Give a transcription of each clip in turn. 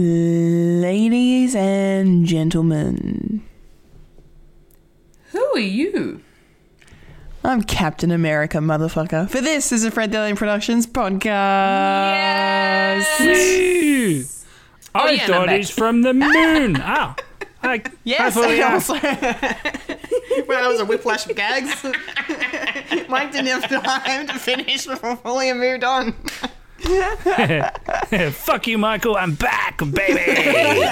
Ladies and gentlemen, Who are you? I'm Captain America, motherfucker. For this is a Fred Delian Productions podcast. Woo! I yeah, thought back. he's from the moon. ah, I, Yes, I thought he- I also. well, that was a whiplash of gags. Mike didn't have time to finish before Fulia moved on. Fuck you, Michael. I'm back, baby.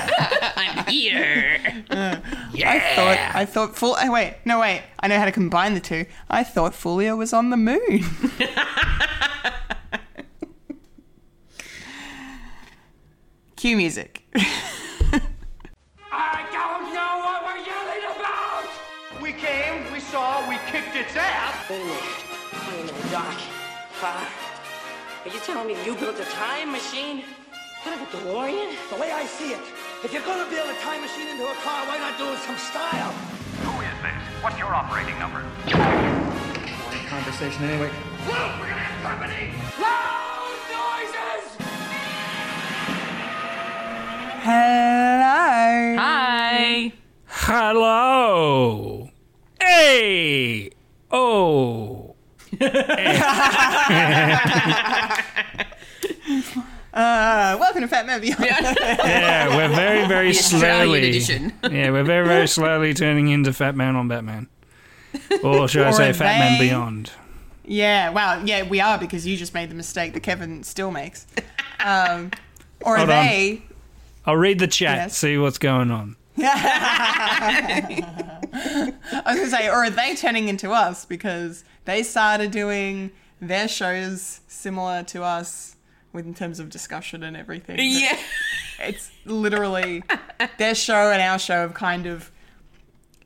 I'm here. I thought, I thought full. oh, eh, Wait, no, wait. I know how to combine the two. I thought Fulia was on the moon. Cue music. I don't know what we're yelling about! We came, we saw, we kicked its ass! Finished. I know, Doc. Huh? Are you telling me you built a time machine? Kind of a DeLorean? The way I see it, if you're gonna build a time machine into a car, why not do it with some style? Who is this? What's your operating number? Conversation anyway. Look, we're gonna have company! Loud noises! Hello. Hi. Hello. Hey. Oh. Uh, welcome to Fat Man Beyond. Yeah, we're very, very The Australian slowly. edition. yeah, we're very, very slowly turning into Fat Man on Batman. Or should I Or say are Fat Man they- Beyond? Yeah, wow, yeah, we are because you just made the mistake that Kevin still makes. Um, or are Hold on. they? I'll read the chat, Yes. see what's going on. I was gonna say, or are they turning into us because they started doing their shows similar to us with in terms of discussion and everything. Yeah. it's literally their show and our show have kind of,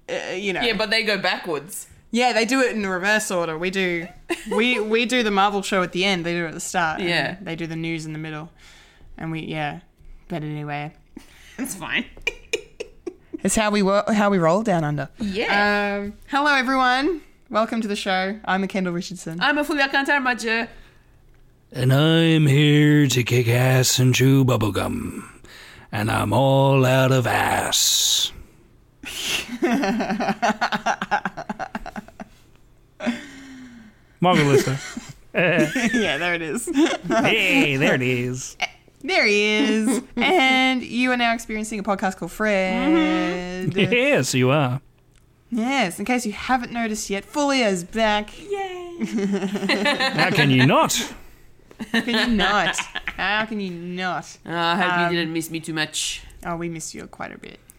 uh, you know, Yeah, but they go backwards. Yeah, they do it in reverse order. We do, we we do the Marvel show at the end. They do it at the start. Yeah. they do the news in the middle, and we yeah. But anyway, it's fine. It's how we wo- how we roll down under. Yeah. Um, hello everyone, welcome to the show. I'm a Kendall Richardson. I'm a Fulia Kantarmaja. And I'm here to kick ass and chew bubblegum. And I'm all out of ass. Margaret Lister. yeah, there it is. Hey, there it is. There he is. and you are now experiencing a podcast called Fred. Yes, you are. Yes, in case you haven't noticed yet, Fulia is back. Yay. How can you not? How can you not? How can you not? Uh, I hope Um, you didn't miss me too much. Oh, we missed you quite a bit.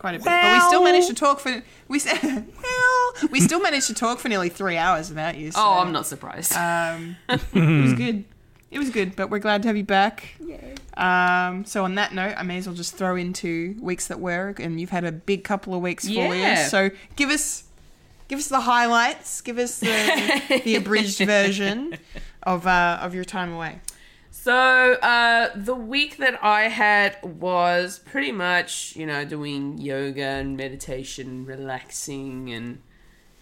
quite a bit. but we still managed to talk for we s- well, we still managed to talk for nearly three hours without you. So, oh, I'm not surprised. Um, it was good. It was good, but we're glad to have you back. Um, so on that note, I may as well just throw into weeks that were, and you've had a big couple of weeks for you. Yeah. So give us, give us the highlights. Give us the, the abridged version of uh, of your time away. So, uh, the week that I had was pretty much, you know, doing yoga and meditation, relaxing, and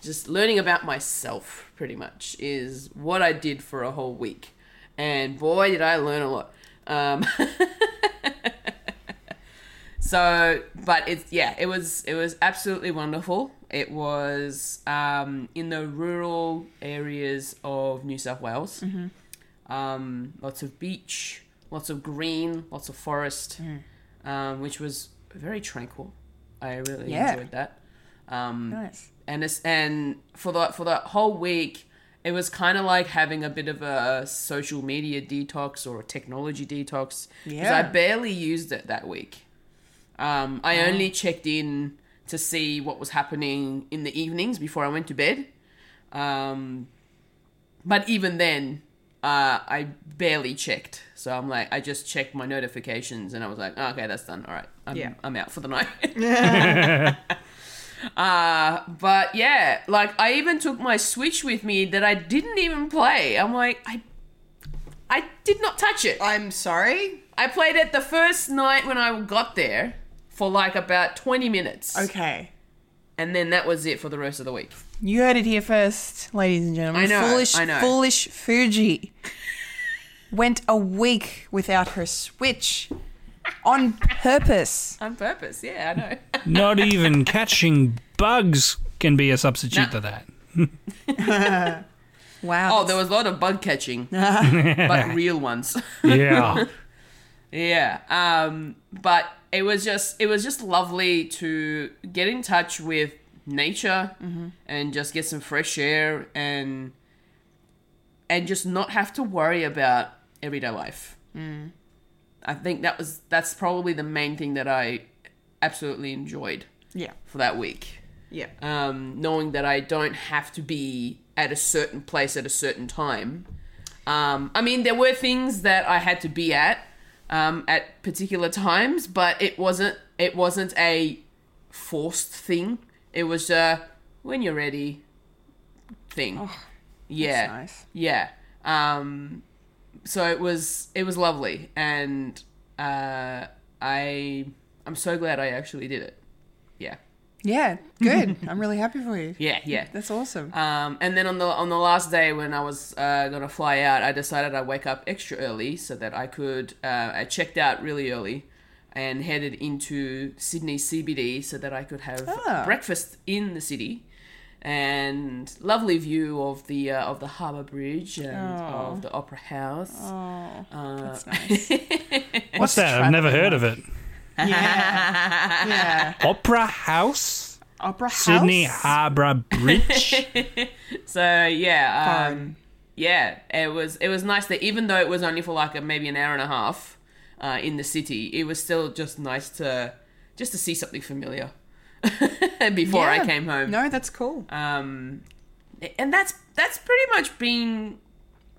just learning about myself, pretty much, is what I did for a whole week. And boy, did I learn a lot. Um, so, but it's, yeah, it was, it was absolutely wonderful. It was um, in the rural areas of New South Wales um, lots of beach, lots of green, lots of forest, um, which was very tranquil. I really Yeah. enjoyed that. Um, Nice. and it's, and for the for the whole week, it was kind of like having a bit of a social media detox or a technology detox. Yeah. I barely used it that week. Um, I only checked in to see what was happening in the evenings before I went to bed. Um, but even then, uh, I barely checked. So I'm like, I just checked my notifications and I was like, oh, okay, that's done. All right, I'm, Yeah. I'm out for the night. uh, but yeah, like I even took my Switch with me that I didn't even play. I'm like, I, I did not touch it. I'm sorry. I played it the first night when I got there for like about 20 minutes. Okay. And then that was it for the rest of the week. You heard it here first, ladies and gentlemen. I know, Foolish, I know. foolish Fuji went a week without her Switch On purpose. On purpose, yeah, I know. Not even catching bugs can be a substitute No. to that. Wow. Oh, there was a lot of bug catching, but real ones. Yeah. Yeah. Um, but it was just it was just lovely to get in touch with nature and just get some fresh air and and just not have to worry about everyday life. I think that was that's probably the main thing that I absolutely enjoyed Yeah. for that week. Yeah. Um, knowing that I don't have to be at a certain place at a certain time. Um, I mean, there were things that I had to be at um, at particular times, but it wasn't it wasn't a forced thing. It was a when you're ready thing. yeah, nice. yeah. Um, so it was it was lovely, and uh, I I'm so glad I actually did it. Yeah, Yeah. Good. I'm really happy for you. yeah, yeah. That's awesome. Um, and then on the on the last day when I was uh, gonna fly out, I decided I'd wake up extra early so that I could. Uh, I checked out really early and headed into Sydney CBD so that I could have Ah. breakfast in the city. And lovely view of the uh, of the Harbour Bridge and of the Opera House. oh, Uh, that's nice. What's that? I've never heard of it. yeah. yeah. Opera House? Opera House. Sydney Harbour Bridge? So yeah, um, yeah, it was it was nice that even though it was only for like a, maybe an hour and a half uh, in the city, it was still just nice to just to see something familiar before I came home. No, that's cool. Um, and that's that's pretty much been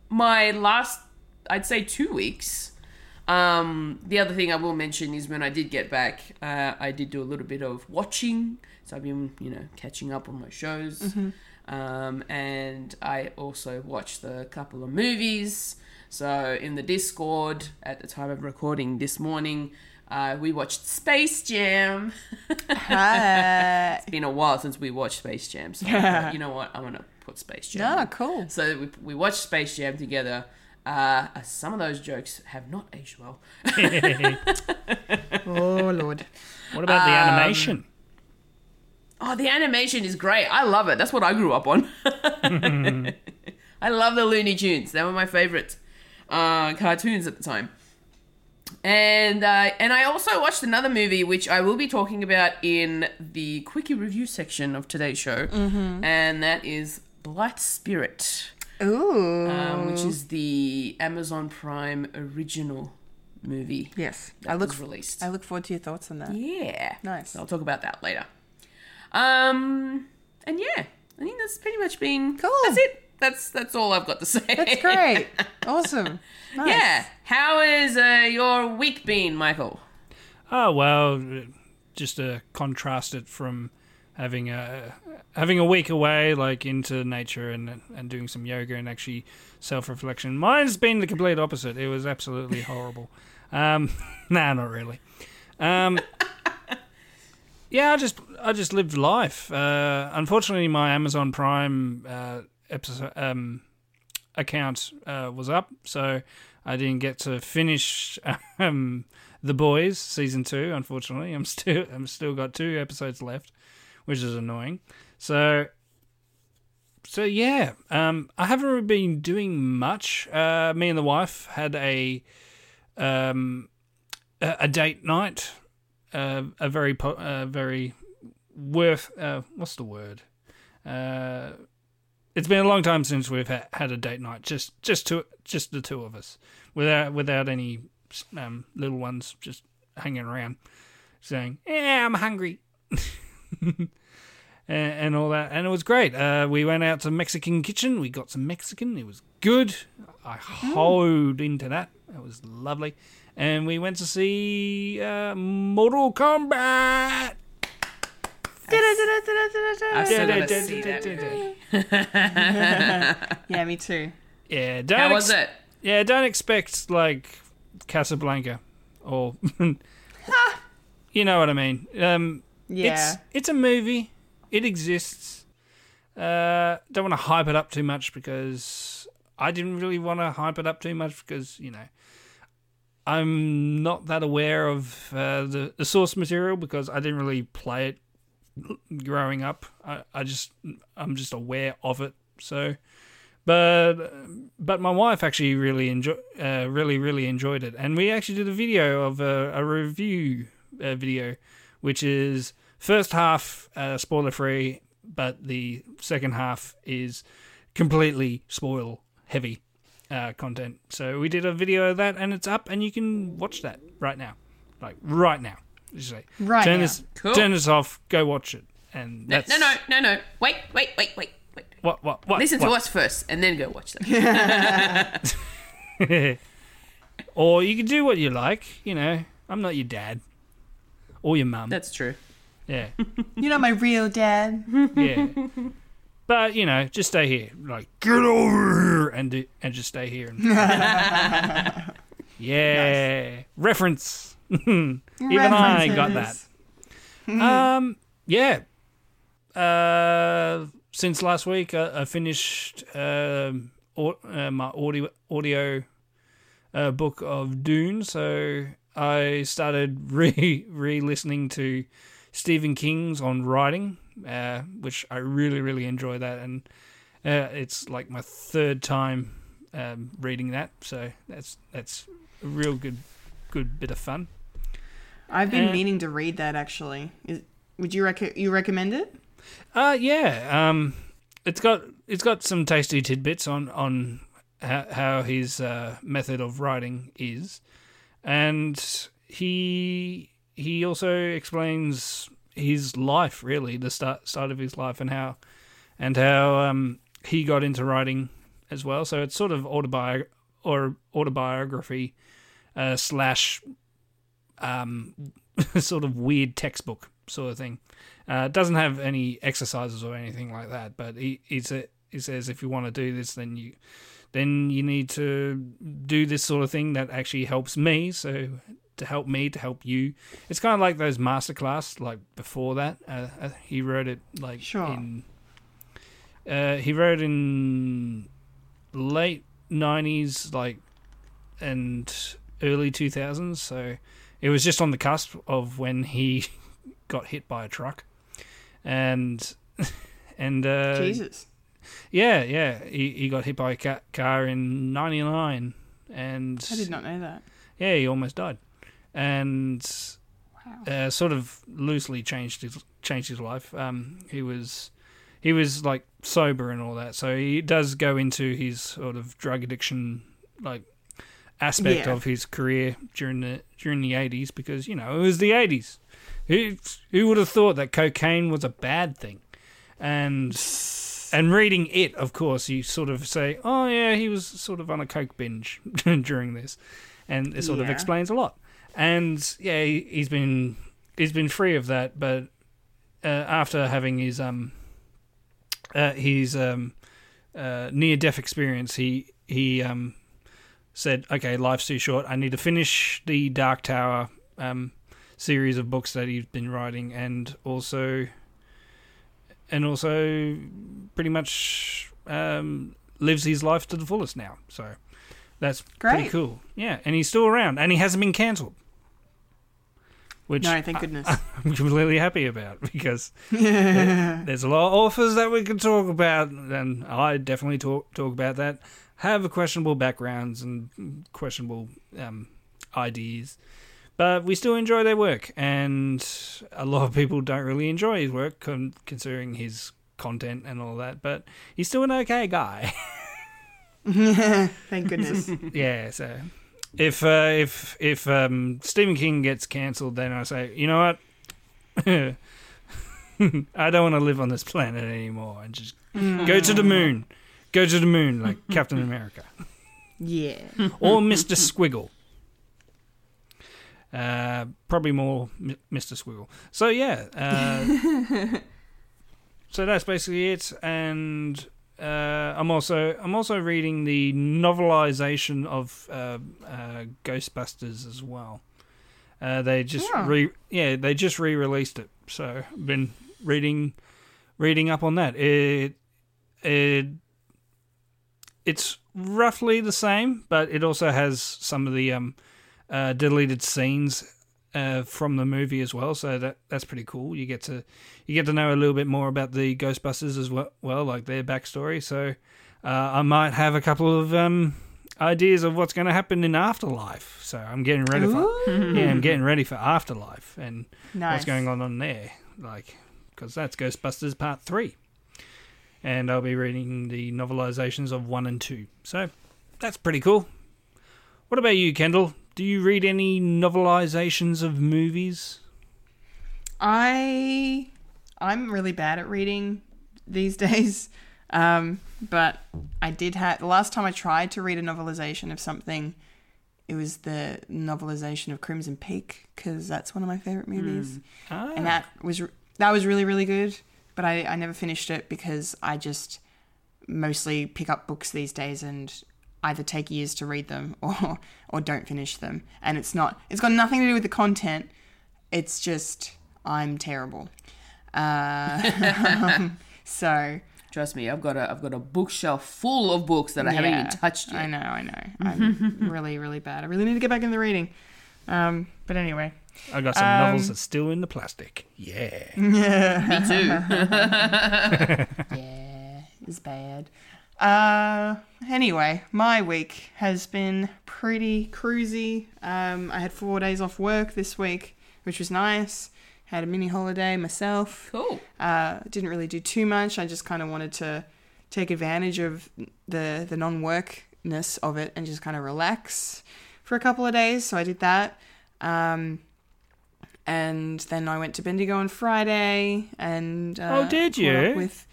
my last, I'd say, two weeks. Um, the other thing I will mention is when I did get back, uh, I did do a little bit of watching. So I've been, you know, catching up on my shows. Um, and I also watched a couple of movies. So in the Discord at the time of recording this morning, uh, we watched Space Jam. It's been a while since we watched Space Jam. So I thought, you know what? I'm gonna put Space Jam. Ah, on. cool. So we, we watched Space Jam together. Uh, uh, some of those jokes have not aged well. Oh lord. What about the animation? Oh, the animation is great. I love it. That's what I grew up on. I love the Looney Tunes. They were my favorite uh, cartoons at the time. And uh, and I also watched another movie which I will be talking about in the quickie review section of today's show, and that is Blithe Spirit. Ooh. um, which is the Amazon Prime original movie yes. that I look. was released. I look forward to your thoughts on that. yeah, Nice. So I'll talk about that later. Um, and yeah, I think that's pretty much been Cool. That's it. That's that's all I've got to say. That's great. awesome. Nice. yeah. How is uh, your week been, Michael? Oh well, just to contrast it from having a having a week away, like into nature and and doing some yoga and actually self reflection. Mine's been the complete opposite. It was absolutely horrible. Um, nah, not really. Um, yeah, I just I just lived life. Uh, unfortunately, my Amazon Prime uh, episode um, account uh, was up, so I didn't get to finish um, the Boys season two. Unfortunately, I'm still I'm still got two episodes left, which is annoying. So. So yeah, um, I haven't really been doing much. Uh, me and the wife had a um, a, date night, uh, a very po- uh, very worth. Uh, what's the word? It's been a long time since we've ha- had a date night. Just just two, just the two of us, without without any um, little ones just hanging around, saying, "Yeah, I'm hungry." and, and all that, and it was great. Uh, we went out to Mexican kitchen. We got some Mexican. It was good. I hoed into that. It was lovely. And we went to see uh, Mortal Kombat. I've still got to see that movie. Yeah, me too. Yeah, don't How was ex- it? Yeah, don't expect like Casablanca or you know what I mean. Um, Yeah. It's it's a movie. It exists. Uh, don't want to hype it up too much because I didn't really want to hype it up too much because you know I'm not that aware of uh, the, the source material because I didn't really play it growing up. I, I just I'm just aware of it. So, but but my wife actually really enjoy uh, really really enjoyed it, and we actually did a video of a, a review uh, video, which is first half uh, spoiler free, but the second half is completely spoil heavy uh, content. So we did a video of that, and it's up, and you can watch that right now, like right now. Just say, Right turn now. this Cool. turn this off, go watch it, and No, that's no, no, no, no. Wait, wait, wait, wait, wait. What what what? Listen what? to us first, and then go watch them. or you can do what you like. You know, I'm not your dad or your mum. That's true. yeah, You're not my real dad. yeah. But you know, just stay here. Like, get over here and do, and just stay here. And... yeah, reference. Even I got that. Um, yeah. Uh, since last week, I, I finished um, au- uh, my audio audio uh, book of Dune. So I started re re listening to Stephen King's on writing, uh, which I really really enjoy that, and uh, it's like my third time um, reading that. So that's that's a real good good bit of fun. I've been Uh, meaning to read that actually. Is, would you rec- you recommend it? Uh yeah. Um, it's got it's got some tasty tidbits on on how, how his uh, method of writing is, and he he also explains his life really the start start of his life and how and how um he got into writing as well. So it's sort of autobi or autobiography uh, slash um sort of weird textbook sort of thing. Uh, it doesn't have any exercises or anything like that, but he he, sa- he says if you want to do this, then you then you need to do this sort of thing that actually helps me. So to help me, to help you, it's kind of like those masterclass like before that. Uh, uh, he wrote it like Sure. in uh, he wrote in late nineties, like and early two thousands. So it was just on the cusp of when he got hit by a truck, and and uh, Jesus. yeah, yeah, he, he got hit by a ca- car in '99, and I did not know that. yeah, he almost died, and uh, sort of loosely changed his changed his life. Um, he was he was like sober and all that, so he does go into his sort of drug addiction like aspect Yeah. of his career during the during the eighties because you know it was the eighties. Who who would have thought that cocaine was a bad thing? And and reading it, of course, you sort of say, "Oh yeah, he was sort of on a coke binge during this," and it sort of explains a lot. And yeah, he, he's been he's been free of that, but uh, after having his um uh, his um uh, near death experience, he he um said, "Okay, life's too short. I need to finish the Dark Tower um series of books that he's been writing, and also." And also, pretty much um, lives his life to the fullest now. So that's pretty cool. Yeah, and he's still around, and he hasn't been cancelled. Which No, thank goodness. I'm completely happy about because there- there's a lot of authors that we could talk about, and I definitely talk talk about that. Have questionable backgrounds and questionable um, ideas, but we still enjoy their work, and a lot of people don't really enjoy his work, con- considering his content and all that. But he's still an okay guy. Thank goodness. yeah, so if uh, if if um, Stephen King gets cancelled, then I say, you know what, I don't want to live on this planet anymore, and just go to the moon, go to the moon like Captain America yeah. or Mister Squiggle. Uh, probably more M- Mr. Squiggle. So yeah, uh, so that's basically it. And uh, I'm also I'm also reading the novelization of uh, uh, Ghostbusters as well. Uh, they just Yeah. re yeah they just re-released it. So I've been reading reading up on that. It it it's roughly the same, but it also has some of the um uh, deleted scenes uh, from the movie as well. So that that's pretty cool. You get to you get to know a little bit more about the Ghostbusters as well, well like their backstory. So uh, I might have a couple of um, ideas of what's going to happen in Afterlife. So I'm getting ready for yeah, I'm getting ready for Afterlife and Nice. what's going on on there, like because that's Ghostbusters Part Three, and I'll be reading the novelizations of one and two. So that's pretty cool. What about you, Kendall? Do you read any novelizations of movies? I I'm really bad at reading these days. Um, but I did have the last time I tried to read a novelization of something, it was the novelization of Crimson Peak because that's one of my favorite movies, Ah, and that was that was really really good. But I I never finished it because I just mostly pick up books these days and either take years to read them or or don't finish them, and it's not it's got nothing to do with the content. It's just I'm terrible. Uh, so Trust me, I've got a I've got a bookshelf full of books that I haven't even touched I know, I know. I'm really, really bad. I really need to get back into reading. Um, but anyway, I got some um, novels that's still in the plastic. Yeah. Yeah. Me too. yeah, it's bad. Uh, anyway, my week has been pretty cruisy. Um, I had four days off work this week, which was nice. Had a mini holiday myself. cool. Uh, didn't really do too much. I just kind of wanted to take advantage of the the non workness of it and just kind of relax for a couple of days. So I did that. Um, and then I went to Bendigo on Friday and uh, Oh, did you? With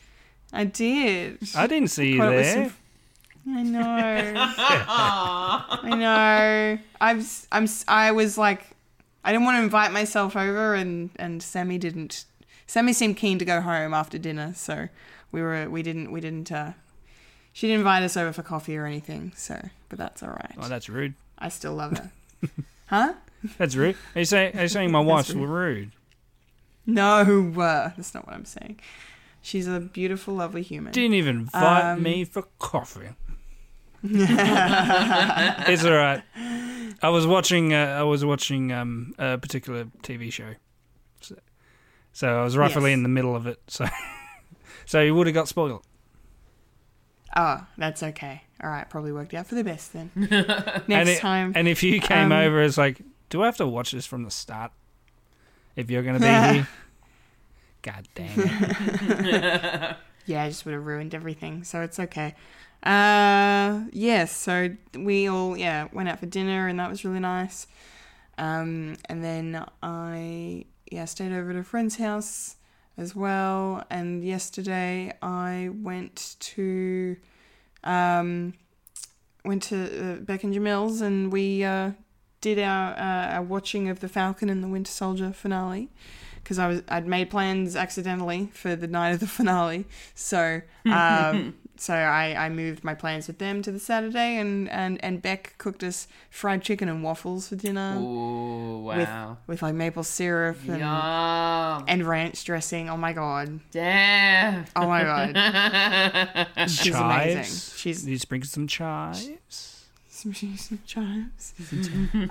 I did. I didn't see you Caught up with there. some- I know. I know. I've s- I'm s- I was like I didn't want to invite myself over and and Sammy didn't Sammy seemed keen to go home after dinner, so we were we didn't we didn't uh she didn't invite us over for coffee or anything, so but that's all right. Oh, that's rude. I still love her. huh? That's rude. Are you saying, are you saying my wife's rude? No, uh, that's not what I'm saying. She's a beautiful, lovely human. Didn't even invite Um, me for coffee. it's all right. I was watching. Uh, I was watching um, a particular TV show, so, so I was roughly Yes. in the middle of it. So, so you would have got spoiled. Oh, that's okay. All right, probably worked out for the best then. Next and it- time. And if you came um, over, it's like, do I have to watch this from the start? If you're going to be here, God damn it! yeah, I just would have ruined everything, so it's okay. Uh, yes, so we all yeah went out for dinner, and that was really nice. Um, and then I yeah stayed over at a friend's house as well. And yesterday I went to um went to uh, Beck and Jamil's, and we uh, did our uh, our watching of the Falcon and the Winter Soldier finale because I was I'd made plans accidentally for the night of the finale. So um, so I, I moved my plans with them to the Saturday, and, and, and Beck cooked us fried chicken and waffles for dinner Ooh, wow. with like maple syrup and, Yum. and ranch dressing. Oh my god! Damn. Oh my god! She's amazing. Chives. She's Did you sprinkle some chives? Some, some chives.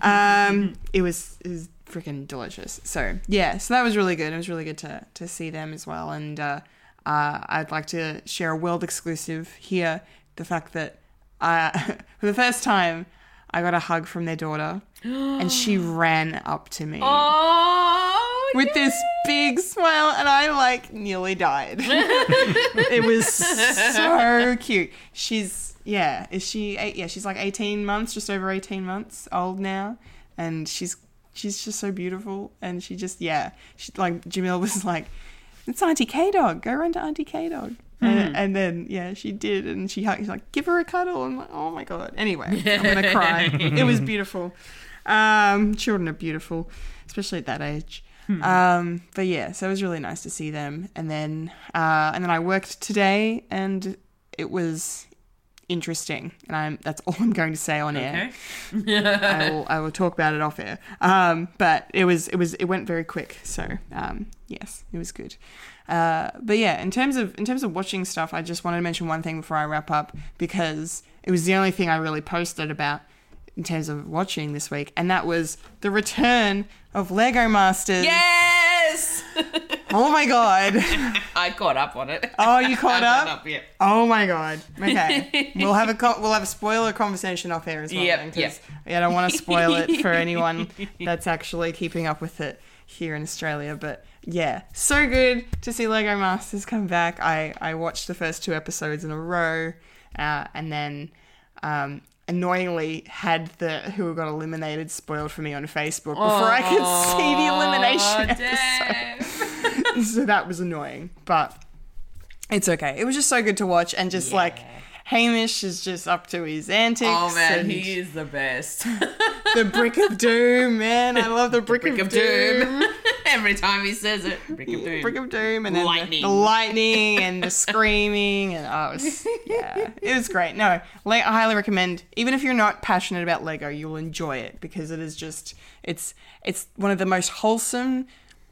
um, it was it was freaking delicious. So yeah, so that was really good. It was really good to to see them as well. And uh, uh, I'd like to share a world exclusive here: the fact that uh, for the first time I got a hug from their daughter, and she ran up to me. Oh, With this big smile, and I like nearly died. it was so cute. She's yeah, is she eight? Yeah, she's like eighteen months, just over eighteen months old now, and she's she's just so beautiful. And she just yeah, she like Jamil was like, "It's Auntie K Dog. Go run to Auntie K Dog." And, and then yeah, she did, and she hugged. She's like, "Give her a cuddle." I'm like, "Oh my god." Anyway, I'm gonna cry. it was beautiful. Um, children are beautiful, especially at that age. Um, but yeah, so it was really nice to see them. And then, uh, and then I worked today, and it was interesting. And I'm that's all I'm going to say on air. I will I will talk about it off air. Um, but it was it was it went very quick. So um, yes, it was good. Uh, but yeah, in terms of in terms of watching stuff, I just wanted to mention one thing before I wrap up because it was the only thing I really posted about in terms of watching this week, and that was the return of Lego Masters. Yes, Oh my god. I caught up on it. Oh, you caught I up? up, yeah. Oh my god. Okay. we'll have a co- we'll have a spoiler conversation off air as well. Yep, then, yep. I don't want to spoil it for anyone that's actually keeping up with it here in Australia. But yeah, so good to see Lego Masters come back. I I watched the first two episodes in a row, uh, and then. Um, Annoyingly, had the who got eliminated spoiled for me on Facebook before I could see the elimination episode. So that was annoying, but it's okay. It was just so good to watch, and just like Hamish is just up to his antics. Oh man, he is the best. the brick of doom, man. I love the brick, Brick of, of doom. Doom. Every time he says it, Brick of Doom. Brick of doom, and then the- Lightning. The, lightning and the screaming, and oh, it was, yeah, it was great. No, I highly recommend. Even if you're not passionate about Lego, you'll enjoy it because it is just it's it's one of the most wholesome,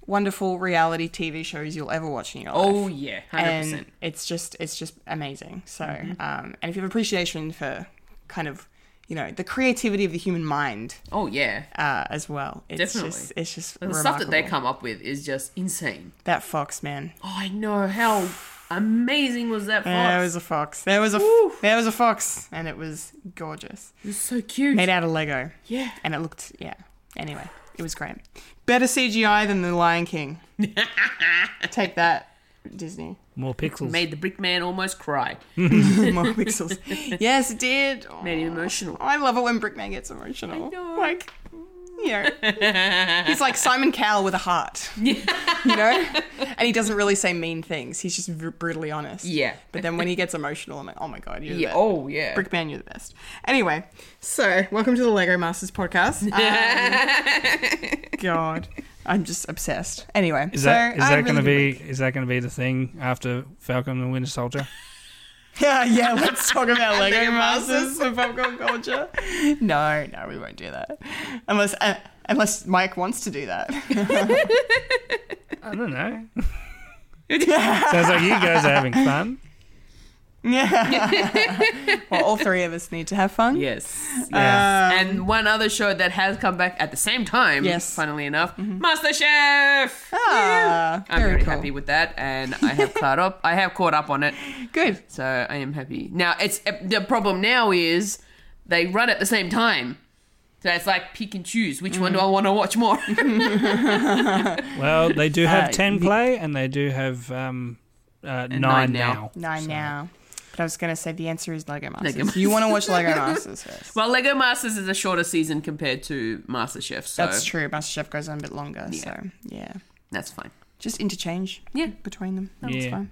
wonderful reality TV shows you'll ever watch in your life. Oh yeah, hundred and percent. it's just it's just amazing. So, Mm-hmm. um, and if you have appreciation for kind of you know the creativity of the human mind Oh yeah. uh, as well, it's Definitely. just it's just The stuff that they come up with is just insane. That fox man, Oh, I know how amazing was that fox. there was a fox. There was a f- there was a fox, and it was gorgeous, it was so cute. made out of Lego, yeah. and it looked yeah. Anyway, it was great. Better CGI than the Lion King. Take that, Disney. More pixels. Made the Brickman almost cry. More pixels. Yes, it did. Made him emotional. Oh, I love it when Brickman gets emotional. know. Like, you know, he's like Simon Cowell with a heart. you know, and he doesn't really say mean things. He's just v- brutally honest. Yeah. But then when he gets emotional, I'm like, oh my god, you're the best. Oh yeah. Brickman, you're the best. Anyway, so welcome to the Lego Masters podcast. Um, God, I'm just obsessed. Anyway, Is so that is I had that a going to really be good is that going to be the thing after Falcon and the Winter Soldier? Week. Yeah, yeah. Let's talk about Lego Masters and popcorn culture. No, no, we won't do that unless uh, unless Mike wants to do that. I don't know. Sounds like you guys are having fun. Yeah. well, all three of us need to have fun. Yes. Yes. Yeah. and one other show that has come back at the same time. Yes. Mm-hmm. Funnily enough, MasterChef. Ah, I'm very very cool. happy with that, and I have caught up. I have caught up on it, Good. so I am happy. Now, it's the problem now is they run at the same time, so it's like pick and choose. Which one do Mm-hmm. I want to watch more? Well, they do have Uh, ten play and they do have um, uh, nine, nine now. now. Nine now. But I was going to say the answer is Lego Masters. Lego You want to watch Lego Masters first. well, Lego Masters is a shorter season compared to MasterChef, so That's true. MasterChef goes on a bit longer. Yeah. So, yeah. that's fine. Just interchange Yeah. between them. That's Yeah. fine.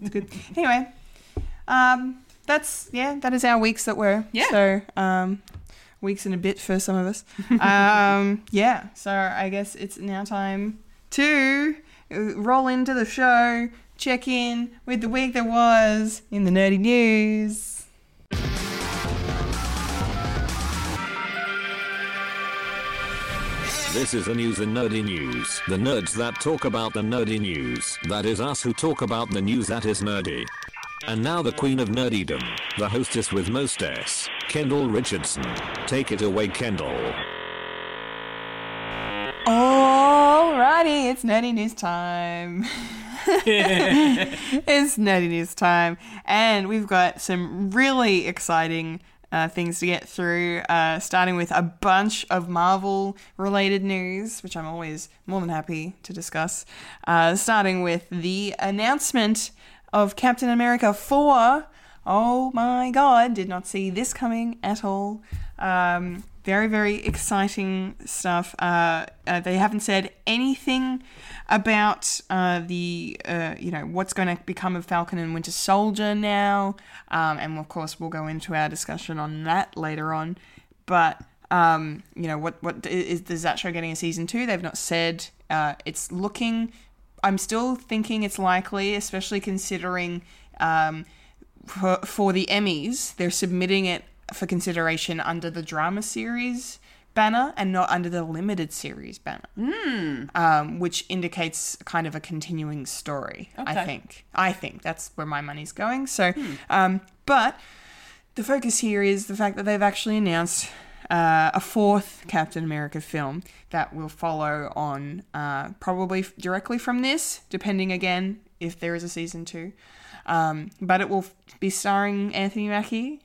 it's good. Anyway, um, that's, yeah, that is our weeks that were. Yeah. So, um, weeks and a bit for some of us. um, yeah. So I guess it's now time to uh, roll into the show, check in with the week that was in the nerdy news. This is the news in nerdy news. The nerds that talk about the nerdy news. That is us who talk about the news that is nerdy. And now the queen of nerdydom, the hostess with most S, Kendall Richardson. Take it away, Kendall. Alrighty, it's nerdy news time. it's nerdy news time, and we've got some really exciting uh, things to get through. Uh, starting with a bunch of Marvel-related news, which I'm always more than happy to discuss. Uh, starting with the announcement of Captain America 4. Oh my god, did not see this coming at all. Um, very, very exciting stuff. Uh, uh, they haven't said anything about uh, the, uh, you know, what's going to become of Falcon and Winter Soldier now. Um, and of course, we'll go into our discussion on that later on. But um, you know, what what is, is that show getting a season two? They've not said. Uh, it's looking. I'm still thinking it's likely, especially considering um, for, for the Emmys, they're submitting it for consideration under the drama series banner and not under the limited series banner, um, which indicates kind of a continuing story. I think. I think that's where my money's going. So, um, but the focus here is the fact that they've actually announced uh, a fourth Captain America film that will follow on uh, probably f- directly from this, depending again if there is a season two. Um, but it will f- be starring Anthony Mackie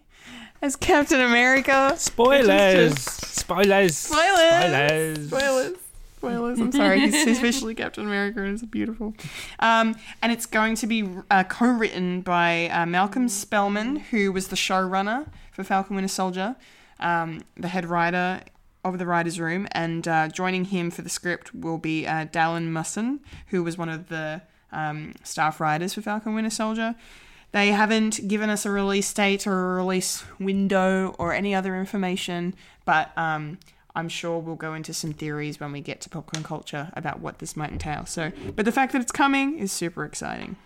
as Captain America. Spoilers! just- Spoilers! Spoilers! Spoilers! Spoilers. Spoilers. I'm sorry. He's, he's officially Captain America and it's beautiful. Um, and it's going to be uh, co-written by uh, Malcolm Spellman, who was the showrunner for Falcon Winter Soldier, um, the head writer of the writers' room, and uh, joining him for the script will be uh, Dalan Musson, who was one of the um, staff writers for Falcon Winter Soldier. They haven't given us a release date or a release window or any other information, but um, I'm sure we'll go into some theories when we get to popcorn culture about what this might entail. So, but the fact that it's coming is super exciting.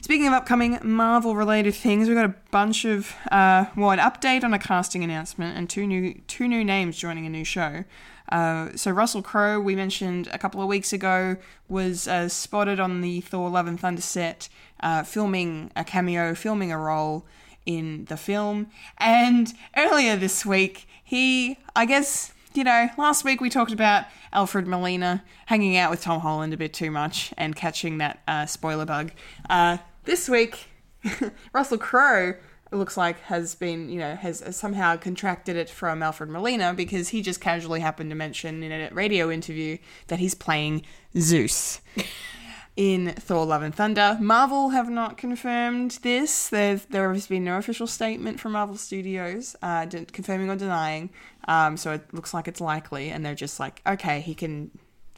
Speaking of upcoming Marvel related things, we've got a bunch of uh, well, an update on a casting announcement and two new two new names joining a new show. Uh, so Russell Crowe, we mentioned a couple of weeks ago, was uh, spotted on the Thor: Love and Thunder set, uh, filming a cameo, filming a role in the film. And earlier this week, he, I guess, you know, last week we talked about Alfred Molina hanging out with Tom Holland a bit too much and catching that uh, spoiler bug. Uh, this week, Russell Crowe it looks like has been, you know, has somehow contracted it from Alfred Molina because he just casually happened to mention in a radio interview that he's playing Zeus in Thor: Love and Thunder. Marvel have not confirmed this. There's, there has been no official statement from Marvel Studios uh, de- confirming or denying. Um, so it looks like it's likely, and they're just like, okay, he can.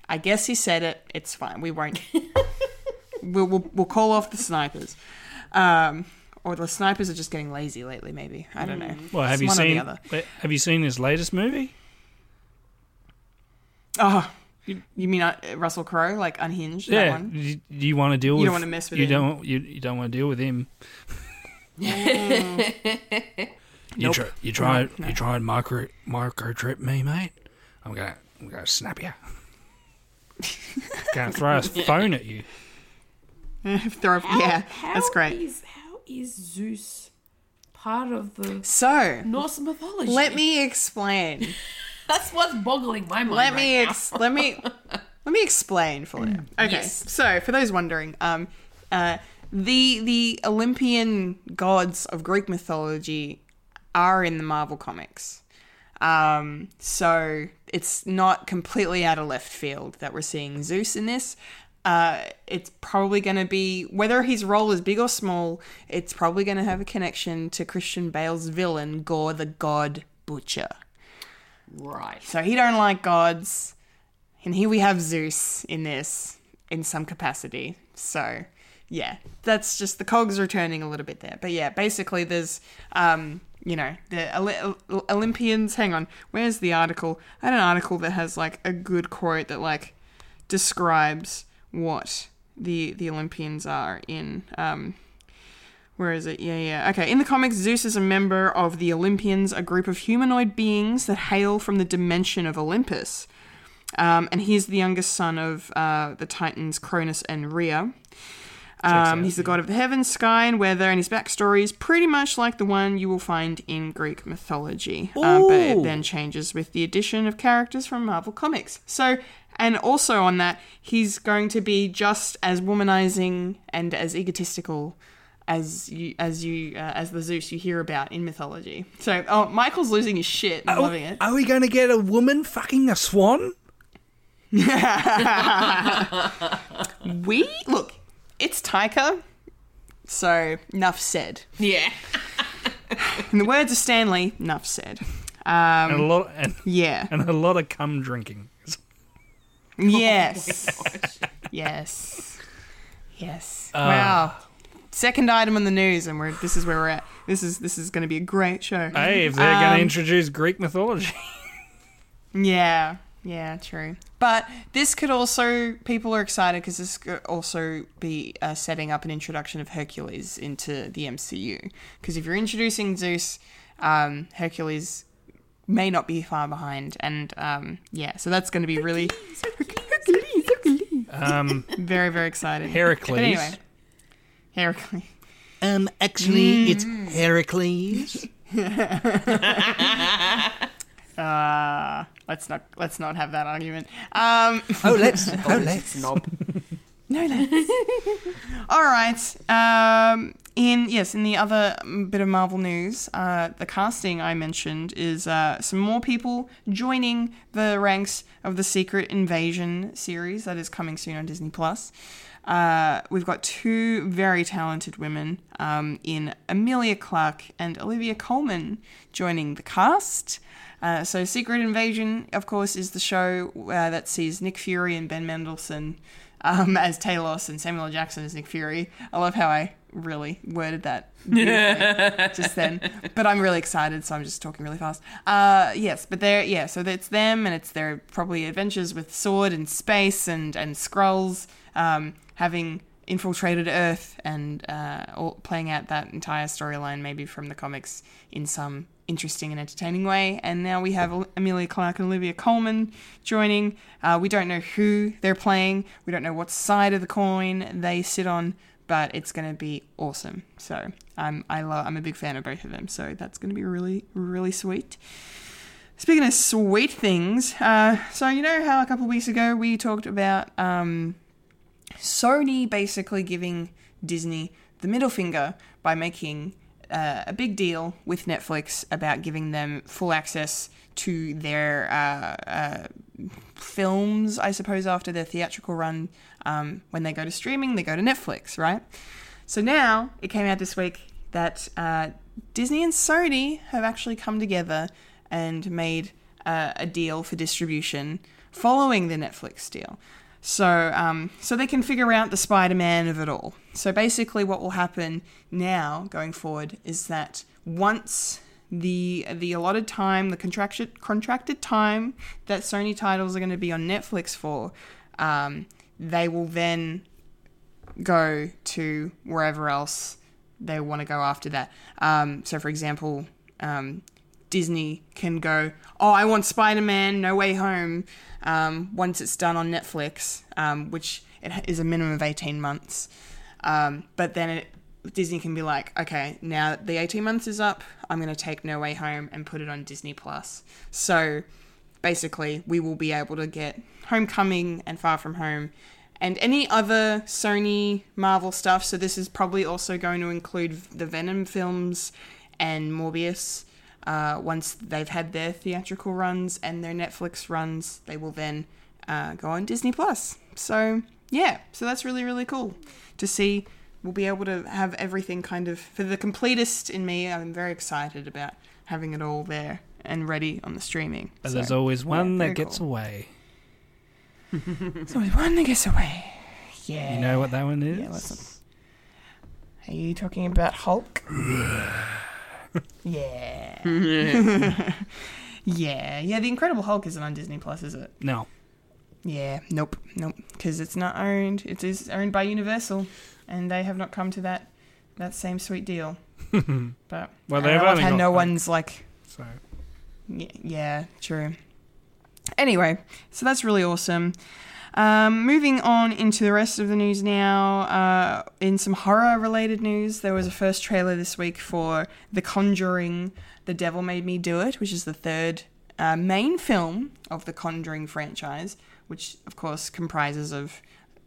I guess he said it. It's fine. We won't. we'll, we'll we'll call off the snipers. Um, or the snipers are just getting lazy lately. Maybe I don't know. Well, have It's you one or the seen? other. Have you seen his latest movie? Oh, you, you mean uh, Russell Crowe, like Unhinged? That Yeah. one? Do you, you want to deal You with? don't wanna mess with him. you him. Don't, you, you don't want to deal with him. you Nope. try, you tried. No. You tried micro micro trip me, mate. I'm gonna I'm gonna snap you. gonna throw a phone at you. Throw- yeah, that's great. Is, how is Zeus part of the So, Norse mythology? let me explain. That's what's boggling my mind. let me right now. ex- let me let me explain for you. Okay, Yes. so for those wondering, um, uh, the the Olympian gods of Greek mythology are in the Marvel comics. Um, so it's not completely out of left field that we're seeing Zeus in this. Uh, it's probably going to be whether his role is big or small. It's probably going to have a connection to Christian Bale's villain Gorr the God Butcher. Right. So he don't like gods, and here we have Zeus in this in some capacity. So yeah, that's just the cogs returning a little bit there. But yeah, basically there's um you know the Olympians. Hang on, where's the article? I had an article that has like a good quote that like describes what the the Olympians are in um where is it? Yeah, yeah. Okay. In the comics, Zeus is a member of the Olympians, a group of humanoid beings that hail from the dimension of Olympus. Um, and he's the youngest son of uh, the Titans Cronus and Rhea. Um, he's the god of the heavens, sky, and weather, and his backstory is pretty much like the one you will find in Greek mythology. Um, but it then changes with the addition of characters from Marvel Comics. So, and also on that, he's going to be just as womanizing and as egotistical as you as you uh, as the Zeus you hear about in mythology. So, oh, Michael's losing his shit. I'm loving it. Are we going to get a woman fucking a swan? We look, it's Taika. So, enough said. Yeah. In the words of Stan Lee, enough said. and a Um, lot and, yeah. and a lot of cum drinking. Yes. yes. Yes. wow. Second item on the news, and we're this is where we're at. This is this is going to be a great show. Hey, if they're going Um, to introduce Greek mythology, Yeah, yeah, true. But this could also people are excited because this could also be uh, setting up an introduction of Hercules into the MCU. Because if you're introducing Zeus, um, Hercules may not be far behind, and um, yeah, so that's going to be really Hercules, Hercules. um, very very exciting. Heracles. But anyway, Heracles. Um, actually, it's Heracles. Uh, let's not let's not have that argument. Um, Oh, let's. Oh, let's. Snob. no, let's. All right. Um, in yes, in the other bit of Marvel news, uh, the casting I mentioned is uh, some more people joining the ranks of the Secret Invasion series that is coming soon on Disney Plus. Uh, we've got two very talented women um, in Emilia Clarke and Olivia Colman joining the cast. Uh, so, Secret Invasion, of course, is the show uh, that sees Nick Fury and Ben Mendelsohn um, as Talos and Samuel L. Jackson as Nick Fury. I love how I really worded that just then. But I'm really excited, so I'm just talking really fast. Uh, yes, but they're yeah, so it's them and it's their probably adventures with sword and space and and scrolls, um, having infiltrated Earth and uh, all, playing out that entire storyline maybe from the comics in some interesting and entertaining way. And now we have Emilia Clarke and Olivia Colman joining. Uh, we don't know who they're playing. We don't know what side of the coin they sit on, but it's going to be awesome. So I'm I love I'm a big fan of both of them. So that's going to be really really sweet. Speaking of sweet things, uh, so you know how a couple weeks ago we talked about um, Sony basically giving Disney the middle finger by making uh, a big deal with Netflix about giving them full access to their uh, uh, films, I suppose, after their theatrical run. Um, when they go to streaming, they go to Netflix, right? So now it came out this week that uh, Disney and Sony have actually come together and made uh, a deal for distribution following the Netflix deal. So, um, so they can figure out the Spider-Man of it all. So basically, what will happen now going forward is that once the the allotted time, the contracted contracted time that Sony titles are going to be on Netflix for, um, they will then go to wherever else they want to go after that. Um, so, for example, um, Disney can go, oh, I want Spider Man No Way Home um, once it's done on Netflix, um, which is a minimum of 18 months. Um, but then it, Disney can be like, okay, now the 18 months is up, I'm going to take No Way Home and put it on Disney Plus. So basically, we will be able to get Homecoming and Far From Home and any other Sony Marvel stuff. So this is probably also going to include the Venom films and Morbius. Uh, once they've had their theatrical runs and their Netflix runs, they will then uh, go on Disney Plus. So yeah, so that's really really cool to see. We'll be able to have everything kind of for the completist in me. I'm very excited about having it all there and ready on the streaming. But So, there's always one very that gets cool. away. There's always one that gets away. Yeah. You know what that one is? Yeah, listen. Are you talking about Hulk? yeah. yeah. Yeah, The Incredible Hulk isn't on Disney Plus, is it? No. Yeah. Nope. Nope. Because it's not owned. It is owned by Universal, and they have not come to that that same sweet deal. but Well, they've only got no one's like So Y- yeah, true. Anyway, so that's really awesome. Um, moving on into the rest of the news now. Uh, in some horror related news, there was a first trailer this week for The Conjuring The Devil Made Me Do It, which is the third uh, main film of the Conjuring franchise, which of course comprises of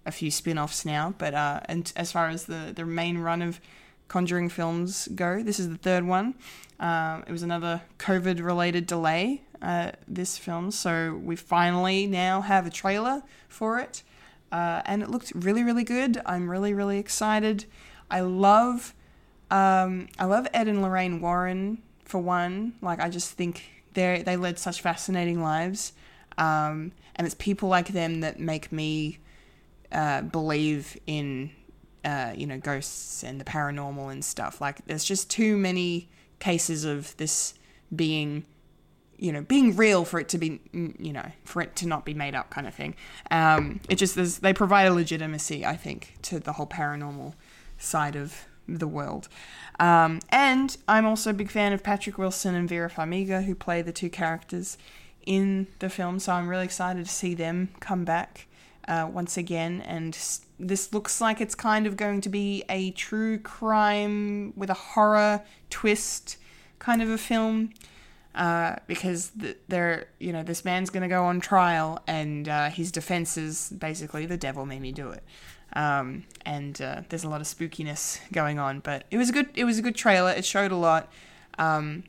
a few spin offs now. But uh, and as far as the, the main run of Conjuring films go. This is the third one. Um, it was another COVID related delay, uh, this film. So we finally now have a trailer for it. Uh, and it looked really, really good. I'm really, really excited. I love, um, I love Ed and Lorraine Warren for one. Like I just think they they led such fascinating lives, um, and it's people like them that make me uh, believe in uh, you know ghosts and the paranormal and stuff. Like there's just too many cases of this being you know being real for it to be you know for it to not be made up kind of thing. Um, it just they provide a legitimacy I think to the whole paranormal side of the world. Um, and I'm also a big fan of Patrick Wilson and Vera Farmiga who play the two characters in the film. So I'm really excited to see them come back uh, once again. And this looks like it's kind of going to be a true crime with a horror twist kind of a film uh, because th- they're you know this man's going to go on trial and uh, his defense is basically the devil made me do it. Um, and uh, there's a lot of spookiness going on, but it was a good it was a good trailer. It showed a lot. Um,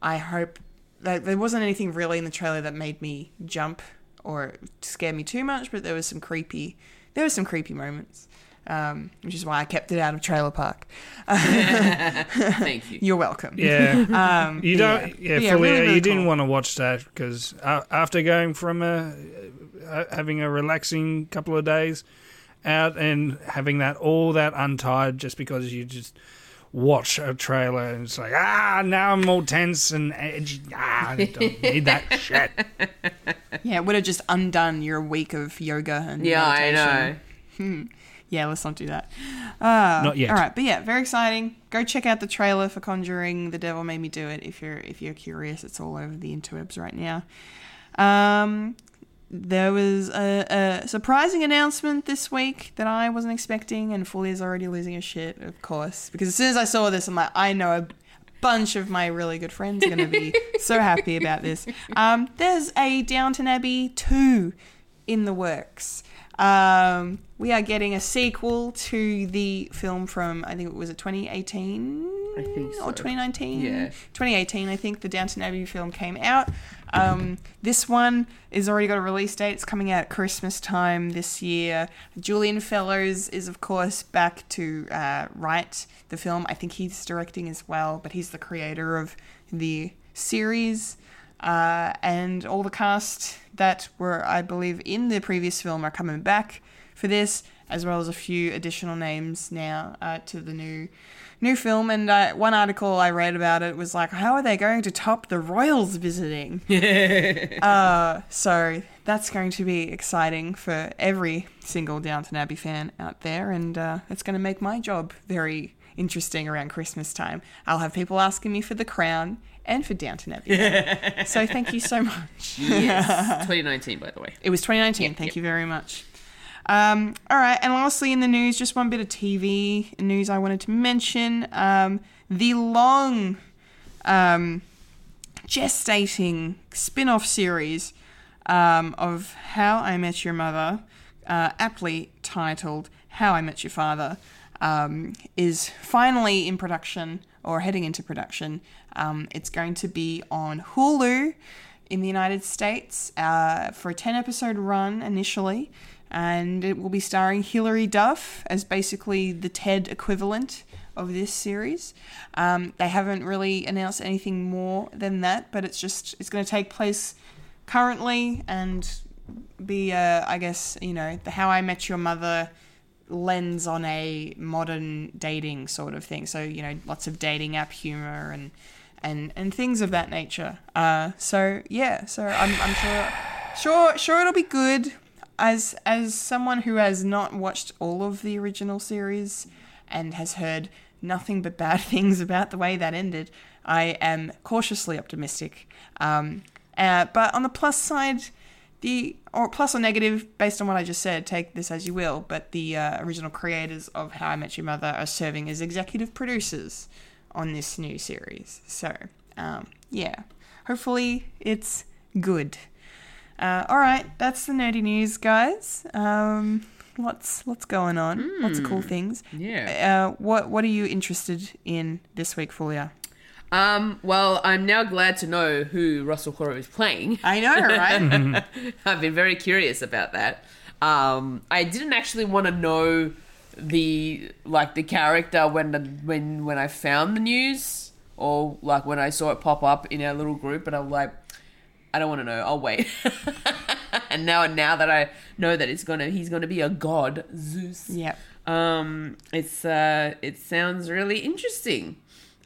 I hope that there wasn't anything really in the trailer that made me jump or scare me too much, but there was some creepy there were some creepy moments. Um, which is why I kept it out of Trailer Park. Thank you. You're welcome. Yeah. Um, You don't, yeah, But fully, really, really you didn't cool. want to watch that because after going from a, uh, having a relaxing couple of days out and having that all that untied just because you just watch a trailer and it's like ah now I'm all tense and edgy ah I don't need that shit. Yeah, it would have just undone your week of yoga and Yeah, I meditation. know. Yeah, let's not do that. Uh, Not yet. All right, but yeah, very exciting. Go check out the trailer for Conjuring. The Devil Made Me Do It. If you're if you're curious, it's all over the interwebs right now. Um, there was a, a surprising announcement this week that I wasn't expecting, and Fully is already losing his shit, of course, because as soon as I saw this, I'm like, I know a bunch of my really good friends are going to be so happy about this. Um, there's a Downton Abbey two in the works. Um, we are getting a sequel to the film from I think it was it 2018 I think so. or 2019. Yeah. 2018. I think the Downton Abbey film came out. Um, this one is already got a release date. It's coming out at Christmas time this year. Julian Fellowes is of course back to uh, write the film. I think he's directing as well, but he's the creator of the series. Uh, and all the cast that were, I believe, in the previous film are coming back for this, as well as a few additional names now uh, to the new new film. And uh, one article I read about it was like, how are they going to top the royals visiting? uh, so that's going to be exciting for every single Downton Abbey fan out there, and uh, it's going to make my job very interesting around Christmas time. I'll have people asking me for the crown and for Downton Abbey. so thank you so much. Yes. 2019, by the way. It was 2019. Thank you very much. Um, all right, and lastly in the news, just one bit of TV news I wanted to mention. Um, the long um, gestating spin off series um, of How I Met Your Mother, uh, aptly titled How I Met Your Father, um, is finally in production or heading into production. Um, it's going to be on Hulu in the United States uh, for a 10 episode run initially, and it will be starring Hilary Duff as basically the Ted equivalent of this series. Um, they haven't really announced anything more than that, but it's just it's going to take place currently and be, uh, I guess, you know, the How I Met Your Mother lens on a modern dating sort of thing. So you know, lots of dating app humor and and and things of that nature. Uh, so yeah, so I'm I'm sure sure sure it'll be good. As as someone who has not watched all of the original series and has heard nothing but bad things about the way that ended, I am cautiously optimistic. Um, uh, but on the plus side, the or plus or negative based on what I just said, take this as you will. But the uh, original creators of How I Met Your Mother are serving as executive producers on this new series. So um, yeah, hopefully it's good. Uh, all right, that's the nerdy news, guys. Um, lots lots going on, lots of cool things. Yeah. Uh, what what are you interested in this week, Fulia? Um, well, I'm now glad to know who Russell Crowe is playing. I know, right? I've been very curious about that. Um, I didn't actually want to know the like the character when the, when when I found the news or like when I saw it pop up in our little group, and I'm like, I don't want to know. I'll wait. and now now that I know that it's gonna he's gonna be a god, Zeus. Yeah. Um, it's uh, it sounds really interesting.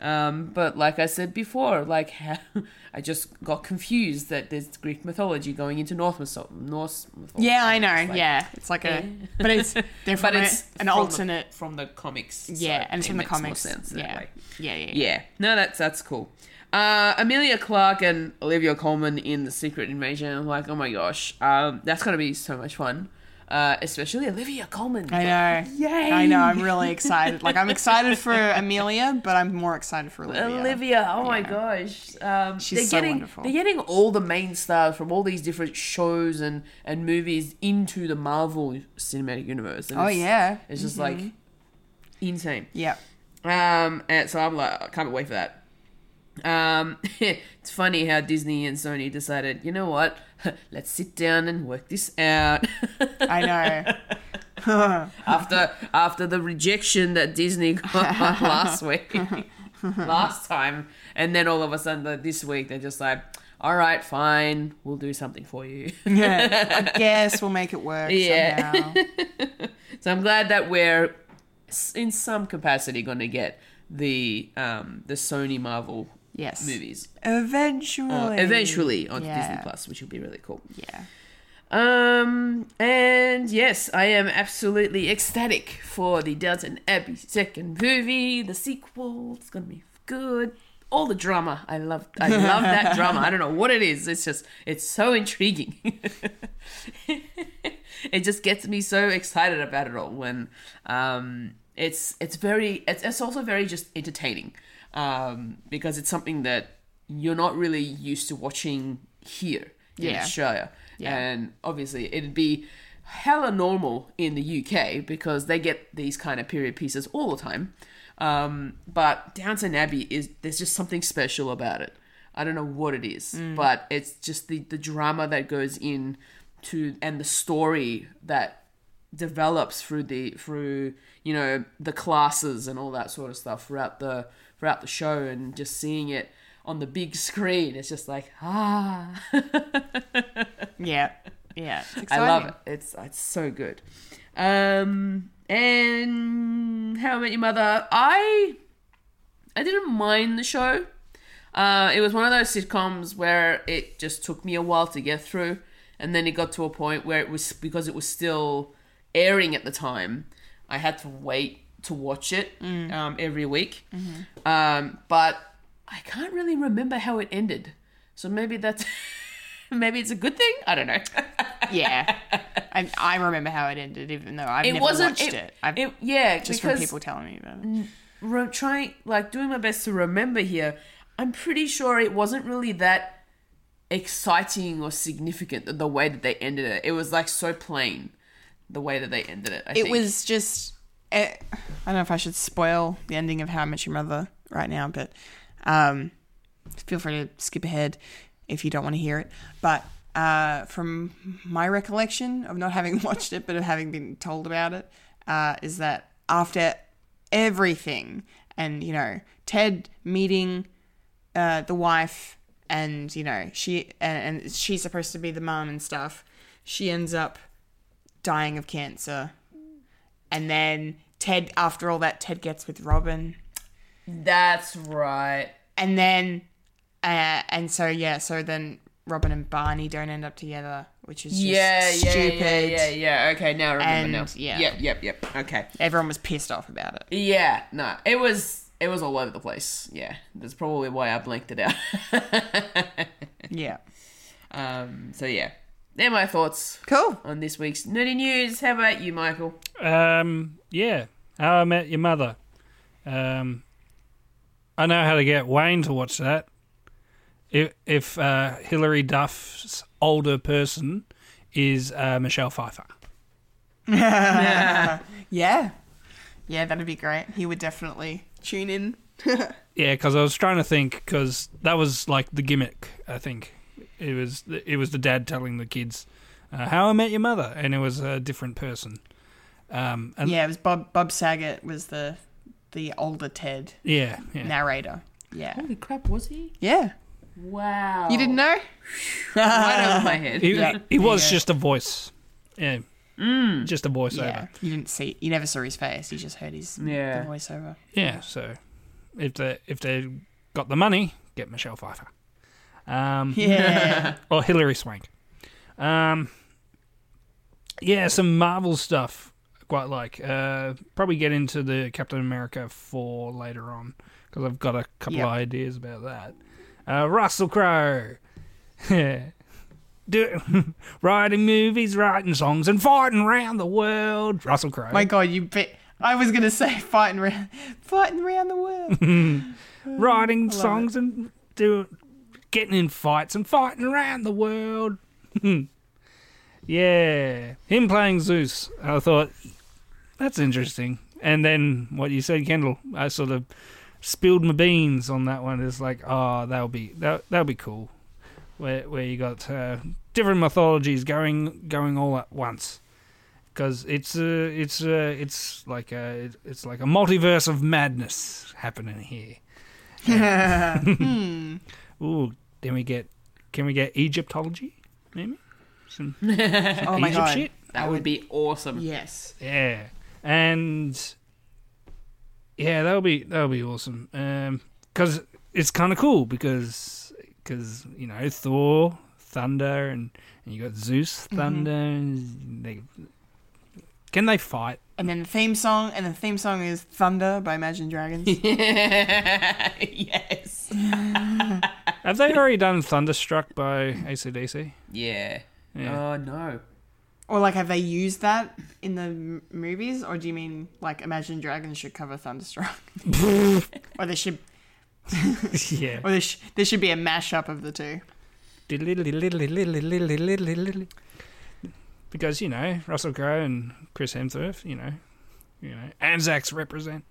Um, but like I said before, like I just got confused that there's Greek mythology going into North mytho- Norse mythology. Yeah, I know. It's like- yeah, it's like a, but it's they're but a- it's an from alternate. the, from the comics. yeah, so and it's it from the comics. yeah. yeah, yeah, yeah, Yeah, no, that's that's cool. Uh, Emilia Clarke and Olivia Colman in The Secret Invasion. I'm like, oh my gosh, um, that's gonna be so much fun. Uh, especially Olivia Colman. I know. Yay! I know. I'm really excited. Like I'm excited for Emilia, but I'm more excited for Olivia. Olivia, oh my gosh, um, She's they're so getting wonderful. they're getting all the main stars from all these different shows and and movies into the Marvel Cinematic Universe. And Oh it's- yeah. it's just like insane. Yeah. Um, and so I'm like, I can't wait for that. Um, it's funny how Disney and Sony decided, you know what, let's sit down and work this out. I know. after after the rejection that Disney got last week, last time, and then all of a sudden like, this week they're just like, all right, fine, we'll do something for you. Yeah. I guess we'll make it work Yeah. somehow. so I'm glad that we're in some capacity going to get the um the Sony Marvel Yes. movies Eventually. uh, eventually on Yeah. Disney Plus, which will be really cool. Yeah. Um, and yes, I am absolutely ecstatic for the Downton Abbey second movie, the sequel. It's gonna be good. All the drama, I love. I love that drama. I don't know what it is. It's just, it's so intriguing. it just gets me so excited about it all. When, um, it's it's very, it's, it's also very just entertaining, um, because it's something that you're not really used to watching here in Yeah. Australia. Yeah. And obviously, it'd be hella normal in the UK because they get these kind of period pieces all the time. Um, but Downton Abbey is there's just something special about it. I don't know what it is, but it's just the the drama that goes in to and the story that develops through the through you know the classes and all that sort of stuff throughout the throughout the show and just seeing it on the big screen it's just like ah Yeah. Yeah. I love it. It's it's so good. Um, and How I Met Your Mother, I I didn't mind the show. Uh, it was one of those sitcoms where it just took me a while to get through, and then it got to a point where it was because it was still airing at the time. I had to wait to watch it um, every week, um, but I can't really remember how it ended. So maybe that's maybe it's a good thing. I don't know. Yeah. I, I remember how it ended, even though I've it never wasn't watched it, it. It- yeah just from people telling me about it. re- trying like doing my best to remember here i'm pretty sure it wasn't really that exciting or significant the, the way that they ended it it was like so plain the way that they ended it I It think. was just. Eh, I don't know if I should spoil the ending of How I Met Your Mother right now, but um, feel free to skip ahead if you don't want to hear it. But uh, from my recollection of not having watched it, but of having been told about it, uh, is that after everything, and you know, Ted meeting uh, the wife, and you know, she and, and she's supposed to be the mom and stuff. She ends up dying of cancer, and then Ted, after all that, Ted gets with Robin, that's right. And then, uh, and so yeah, so then Robin and Barney don't end up together, which is just yeah yeah stupid. yeah yeah yeah. Okay now i remember And, now. yeah. yep yep yep. Okay. Everyone was pissed off about it. yeah no it was it was all over the place. Yeah that's probably why i blanked it out. Yeah, um so yeah they're my thoughts cool. on this week's nerdy news how about you michael Um, yeah, How I Met Your Mother. Um, I know how to get Wayne to watch that. If if uh, Hilary Duff's older person is uh, Michelle Pfeiffer. Yeah, yeah, that'd be great. He would definitely tune in. Yeah, because I was trying to think because that was like the gimmick. I think it was it was the dad telling the kids uh, how I met your mother, and it was a different person. Um, and Yeah, it was Bob. Bob Saget was the the older Ted yeah, yeah. narrator. Yeah, holy crap was he yeah. wow You didn't know? right over my head He, Yeah. he was Yeah. just a voice. Yeah, just a voiceover. Yeah, you didn't see. You never saw his face. You just heard his Yeah. the voiceover. Yeah, so if they if they got the money, get Michelle Pfeiffer. Um, Yeah, or Hilary Swank. Um, yeah, some Marvel stuff I quite like. Uh, probably get into the Captain America four later on because I've got a couple Yep. of ideas about that. Uh, Russell Crowe yeah. do, writing movies, writing songs, and fighting around the world. Russell Crowe. My God, you bet. I was gonna say fighting around, fighting around the world. writing songs and do, getting in fights and fighting around the world. yeah, him playing Zeus. I thought that's interesting. And then what you said, Kendall, I sort of spilled my beans on that one. It's like, oh, that'll be that that'll be cool. Where where you got uh, different mythologies going going all at once. Because it's uh, it's uh, it's like a it's like a multiverse of madness happening here. Ooh, then we get can we get Egyptology? Maybe some Oh my Egypt God. shit. That would be awesome. Yes. Yeah, and yeah, that'll be that'll be awesome. Um, because it's kind of cool because because you know Thor, thunder, and, and you got Zeus, thunder. And they can they fight? And then the theme song, and the theme song is Thunder by Imagine Dragons. yes. Have they already done Thunderstruck by ACDC? Yeah. Yeah. Oh no. or like, have they used that in the m- movies? Or do you mean like Imagine Dragons should cover Thunderstruck? or they should, yeah. or there, sh- there should be a mashup of the two. Because you know Russell Crowe and Chris Hemsworth, you know, you know, Anzacs represent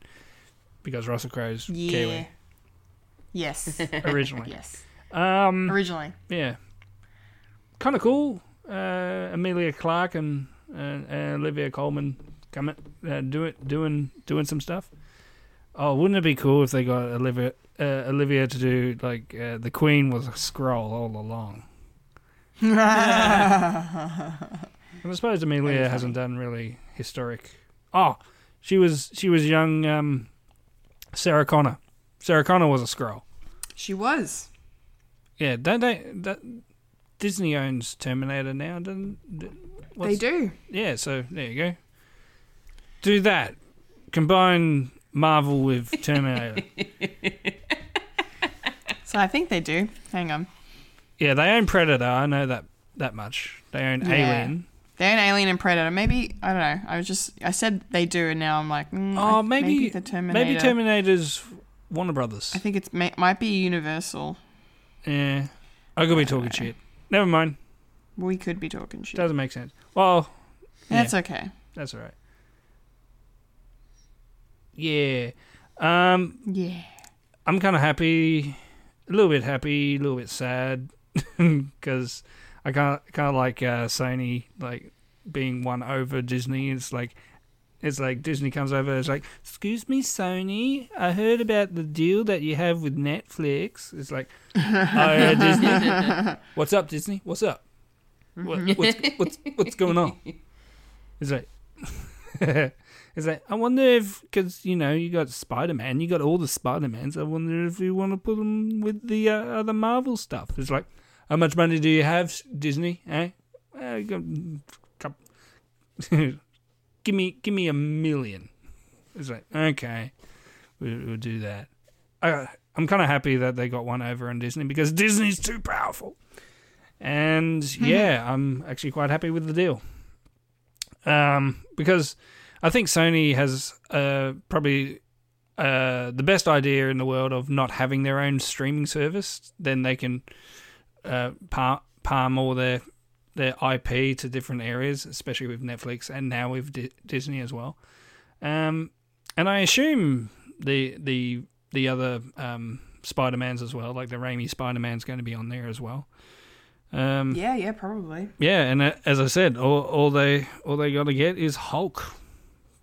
because Russell Crowe's Yeah. Kiwi Yes. originally. yes. Um, Originally. yeah, kind of cool. Uh, Emilia Clarke and uh, uh, Olivia Colman coming uh, do it, doing doing some stuff. Oh, wouldn't it be cool if they got Olivia uh, Olivia to do like uh, the Queen was a scroll all along? And I suppose Emilia hasn't done really historic. Oh, she was she was young um, Sarah Connor. Sarah Connor was a scroll. She was. Yeah, don't they? That, Disney owns Terminator now, doesn't? They do. Yeah, so there you go. Do that. Combine Marvel with Terminator. So I think they do. Hang on. yeah, they own Predator. I know that that much. They own. Alien. They own Alien and Predator. Maybe I don't know. I was just I said they do, and now I'm like, mm, Oh, I- maybe the Terminator. Maybe Terminator's Warner Brothers. I think it's may, might be Universal. Yeah, I could be talking shit. Never mind. We could be talking shit. Doesn't make sense. Well, That's yeah. okay. That's all right. Yeah. Um, Yeah. I'm kind of happy, a little bit happy, a little bit sad, because I kind of kind of like uh, Sony like being won over Disney. It's like it's like Disney comes over. It's like, excuse me, Sony, I heard about the deal that you have with Netflix. It's like, oh yeah, Disney. What's up, Disney? What's up? What, what's what's what's going on? It's like. It's like I wonder if because you know you got Spider Man, you got all the Spider Mans. I wonder if you want to put them with the uh, other Marvel stuff. It's like, how much money do you have, Disney? Eh? Uh, you got, couple- give me, give me a million. It's like okay, we'll, we'll do that. I, I'm kind of happy that they got one over on Disney because Disney's too powerful. And yeah, I'm actually quite happy with the deal. Um, because I think Sony has uh, probably uh, the best idea in the world of not having their own streaming service. Then they can uh, par- palm all their their IP to different areas, especially with Netflix and now with Di- Disney as well. Um, and I assume the the the other um, Spider Mans as well, like the Raimi Spider Man's going to be on there as well. Um, Yeah, yeah, probably. yeah, and uh, as I said, all, all they all they got to get is Hulk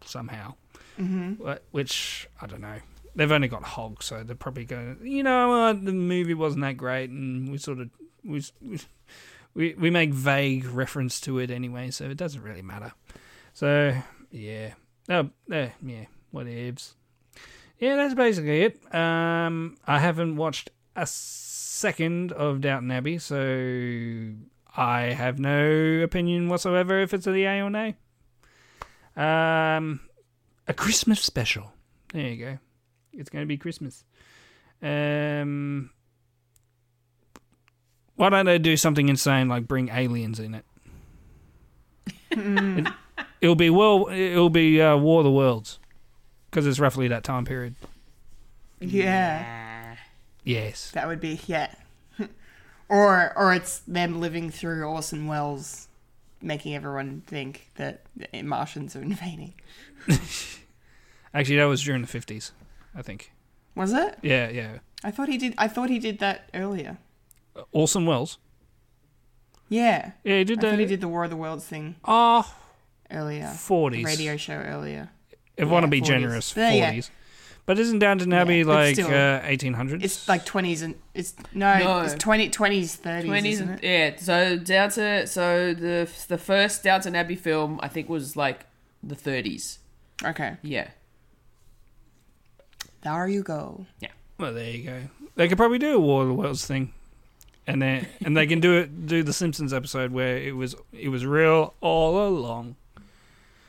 somehow. Mm-hmm. Which I don't know. They've only got Hulk, so they're probably going. You know what? The movie wasn't that great, and we sort of we we we we make vague reference to it anyway, so it doesn't really matter. So yeah, oh, eh, yeah, whatevs. Yeah, that's basically it. Um, I haven't watched a second of Downton Abbey, so I have no opinion whatsoever if it's a yay or nay. Um, a Christmas special. There you go. It's going to be Christmas. Um, Why don't they do something insane like bring aliens in it? it will be well. It'll be uh, War of the Worlds because it's roughly that time period. Yeah. Yes. That would be yeah. or or it's them living through Orson Welles making everyone think that Martians are invading. Actually, that was during the fifties, I think. Was it? Yeah, yeah. I thought he did I thought he did that earlier. Orson Welles. Yeah. Yeah, he did I that. thought he did the War of the Worlds thing Oh, earlier. 40s. Radio show earlier. if I want to yeah, be 40s. generous, Yeah, yeah. forties. But isn't Downton Abbey Yeah, but like still. uh, eighteen hundreds? It's like twenties and it's no, No. it's 20, 20s, 30s, Twenties, isn't it? yeah. So Downton, so the the first Downton Abbey film, I think, was like the thirties. Okay. Yeah, There you go. Yeah. Well, there you go. They could probably do a War of the Worlds thing, and then and they can do it. Do the Simpsons episode where it was it was real all along.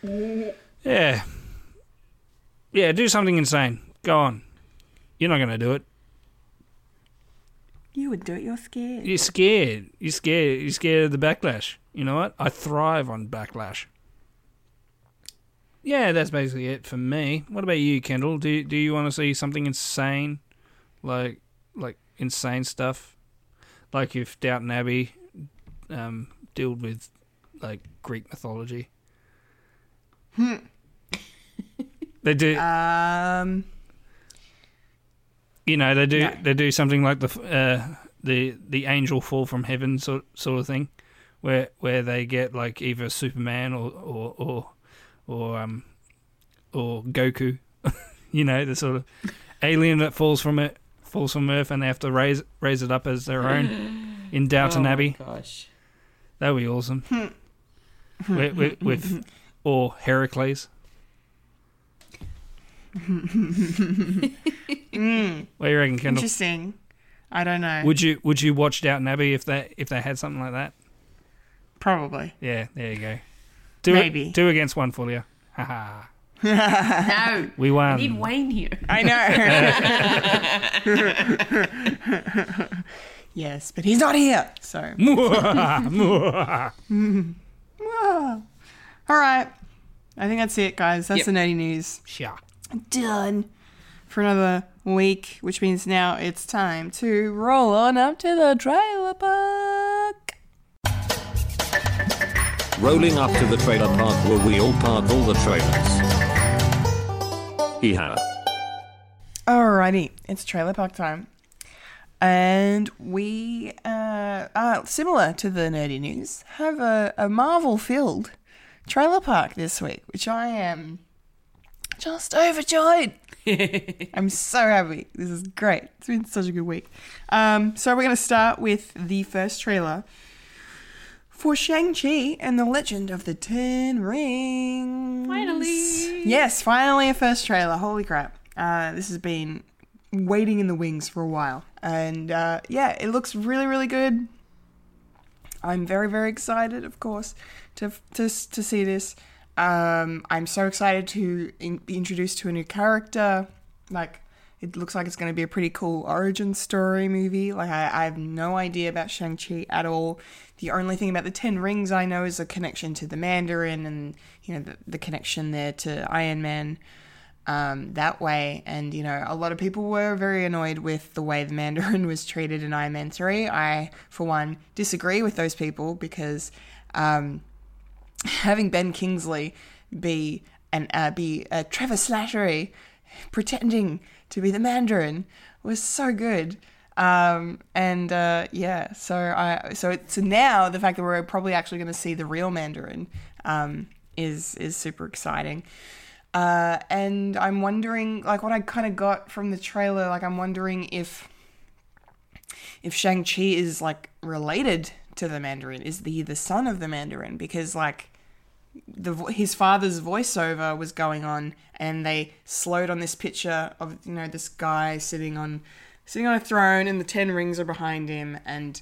Yeah, yeah. Do something insane. Go on. You're not gonna do it. You would do it, you're scared. You're scared. You're scared. You're scared of the backlash. You know what? I thrive on backlash. Yeah, that's basically it for me. What about you, Kendall? Do do you want to see something insane, like like insane stuff, like if Downton Abbey um, dealt with like Greek mythology? they do. Um you know they do No. they do something like the uh, the the angel fall from heaven sort sort of thing, where where they get like either Superman or or or, or um or Goku, you know the sort of alien that falls from it falls from Earth and they have to raise raise it up as their own in Downton oh Abbey. My gosh. That'd be awesome. with, with, with or Heracles. mm, What do you reckon, Kendall? interesting. I don't know. Would you would you watch Downton Abbey if they if they had something like that? Probably. Yeah, there you go. Two, Maybe. two against one for you. Haha. No, We I need won. Wayne here. I know. yes, but he's not here. So All right. I think that's it, guys. That's Yep. the nerdy news. Sure. Done for another week, which means now it's time to roll on up to the trailer park. Rolling up to the trailer park where we all park all the trailers. Yeah. Alrighty, it's trailer park time. And we, uh, uh, similar to the nerdy news, have a, a Marvel filled trailer park this week, which I am just overjoyed. I'm so happy. This is great. It's been such a good week. Um, so we're going to start with the first trailer for Shang-Chi and the Legend of the Ten Rings. Finally. Yes, finally a first trailer. Holy crap. Uh, this has been waiting in the wings for a while. And uh, yeah, it looks really, really good. I'm very, very excited, of course, to to, to see this. Um, I'm so excited to in, be introduced to a new character. Like, it looks like it's going to be a pretty cool origin story movie. Like, I, I have no idea about Shang-Chi at all. The only thing about the Ten Rings I know is a connection to the Mandarin and, you know, the, the connection there to Iron Man um, that way. And, you know, a lot of people were very annoyed with the way the Mandarin was treated in Iron Man 3. I, for one, disagree with those people because um, having Ben Kingsley be and uh, be uh, Trevor Slattery pretending to be the Mandarin was so good. Um, and uh, yeah, so I so so now the fact that we're probably actually going to see the real Mandarin um, is is super exciting. Uh, and I'm wondering, like, what I kind of got from the trailer, like, I'm wondering if if Shang Chi is like related to the Mandarin, is he the son of the Mandarin? Because like the his father's voiceover was going on, and they slowed on this picture of you know this guy sitting on sitting on a throne, and the ten rings are behind him, and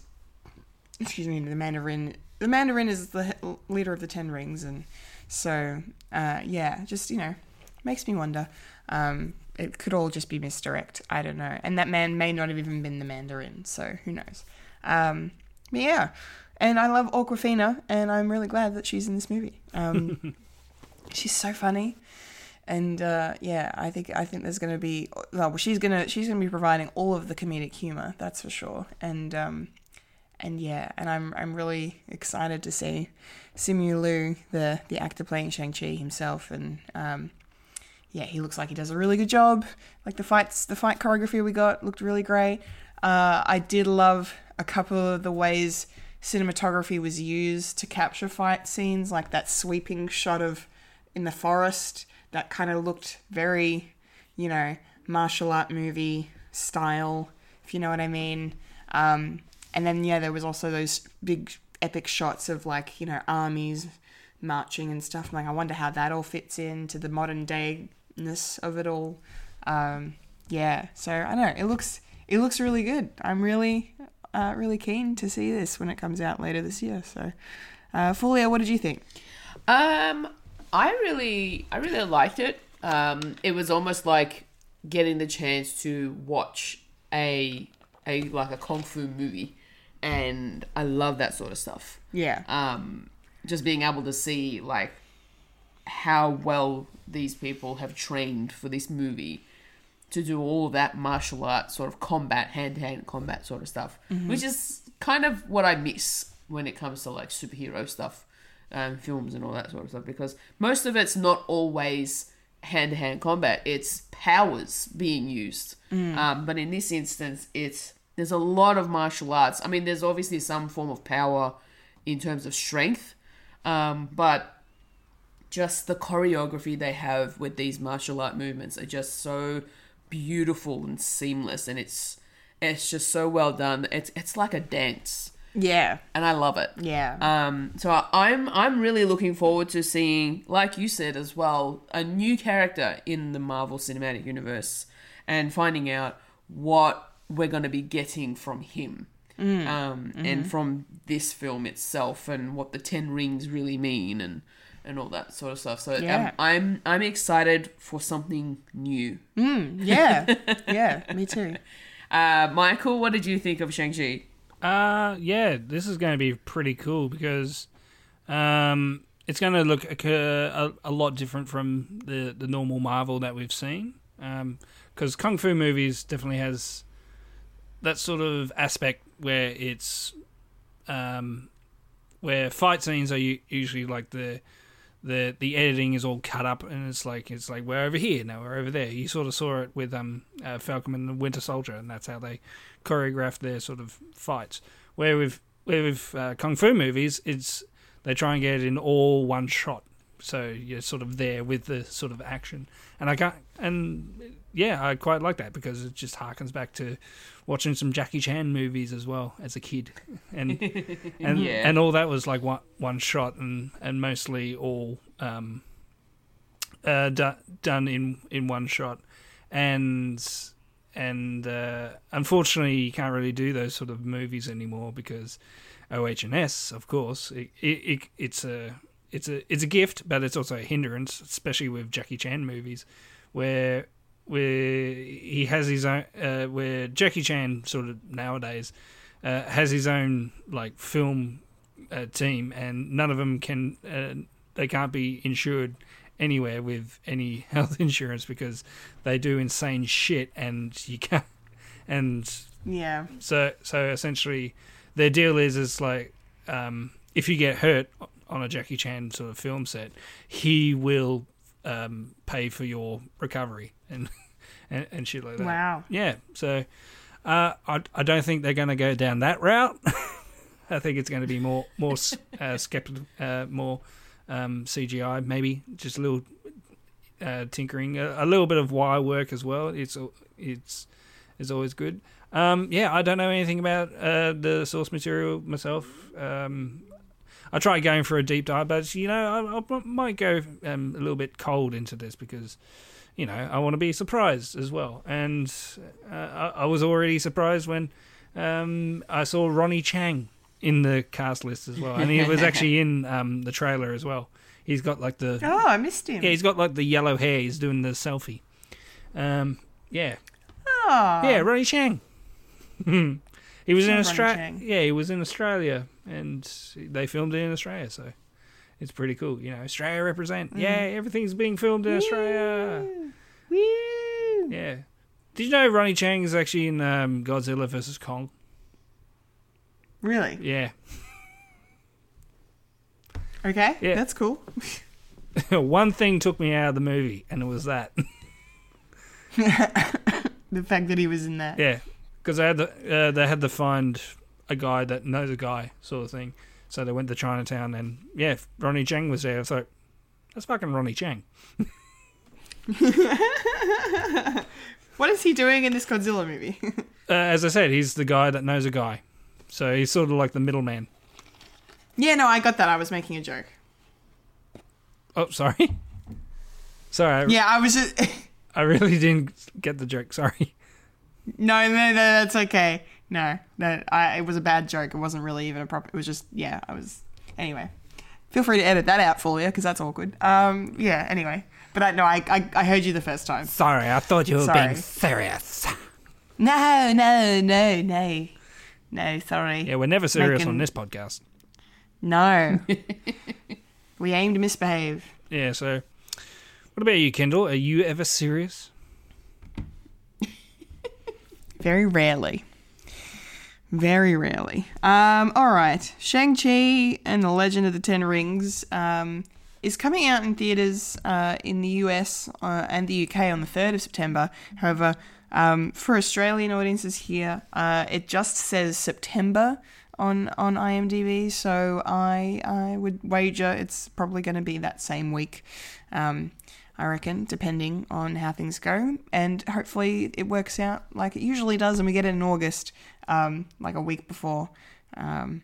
excuse me, the Mandarin. The Mandarin is the leader of the Ten Rings, and so uh, yeah, just you know, makes me wonder. Um, it could all just be misdirect. I don't know, and that man may not have even been the Mandarin, so who knows? Um, but yeah, and I love Awkwafina, and I'm really glad that she's in this movie. Um, she's so funny, and uh, yeah, I think I think there's gonna be well, she's gonna she's gonna be providing all of the comedic humor, that's for sure, and um, and yeah, and I'm I'm really excited to see Simu Liu, the the actor playing Shang Chi himself, and um, yeah, he looks like he does a really good job. Like the fights, the fight choreography we got looked really great. Uh, I did love a couple of the ways cinematography was used to capture fight scenes, like that sweeping shot of in the forest that kind of looked very, you know, martial art movie style, if you know what I mean. Um, and then yeah, there was also those big epic shots of like you know armies marching and stuff. I'm like, I wonder how that all fits into the modern dayness of it all. Um, yeah, so I don't know. It looks it looks really good. I'm really uh, really keen to see this when it comes out later this year. So, uh, Fulia, what did you think? Um, I really, I really liked it. Um, it was almost like getting the chance to watch a a like a kung fu movie, and I love that sort of stuff. Yeah, Um, just being able to see like how well these people have trained for this movie to do all that martial art sort of combat, hand to hand combat sort of stuff, which is kind of what I miss when it comes to like superhero stuff, um, films and all that sort of stuff. Because most of it's not always hand to hand combat; it's powers being used. Um, but in this instance, it's there's a lot of martial arts. I mean, there's obviously some form of power in terms of strength, um, but just the choreography they have with these martial art movements are just so beautiful and seamless and it's it's just so well done. It's it's like a dance. Yeah, and i love it. Yeah. um so I- i'm i'm really looking forward to seeing like you said as well a new character in the marvel cinematic universe and finding out what we're going to be getting from him um and from this film itself and what the 10 rings really mean and and all that sort of stuff so Yeah. um, i'm i'm excited for something new yeah, yeah, me too. uh michael what did you think of shang-chi Uh, yeah, this is going to be pretty cool because um, it's going to look a, a, a lot different from the, the normal Marvel that we've seen. Because kung fu movies definitely has that sort of aspect where it's um, where fight scenes are usually like the the the editing is all cut up and it's like it's like we're over here now we're over there. You sort of saw it with um uh, Falcon and the Winter Soldier, and that's how they choreographed their sort of fights. Where with where with uh, kung fu movies, it's they try and get it in all one shot, so you're sort of there with the sort of action. And I can't and yeah, I quite like that because it just harkens back to watching some Jackie Chan movies as well as a kid, and and Yeah. and all that was like one one shot and and mostly all um uh do, done in in one shot, and and uh, unfortunately you can't really do those sort of movies anymore because OH&S, of course, it, it, it it's a it's a it's a gift, but it's also a hindrance, especially with Jackie Chan movies, where where he has his own uh, where Jackie Chan sort of nowadays uh, has his own like film uh, team, and none of them can uh, they can't be insured anywhere with any health insurance because they do insane shit, and you can't and Yeah, so so essentially, their deal is is like um, if you get hurt on a Jackie Chan sort of film set, he will um, pay for your recovery and and, and shit like that. Wow. Yeah. So uh, I I don't think they're going to go down that route. I think it's going to be more more uh, skeptical, uh, more um, CGI, maybe just a little uh, tinkering, a, a little bit of wire work as well. It's it's is always good. Um, yeah, I don't know anything about uh, the source material myself. Um, I tried going for a deep dive, but you know, I, I might go um, a little bit cold into this because you know I want to be surprised as well. And uh, I, I was already surprised when um, I saw Ronny Chieng in the cast list as well, and he was actually in um, the trailer as well. He's got like the Oh, I missed him. yeah, he's got like the yellow hair. He's doing the selfie. Um, yeah, Oh, yeah, Ronny Chieng. He was in Australia. Yeah, he was in Australia, and they filmed it in Australia. So it's pretty cool. You know, Australia represent. Mm. Yeah, everything's being filmed in Australia. Woo! Yeah. Did you know Ronny Chieng is actually in um, Godzilla vs Kong? Really? Yeah. Okay. Yeah. That's cool. One thing took me out of the movie, and it was that. The fact that he was in that. yeah, because they had the uh, they had to find a guy that knows a guy, sort of thing. So they went to Chinatown, and yeah, Ronny Chieng was there. I thought, that's fucking Ronny Chieng. What is he doing in this Godzilla movie? Uh, as I said, he's the guy that knows a guy. So he's sort of like the middleman. yeah, no, I got that. I was making a joke. Oh, sorry. Sorry, I, Yeah, I was just. I really didn't get the joke. Sorry. no, no, no, that's okay. No, no, I, it was a bad joke. It wasn't really even a proper. It was just, yeah, I was. Anyway, feel free to edit that out for you because that's awkward. Um, yeah. Anyway, but I no, I, I, I heard you the first time. Sorry, I thought you were Sorry. being serious. No, no, no, no, no. Sorry. Yeah, we're never serious Making- on this podcast. No. we aim to misbehave. Yeah, so what about you, Kendall? Are you ever serious? Very rarely. Very rarely. Um, all right. Shang-Chi and the Legend of the Ten Rings um, is coming out in theaters uh, in the US uh, and the UK on the 3rd of September. However, um, for Australian audiences here, uh, it just says September on on IMDb, so I I would wager it's probably going to be that same week. Um, I reckon, depending on how things go. And hopefully it works out like it usually does, and we get it in August, um, like a week before, um,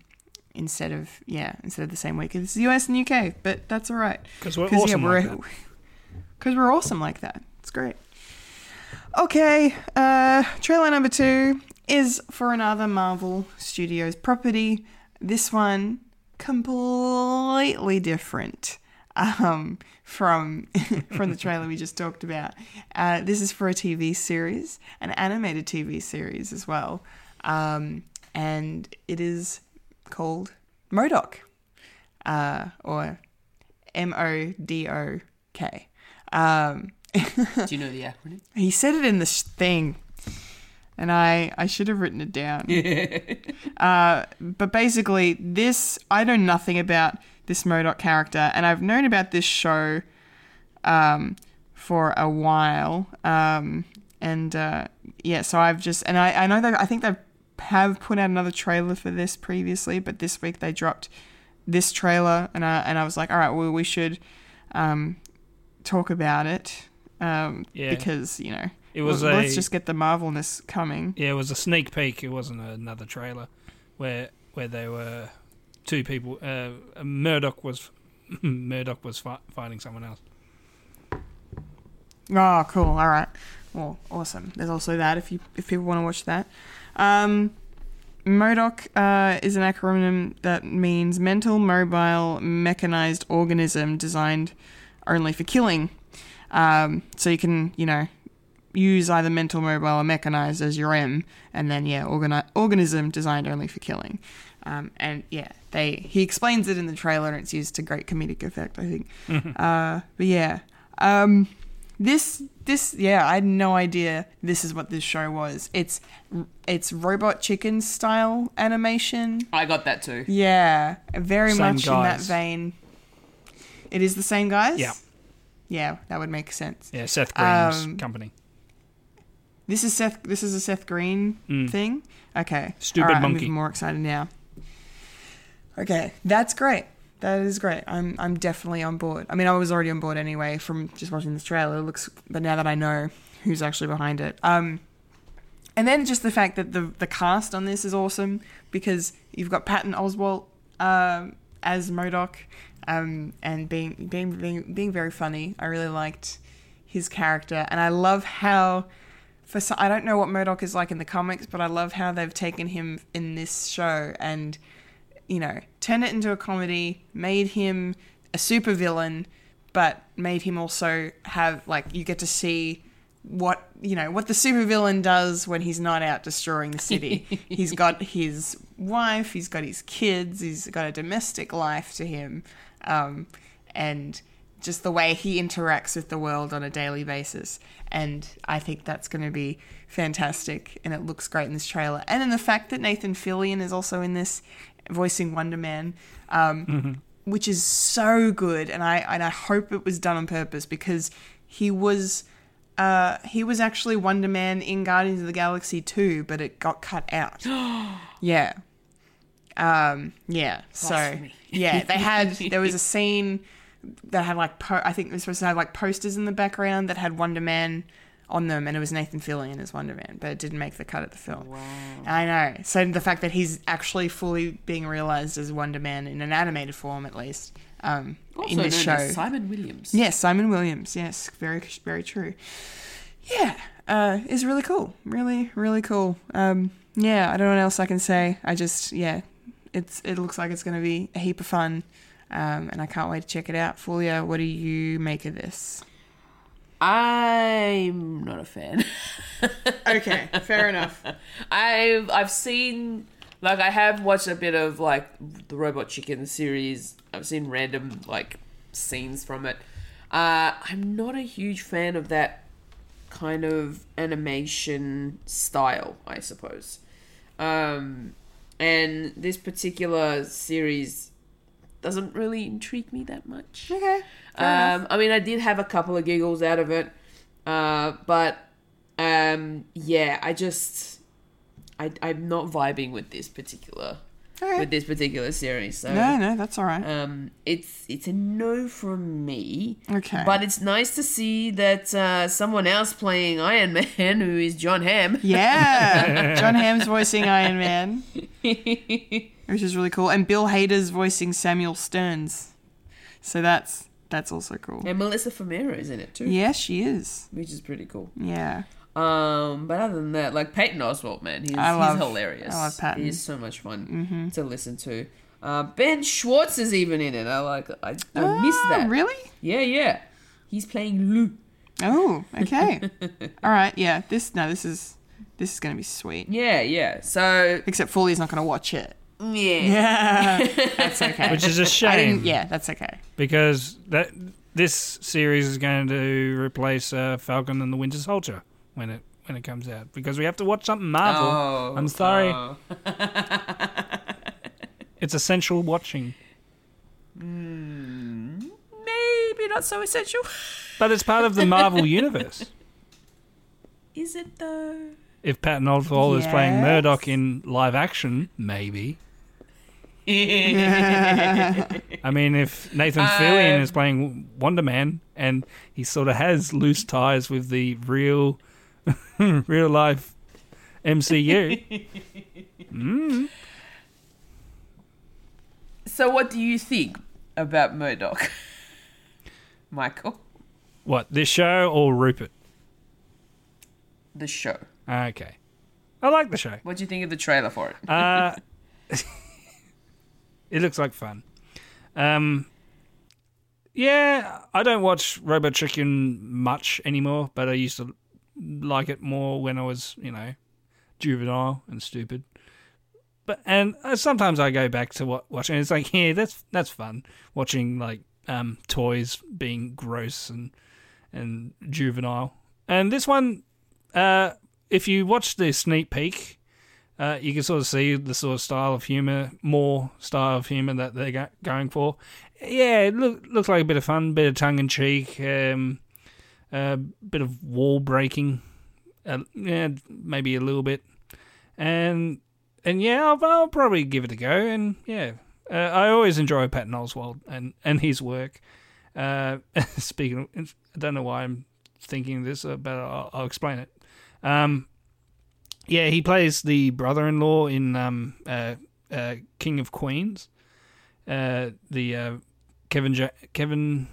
instead of yeah, instead of the same week. It's the US and UK, but that's all right 'Cause we're awesome yeah, we're that. because we're awesome like that. It's great. Okay, uh, trailer number two is for another Marvel Studios property. This one completely different um, from from the trailer we just talked about. Uh, this is for a TV series, an animated TV series as well, um, and it is called MODOK, uh, or M O D O K. Um, Do you know the acronym? he said it in the sh- thing, and I I should have written it down. uh, but basically, this I know nothing about this MODOK character, and I've known about this show um, for a while. Um, and uh, yeah, so I've just and I I know that I think they have put out another trailer for this previously, but this week they dropped this trailer, and I and I was like, all right, well we should um, talk about it. Um, Yeah. because you know It was let's a- just get the Marvelness coming. Yeah, it was a sneak peek. It wasn't another trailer where where they were two people. Uh, MODOK was MODOK was fi- fighting someone else. Oh, cool. All right. Well, awesome. There's also that if you if people want to watch that. Um, MODOK uh, is an acronym that means mental mobile mechanized organism designed only for killing. Um, so you can you know use either mental mobile or mechanized as your M, and then yeah, organi- organism designed only for killing. Um, and yeah, they he explains it in the trailer, and it's used to great comedic effect, I think. uh, but yeah, um, this this yeah, I had no idea this is what this show was. It's it's robot chicken style animation. I got that too. Yeah, very Same much in that vein. It is the same guys. Yeah. yeah, that would make sense. Yeah, Seth Green's Um, company. This is Seth. This is a Seth Green thing. Okay. Mm. Stupid All right, I'm monkey. even more excited now. Okay, that's great. That is great. I'm I'm definitely on board. I mean, I was already on board anyway from just watching this trailer. It looks, but now that I know who's actually behind it, um, and then just the fact that the the cast on this is awesome because you've got Patton Oswalt um, as MODOK, um, and being being being being very funny. I really liked his character, and I love how for some, I don't know what MODOK is like in the comics, but I love how they've taken him in this show and you know turned it into a comedy, made him a supervillain, but made him also have like you get to see what you know what the supervillain does when he's not out destroying the city. he's got his wife, he's got his kids, he's got a domestic life to him, um, and just the way he interacts with the world on a daily basis. And I think that's going to be fantastic, and it looks great in this trailer. And then the fact that Nathan Fillion is also in this, voicing Wonder Man. Um, which is so good, and I and I hope it was done on purpose because he was uh, he was actually Wonder Man in Guardians of the Galaxy 2, but it got cut out. yeah. Um, yeah. So yeah, they had there was a scene that had like po- I think it was supposed to have like posters in the background that had Wonder Man on them, and it was Nathan Fillion as Wonder Man, but it didn't make the cut at the film. Wow. I know. So the fact that he's actually fully being realized as Wonder Man in an animated form, at least, um, in this show. Simon Williams. Yes, Simon Williams. Yes, very very true. Yeah, uh, is really cool. Really, really cool. Um, yeah, I don't know what else I can say. I just yeah, it's it looks like it's going to be a heap of fun, um, and I can't wait to check it out. Fulia, what do you make of this? I'm not a fan. Okay, fair enough. I've I've seen like I have watched a bit of like the Robot Chicken series. I've seen random like scenes from it. Uh, I'm not a huge fan of that kind of animation style, I suppose. Um, and this particular series doesn't really intrigue me that much. Okay. Um, I mean, I did have a couple of giggles out of it, uh, but um, yeah, I just I I'm not vibing with this particular Okay. with this particular series. So No, no, that's all right. um, it's it's a no from me. Okay. but it's nice to see that uh, someone else playing Iron Man, who is John Hamm. Yeah, John Hamm's voicing Iron Man, which is really cool, and Bill Hader's voicing Samuel Stearns. So that's that's also cool. And Melissa Fumero is in it too, Yes, she is. which is pretty cool. Yeah. Um, but other than that, like Patton Oswalt, man, he's, I love- he's hilarious. I love Patton. He's so much fun to listen to. Uh, ben Schwartz is even in it. I like. I, I missed Ah, that. Really? Yeah, yeah. He's playing Lou. Oh, okay. All right. Yeah. This no. This is this is gonna be sweet. Yeah, yeah. So Except Foley's not gonna watch it. Yeah, Yeah. that's okay. which is a I shame. didn't. Yeah, that's okay. because that this series is going to replace uh, Falcon and the Winter Soldier when it when it comes out because we have to watch something Marvel. Oh, I'm sorry, oh. it's essential watching, maybe not so essential. but it's part of the Marvel universe. Is it though? If Patton Oswalt is playing Yes. MODOK in live action, maybe. I mean, if Nathan Fillion is playing Wonder Man and he sort of has loose ties with the real, real life MCU, So, what do you think about MODOK, Michael? what this show or Rupert? The show. Okay, I like the show. What do you think of the trailer for it? Uh, it looks like fun. Um, yeah, I don't watch Robot Chicken much anymore, but I used to like it more when I was, you know, juvenile and stupid. But and uh, sometimes I go back to what watching. It's like, yeah, that's that's fun watching like um toys being gross and and juvenile. And this one, uh, if you watch the sneak peek, uh, you can sort of see the sort of style of humor, more style of humor that they're go- going for. Yeah, it look, looks like a bit of fun, bit of tongue in cheek, um, a bit of wall breaking, uh, yeah, maybe a little bit, and and yeah, I'll, I'll probably give it a go. And yeah, uh, I always enjoy Patton Oswalt and and his work. Uh, speaking, of, I don't know why I'm thinking this, but I'll, I'll explain it. Um, yeah, he plays the brother-in-law in um, uh, uh, King of Queens, uh, the uh, Kevin ja- Kevin,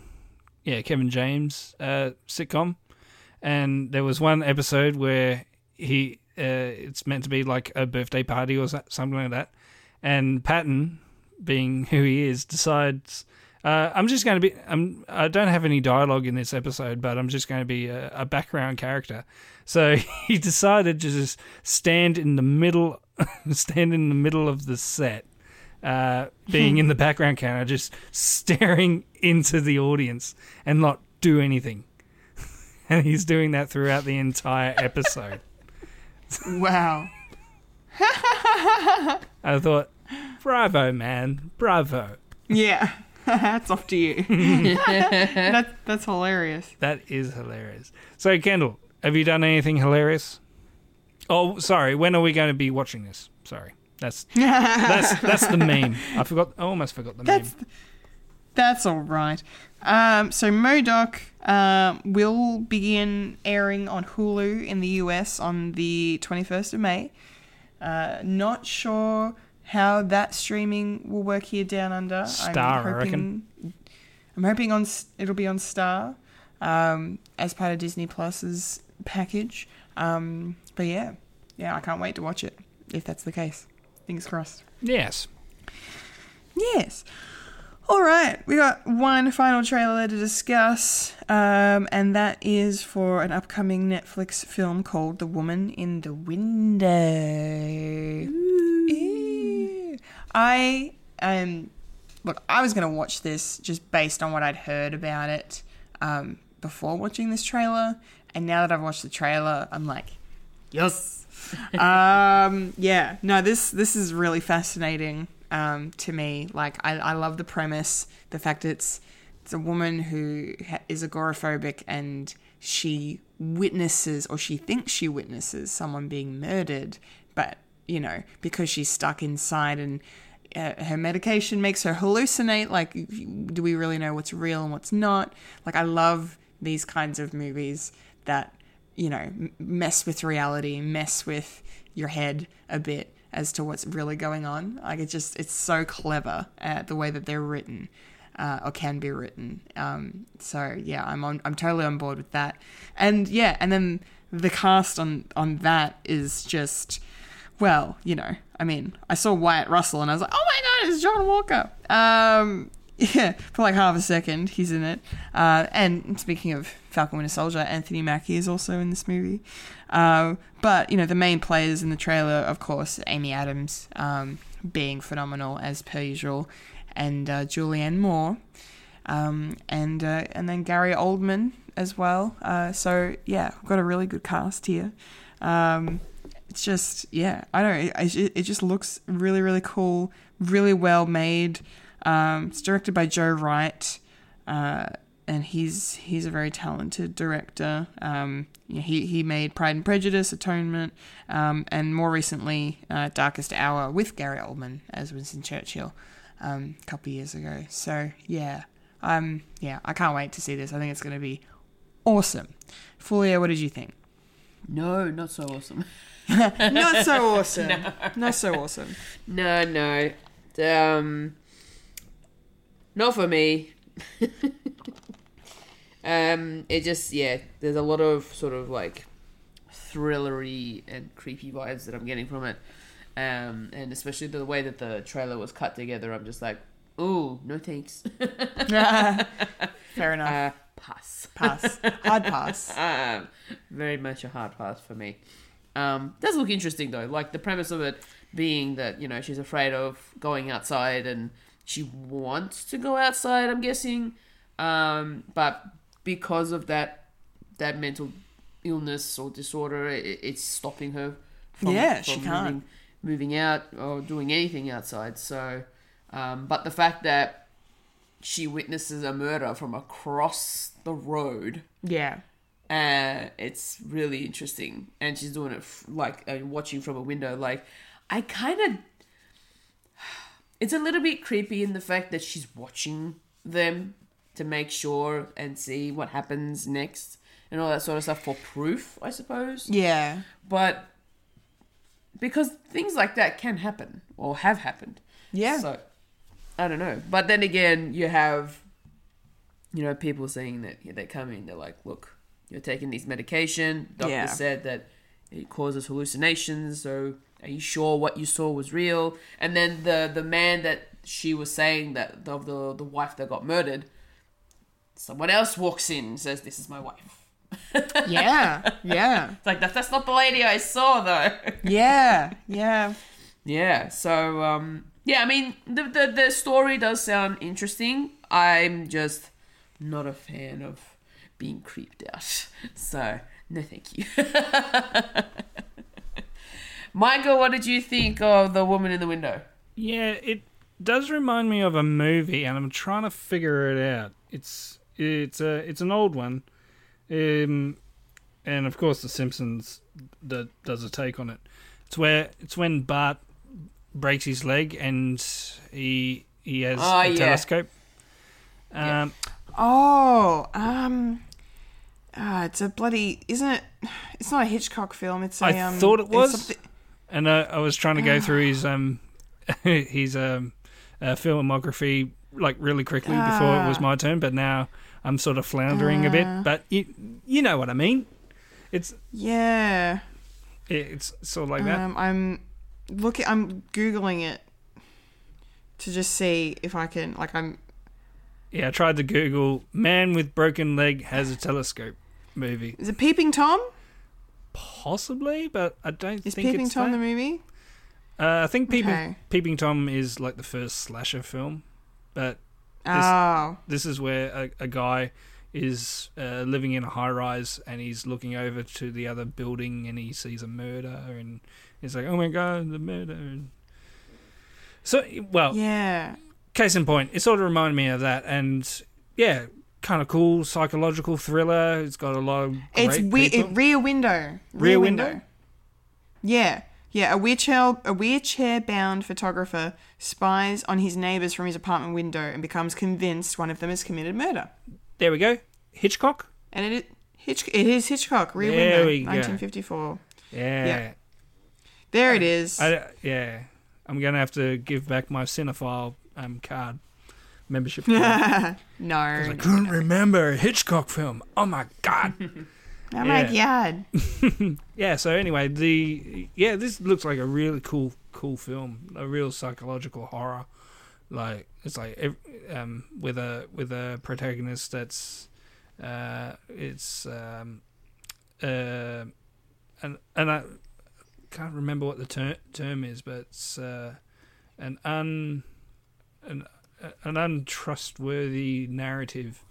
yeah Kevin James uh, sitcom, and there was one episode where he uh, it's meant to be like a birthday party or something like that, and Patton, being who he is, decides Uh, I'm just going to be. I'm. I don't have any dialogue in this episode, but I'm just going to be a, a background character. So he decided to just stand in the middle, stand in the middle of the set, uh, being in the background character, just staring into the audience and not do anything. And he's doing that throughout the entire episode. Wow. I thought, bravo, man, bravo. Yeah. Hats off to you. that's that's hilarious. That is hilarious. So, Kendall, have you done anything hilarious? Oh, sorry. When are we going to be watching this? Sorry, that's that's that's the meme. I forgot. I almost forgot the That's meme. that's all right. Um, so MODOK um, will begin airing on Hulu in the US on the 21st of May. Uh, not sure how that streaming will work here down under. Star, I reckon. I'm hoping on it'll be on Star um, as part of Disney Plus's package. Um, but yeah, yeah, I can't wait to watch it if that's the case. Fingers crossed. Yes. Yes. All right, we got one final trailer to discuss, um, and that is for an upcoming Netflix film called The Woman in the Window. I um, look, I was gonna watch this just based on what I'd heard about it um, before watching this trailer, and now that I've watched the trailer, I'm like, yes. um, yeah, no, this this is really fascinating um, to me. Like, I, I love the premise, the fact it's it's a woman who is agoraphobic and she witnesses or she thinks she witnesses someone being murdered, but you know because she's stuck inside and uh, her medication makes her hallucinate. Like, do we really know what's real and what's not? Like, I love these kinds of movies that you know, mess with reality, mess with your head a bit as to what's really going on. Like it's just it's so clever at the way that they're written uh, or can be written. Um, so yeah, I'm on I'm totally on board with that. And yeah, and then the cast on on that is just well, you know, I mean, I saw Wyatt Russell and I was like, oh my god, it's John Walker. Um, yeah, for like half a second, he's in it. Uh, and speaking of Falcon Winter Soldier, Anthony Mackie is also in this movie. Uh, but, you know, the main players in the trailer, of course, Amy Adams um, being phenomenal as per usual, and uh, Julianne Moore. Um, and uh, and then Gary Oldman as well. Uh, so yeah, we've got a really good cast here. Um, it's just yeah, I don't know. It, it, just looks really really cool, really well made. Um, it's directed by Joe Wright, uh, and he's he's a very talented director. Um, he he made Pride and Prejudice, Atonement, um, and more recently uh, Darkest Hour with Gary Oldman as Winston Churchill um, a couple of years ago. So yeah, um, yeah, I can't wait to see this. I think it's going to be awesome. Fulia, what did you think? No, not so awesome. Not so awesome. Not so awesome. No, no. Um, not for me. um, it just yeah. There's a lot of sort of like thrillery and creepy vibes that I'm getting from it, um, and especially the way that the trailer was cut together. I'm just like, ooh, no thanks. Fair enough. uh, pass. pass. Hard pass. um, very much a hard pass for me. Um, does look interesting though, like the premise of it being that you know she's afraid of going outside and she wants to go outside. I'm guessing, um, but because of that that mental illness or disorder, it, it's stopping her from, Yeah, she from can't. moving, moving out or doing anything outside. So, um, but the fact that she witnesses a murder from across the road Yeah. uh, it's really interesting, and she's doing it f- like uh, watching from a window. Like, I kind of, it's a little bit creepy in the fact that she's watching them to make sure and see what happens next and all that sort of stuff for proof, I suppose. Yeah. But because things like that can happen or have happened. Yeah. So I don't know. But then again, you have you know people saying that they come in, they're like, "Look, you're taking these medication. Doctor Yeah. said that it causes hallucinations. So are you sure what you saw was real?" And then the the man that she was saying that of the the wife that got murdered, someone else walks in and says, "This is my wife." Yeah, yeah, It's like that, that's not the lady I saw though. yeah, yeah. yeah. So um, yeah, I mean the, the the story does sound interesting. I'm just not a fan of being creeped out. So no, thank you. Michael, what did you think of the woman in the window? Yeah, it does remind me of a movie, and I'm trying to figure it out. It's it's a it's an old one, um, and of course The Simpsons that does a take on it. It's where it's when Bart breaks his leg and he he has Oh, a yeah. telescope. Yeah. Um, Oh, um, ah, it's a bloody, isn't it? It's not a Hitchcock film. It's a. I um, thought it was. and I, I was trying to go through his um his um uh, filmography like really quickly before it was Ah. my turn, but now I'm sort of floundering a bit. Ah. But you you know what I mean? It's Yeah. it's sort of like that. Um, I'm looking. I'm googling it to just see if I can. Like, I'm. Yeah, I tried to Google "man with broken leg has a telescope" movie, Is it Peeping Tom? possibly, but I don't Is think Peeping it's Tom that. the movie? Uh, I think Peeping Okay. Peeping Tom is like the first slasher film, but Oh, this is where a, a guy is uh, living in a high rise and he's looking over to the other building and he sees a murder and he's like, "Oh my god, the murder!" And so, well, yeah. case in point, it sort of reminded me of that, and yeah, kind of cool psychological thriller. It's got a lot of It's we- Rear Window. Rear Window? Yeah. Yeah, a wheelchair a wheelchair bound photographer spies on his neighbors from his apartment window and becomes convinced one of them has committed murder. there we go, Hitchcock. And it Hitch it is Hitchcock, Rear There Window, 1954. Yeah, Yeah. There it is. I, yeah. I'm gonna have to give back my cinephile um, card membership. Card. no. I couldn't remember a Hitchcock film. Oh my god. oh my god. yeah. So anyway, the yeah, this looks like a really cool, cool film. A real psychological horror. Like it's like um, with a with a protagonist that's uh, it's um, uh, and and I can't remember what the ter- term is, but it's uh, an un an an untrustworthy narrative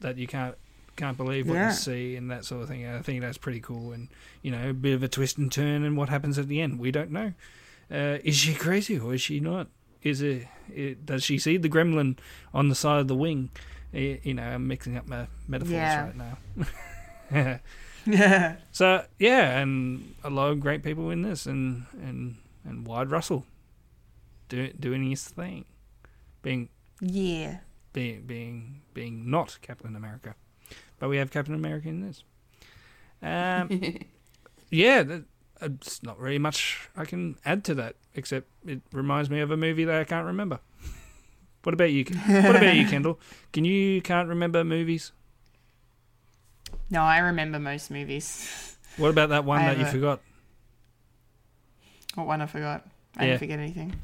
that you can't can't believe what Yeah. you see and that sort of thing. I think that's pretty cool, and you know, a bit of a twist and turn, and what happens at the end, we don't know. Uh, is she crazy or is she not? Is it, it? Does she see the gremlin on the side of the wing? Eh, You know, I'm mixing up my metaphors Yeah. right now. Yeah. So yeah, and a lot of great people in this, and and and Wyatt Russell, do, doing his thing, being Yeah. being being being not Captain America, but we have Captain America in this. Um, yeah, that, uh, it's not really much I can add to that, except it reminds me of a movie that I can't remember. What about you? What about you, Kendall? Can you can't remember movies? No, I remember most movies. What about that one I that you a- forgot? What one I forgot? I Yeah. didn't forget anything.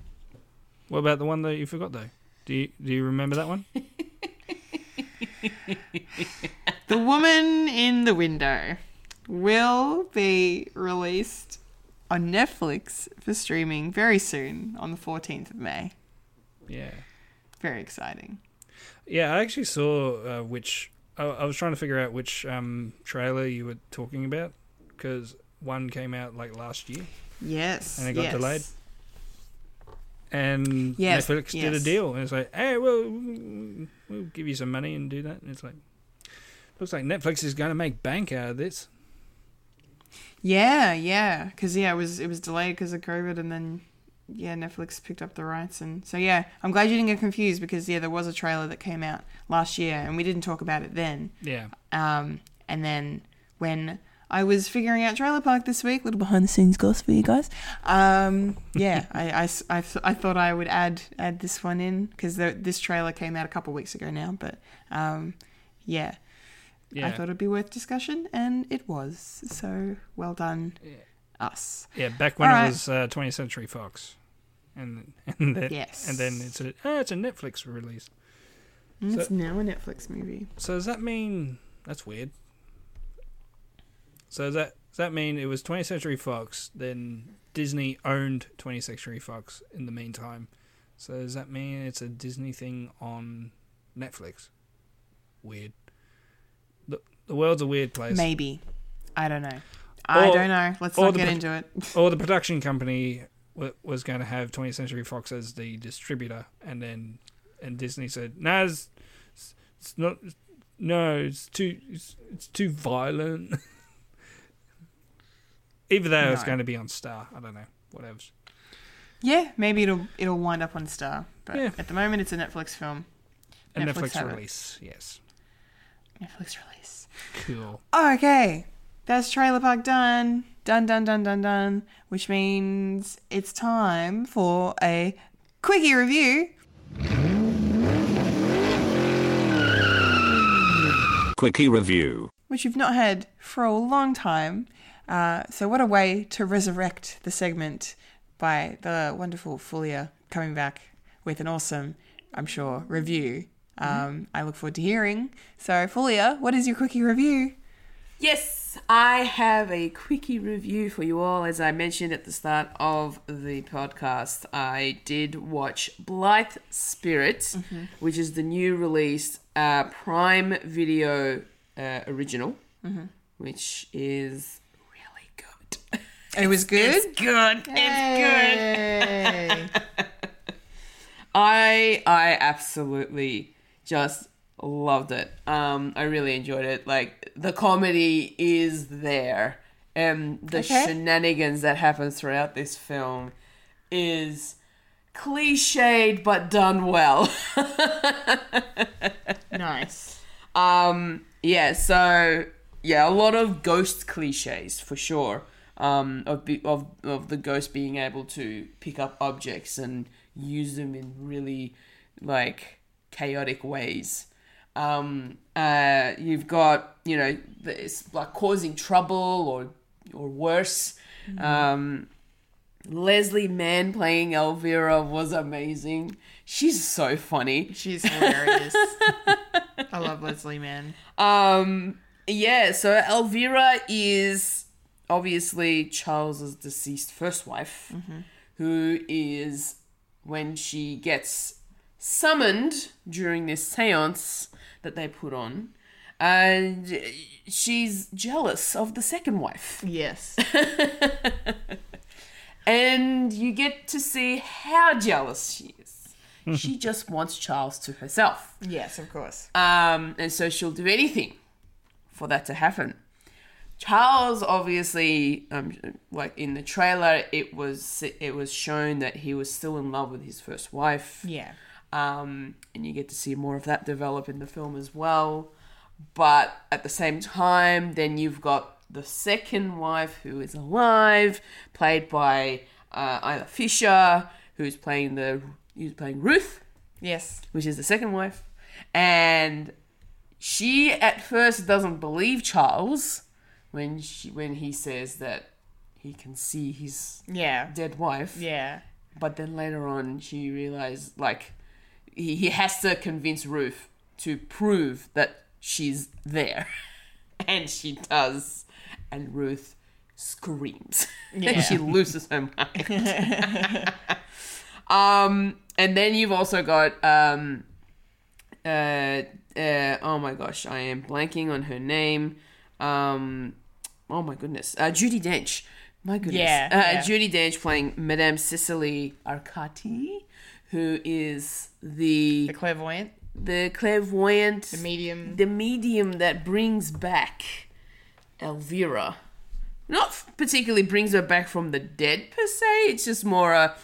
What about the one that you forgot though? Do you do you remember that one? The Woman in the Window will be released on Netflix for streaming very soon on the 14th of May. Yeah. Very exciting. Yeah, I actually saw uh, which. I, I was trying to figure out which um, trailer you were talking about because one came out like last year Yes. And it got yes. delayed? And Yes, Netflix did a deal and it's like, hey, well, we'll give you some money and do that. And it's like, looks like Netflix is going to make bank out of this. Yeah, yeah, because yeah, it was it was delayed because of COVID, and then yeah, Netflix picked up the rights, and so yeah, I'm glad you didn't get confused because yeah, there was a trailer that came out last year, and we didn't talk about it then. Yeah. Um, and then when I was figuring out Trailer Park this week, little behind the scenes goss for you guys. Um, yeah, I, I, I, I thought I would add add this one in because this trailer came out a couple weeks ago now, but um, yeah. I thought it'd be worth discussion, and it was. So well done, us. Yeah, back when All it right. was uh, 20th Century Fox. and and then Yes. and then it's a oh, it's a Netflix release. It's now a Netflix movie. So does that mean that's weird? So does that does that mean it was 20th Century Fox, then Disney owned 20th Century Fox in the meantime? So does that mean it's a Disney thing on Netflix? Weird. The the world's a weird place. Maybe. I don't know. I Or- don't know. Let's not get pro- into it. Or the production company w- was going to have 20th Century Fox as the distributor, and then and Disney said, "No, it's, it's not. No, it's too. It's, it's too violent." Either that, or it's going to be on Star. I don't know. Whatever. Yeah, maybe it'll it'll wind up on Star, but Yeah. at the moment it's a Netflix film. A Netflix Netflix, release. Yes. Netflix release. Cool. Okay, that's Trailer Park done. Done, done, done, done, done. Which means it's time for a quickie review. Quickie review. which you've not had for a long time. Uh, so, what a way to resurrect the segment by the wonderful Fulia coming back with an awesome, I'm sure, review. Um, I look forward to hearing. So, Fulia, what is your quickie review? Yes, I have a quickie review for you all. As I mentioned at the start of the podcast, I did watch Blithe Spirit, which is the new released uh, Prime Video uh, original, which is good. It was good. It's good. It's good. I I absolutely just loved it. Um, I really enjoyed it. Like the comedy is there, and the Okay. shenanigans that happen throughout this film is cliched but done well. nice. Um, yeah, so yeah, a lot of ghost cliches for sure. Um, of, of of the ghost being able to pick up objects and use them in really like chaotic ways. Um, uh, you've got you know it's like causing trouble or or worse. Um, Leslie Mann playing Elvira was amazing. She's so funny. She's hilarious. I love Leslie Mann. Um, yeah, so Elvira is obviously Charles's deceased first wife, who is when she gets summoned during this seance that they put on, and she's jealous of the second wife. Yes. And you get to see how jealous she is. she just wants Charles to herself. yes, of course. Um, and so she'll do anything for that to happen. Charles obviously, um, like in the trailer, it was it was shown that he was still in love with his first wife. Yeah. Um, and you get to see more of that develop in the film as well. But at the same time, then you've got the second wife who is alive, played by uh, Isla Fisher, who's playing the who's playing Ruth Yes. which is the second wife, and she at first doesn't believe Charles when she when he says that he can see his Yeah. dead wife. Yeah. But then later on, she realized like he, he has to convince Ruth to prove that she's there, and she does, and Ruth screams. Yeah. she loses her mind. um, and then you've also got um, uh, uh, oh my gosh, I am blanking on her name. Um, oh my goodness, uh, Judi Dench. My goodness, Yeah, uh, yeah. Judi Dench playing Madame Cicely Arcati, who is the The clairvoyant. the clairvoyant, The medium. the medium that brings back Elvira. Not particularly brings her back from the dead per se. It's just more a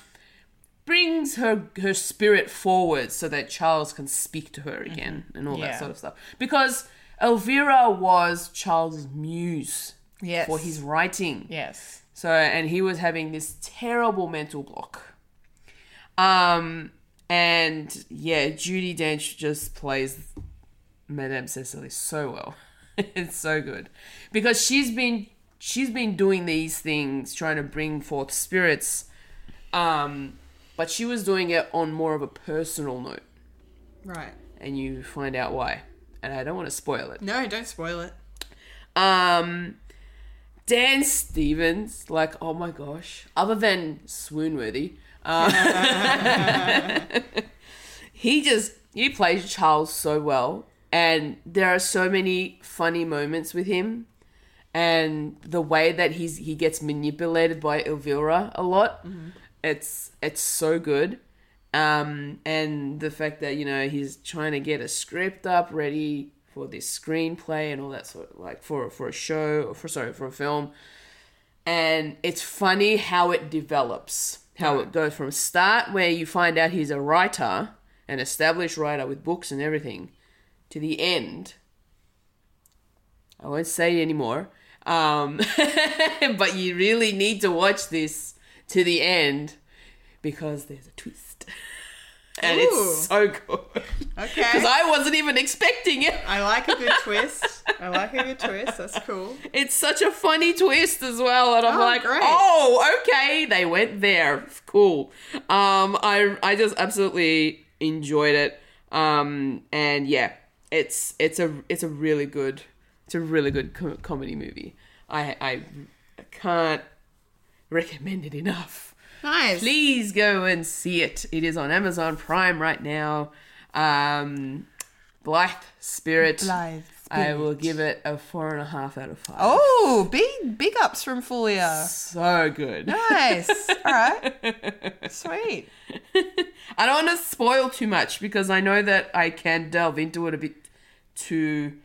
brings her her spirit forward so that Charles can speak to her again and all Yeah. that sort of stuff. Because Elvira was Charles' muse Yes. for his writing. Yes. So, and he was having this terrible mental block. Um, and yeah, Judi Dench just plays Madame Cecily so well. it's so good because she's been she's been doing these things, trying to bring forth spirits, um, but she was doing it on more of a personal note, Right. and you find out why. And I don't want to spoil it. No, don't spoil it. Um, Dan Stevens, like, oh my gosh, other than swoon-worthy, uh, he just he plays Charles so well, and there are so many funny moments with him, and the way that he's he gets manipulated by Elvira a lot, it's it's so good. Um, and the fact that you know he's trying to get a script up ready for this screenplay and all that sort of like for for a show or for sorry for a film, and it's funny how it develops, how it goes from start where you find out he's a writer, an established writer with books and everything, to the end. I won't say anymore, um, but you really need to watch this to the end because there's a twist. And Ooh. it's so good. Okay. Because I wasn't even expecting it. I like a good twist. I like a good twist. That's cool. It's such a funny twist as well, and I'm Oh, like, great. oh, okay, they went there. Cool. Um, I I just absolutely enjoyed it. Um, and yeah, it's it's a it's a really good it's a really good co- comedy movie. I I can't recommend it enough. Nice. Please go and see it. It is on Amazon Prime right now. Um, Blithe Spirit. Blithe Spirit. I will give it a four and a half out of five. Oh, big big ups from Fulia. so good. Nice. All right. Sweet. I don't want to spoil too much because I know that I can delve into it a bit too.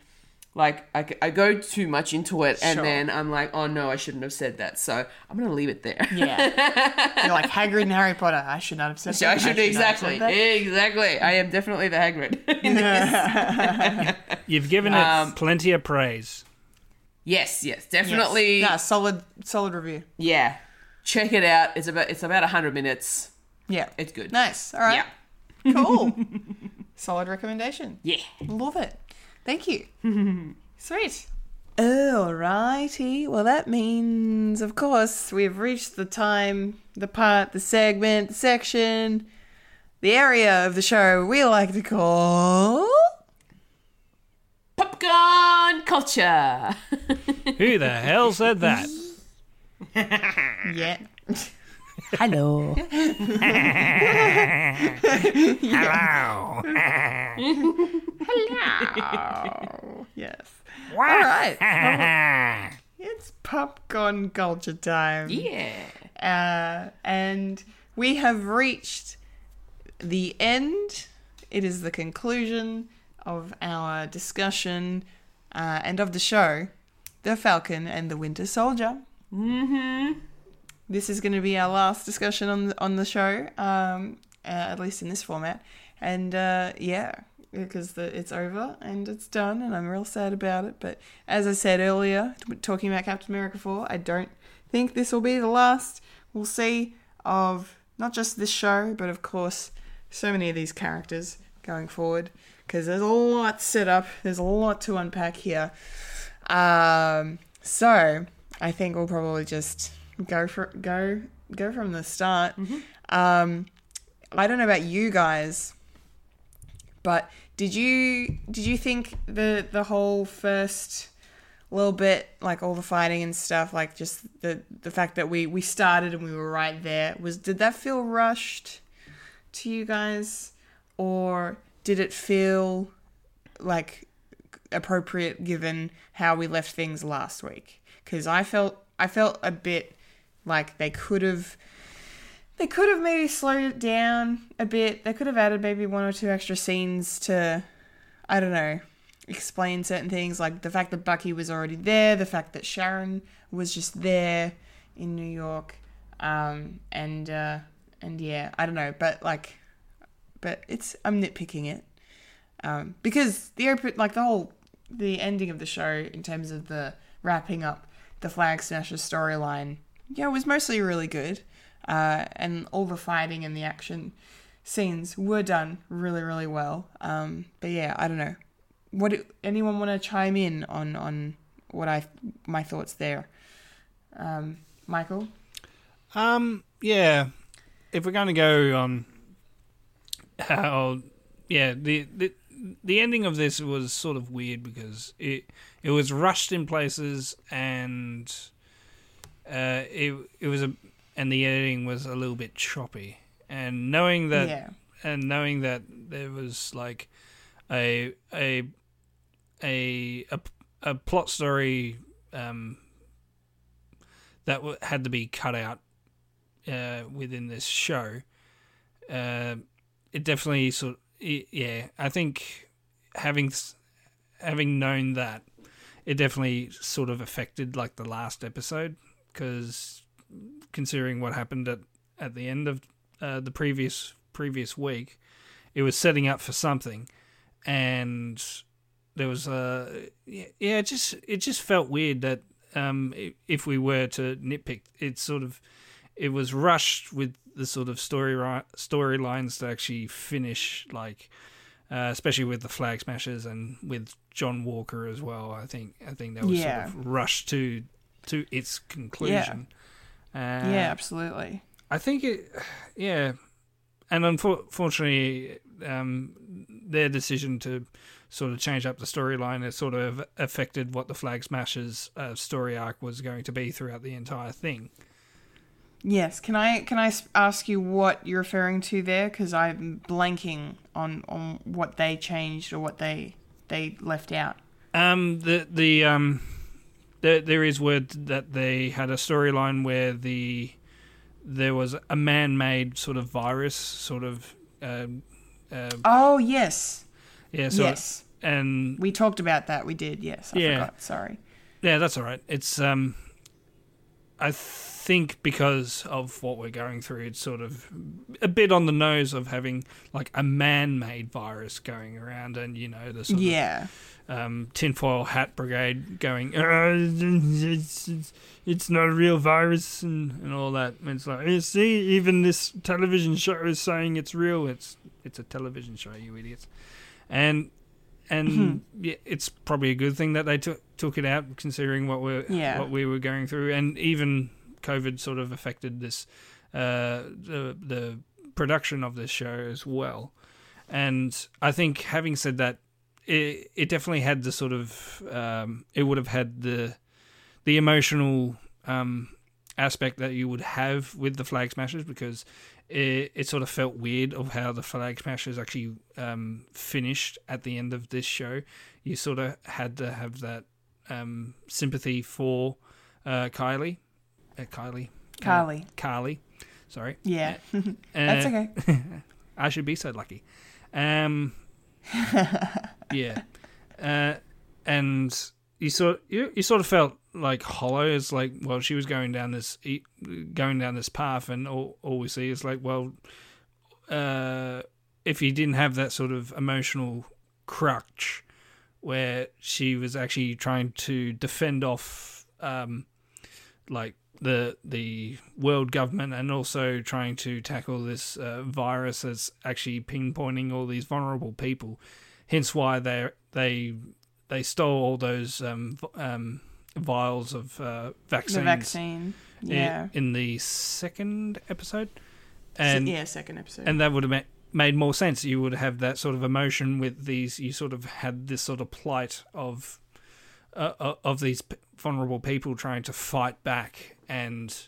Like I, I go too much into it, and Sure. then I'm like, oh no, I shouldn't have said that. So I'm gonna leave it there. Yeah. You're like Hagrid and Harry Potter. I should not have said So that. I should not have exactly, said that. exactly. I am definitely the Hagrid. in this. You've given it Um, plenty of praise. yes, yes, definitely. Yeah, solid solid review. Yeah, check it out. It's about it's about hundred minutes. Yeah. It's good. Nice. All right. Yeah, Cool. solid recommendation. yeah. Love it. Thank you. Sweet. Alrighty. Well, that means, of course, we've reached the time, the part, the segment, the section, the area of the show we like to call. Popcorn culture. Who the hell said that? Yeah. Hello. Hello. Hello. yes. All right. It's popcorn culture time. yeah. Uh, and we have reached the end. It is the conclusion of our discussion uh, and of the show The Falcon and the Winter Soldier. Mm-hmm. This is going to be our last discussion on the, on the show, um, uh, at least in this format. And uh, yeah, because the, it's over and it's done, and I'm real sad about it. But as I said earlier, talking about Captain America 4, I don't think this will be the last we'll see of not just this show, but of course, so many of these characters going forward. Because there's a lot set up, there's a lot to unpack here. Um, so I think we'll probably just go for go go from the start. Um, I don't know about you guys, but did you did you think the the whole first little bit like all the fighting and stuff like just the the fact that we we started and we were right there was did that feel rushed to you guys? Or did it feel like appropriate given how we left things last week? Because i felt i felt a bit like they could have they could have maybe slowed it down a bit. They could have added maybe one or two extra scenes to i don't know explain certain things like the fact that bucky was already there the fact that sharon was just there in new york um and uh and yeah i don't know but like but it's i'm nitpicking it. Um, because the open like the whole the ending of the show in terms of the wrapping up the flag smasher storyline yeah it was mostly really good. Uh, and all the fighting and the action scenes were done really really well. Um, but yeah i don't know. What anyone want to chime in on on what i my thoughts there? Um, michael? Um, yeah. if we're going to go on how, yeah, the the the ending of this was sort of weird because it it was rushed in places and uh, it it was a and the editing was a little bit choppy and knowing that yeah. and knowing that there was like a a a a, a plot story um, that w- had to be cut out uh, within this show. Uh, it definitely sort i yeah. I think having having known that, it definitely sort of affected like the last episode because considering what happened at at the end of uh, the previous previous week, it was setting up for something, and there was a yeah, yeah it just it just felt weird that um if we were to nitpick, it sort of it was rushed with the sort of story storylines to actually finish like. Uh, especially with the flag smashers and with John Walker as well, I think I think that was Yeah. sort of rushed to to its conclusion. Uh, yeah, absolutely. I think it, yeah, and unfortunately, um, their decision to sort of change up the storyline has sort of affected what the Flag Smashers uh, story arc was going to be throughout the entire thing. Yes. Can I can I ask you what you're referring to there? Because I'm blanking on on what they changed or what they they left out. Um, the the um, there there is word that they had a storyline where the there was a man-made sort of virus, sort of um, uh, Oh yes, yeah, so yes. and We talked about that. We did. Yes. I Yeah. forgot. Sorry. Yeah, that's all right. It's um, I think because of what we're going through, it's sort of a bit on the nose of having like a man-made virus going around, and you know the sort Yeah. of um, tinfoil hat brigade going, "Uh, it's, it's, it's not a real virus, and, and all that. And it's like, you see, even this television show is saying it's real. It's it's a television show, you idiots. And and yeah, it's probably a good thing that they took took it out, considering what we Yeah. what we were going through, and even COVID sort of affected this uh, the the production of this show as well. And I think, having said that, it it definitely had the sort of um, it would have had the the emotional um, aspect that you would have with the Flag Smashers because it, it sort of felt weird of how the Flag Smashers actually um, finished at the end of this show. You sort of had to have that um, sympathy for uh, Kylie, uh, Kylie, Karli. uh, Karli. Sorry, Yeah. Uh, That's okay. I should be so lucky. Um, yeah, uh, and you sort you, you sort of felt like hollow. It's like well, she was going down this going down this path, and all all we see is like well, uh, if you didn't have that sort of emotional crutch where she was actually trying to defend off um, like the the world government and also trying to tackle this uh, virus that's actually pinpointing all these vulnerable people. Hence why they they they stole all those um, um, vials of uh, vaccines The vaccine. Yeah. in the second episode, and yeah, second episode. and that would have ma- made more sense. You would have that sort of emotion with these. You sort of had this sort of plight of uh, uh, of these vulnerable people trying to fight back, and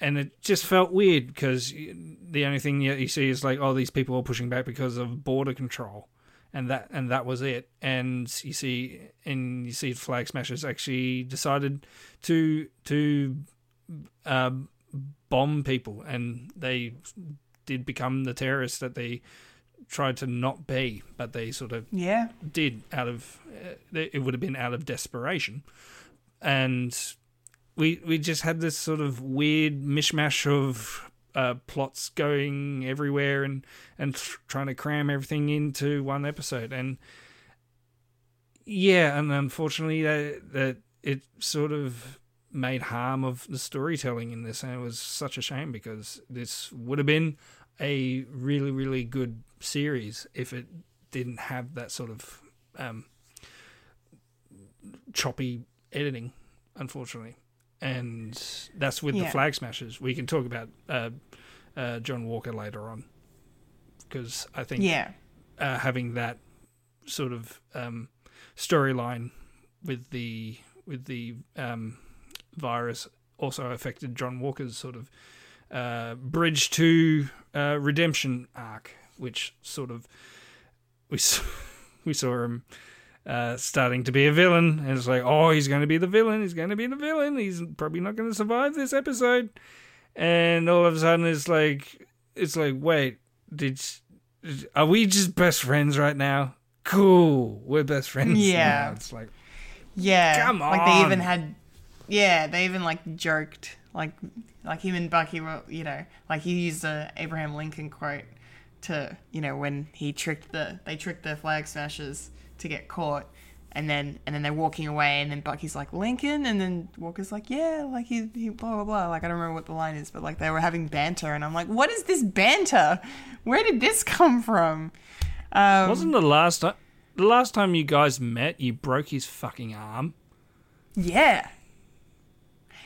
and it just felt weird because the only thing you, you see is like, oh, these people are pushing back because of border control. And that and that was it. And you see, and you see, Flag Smashers actually decided to to um, bomb people, and they did become the terrorists that they tried to not be, but they sort of yeah. did out of uh, it would have been out of desperation, and we we just had this sort of weird mishmash of uh, plots going everywhere and and tr- trying to cram everything into one episode. And yeah and unfortunately that that it sort of made harm of the storytelling in this. And it was such a shame because this would have been a really really good series if it didn't have that sort of um, choppy editing unfortunately and that's with the flag smashers we can talk about uh, uh, John Walker later on, because I think Yeah. uh, having that sort of um, storyline with the with the um, virus also affected John Walker's sort of uh, bridge to uh, redemption arc, which sort of we saw, we saw him uh, starting to be a villain, and it's like, oh, he's going to be the villain. He's going to be the villain. He's probably not going to survive this episode. And all of a sudden, it's like, it's like, wait, did, are we just best friends right now? Cool, we're best friends. Yeah. now. it's like, Yeah. Come on. Like they even had yeah, they even like joked like like him and Bucky were you know, like he used the Abraham Lincoln quote to, you know, when he tricked the they tricked the flag smashers to get caught and then and then they're walking away and then Bucky's like Lincoln and then Walker's like, Yeah, like he, he blah blah blah. Like I don't remember what the line is, but like they were having banter and I'm like, What is this banter? Where did this come from? Um wasn't the last time the last time you guys met, you broke his fucking arm? Yeah.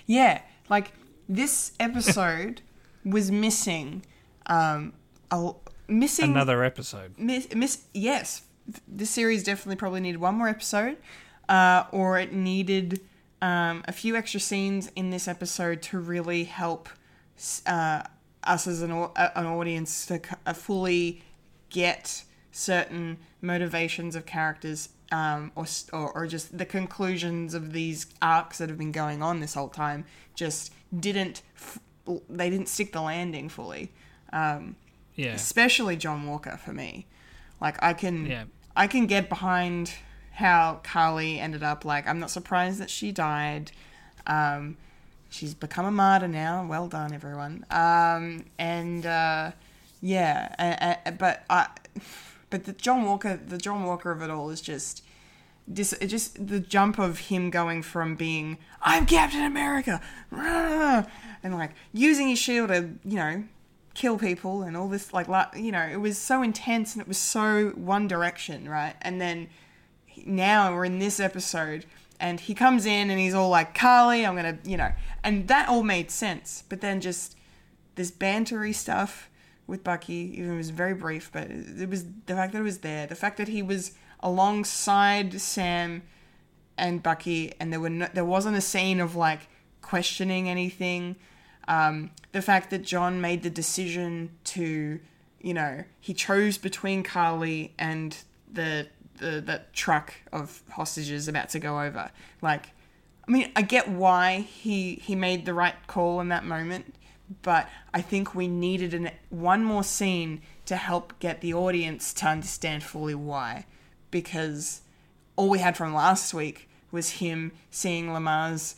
Yeah. Like this episode was missing um a missing Another episode. miss, miss yes. This series definitely probably needed one more episode uh or it needed um a few extra scenes in this episode to really help uh us as an an audience to uh, fully get certain motivations of characters um, or, or or just the conclusions of these arcs that have been going on this whole time just didn't f- they didn't stick the landing fully um, Yeah. especially John Walker for me like I can Yeah. I can get behind how Karli ended up like I'm not surprised that she died um, she's become a martyr now. Well done, everyone. Um, and uh, yeah, uh, uh, but I, but the John Walker, the John Walker of it all is just. It just the jump of him going from being I'm Captain America rah," and like using his shield to you know kill people and all this like you know it was so intense and it was so one direction right? And then now we're in this episode and he comes in and he's all like karli i'm gonna you know. And that all made sense but then just this bantery stuff with bucky even was very brief but it it was the fact that it was there the fact that he was alongside sam and bucky and there were no, there wasn't a scene of like questioning anything um, the fact that john made the decision to you know he chose between karli and the the that truck of hostages about to go over. Like i mean i get why he he made the right call in that moment but i think we needed an one more scene to help get the audience to understand fully why. Because all we had from last week was him seeing lemar's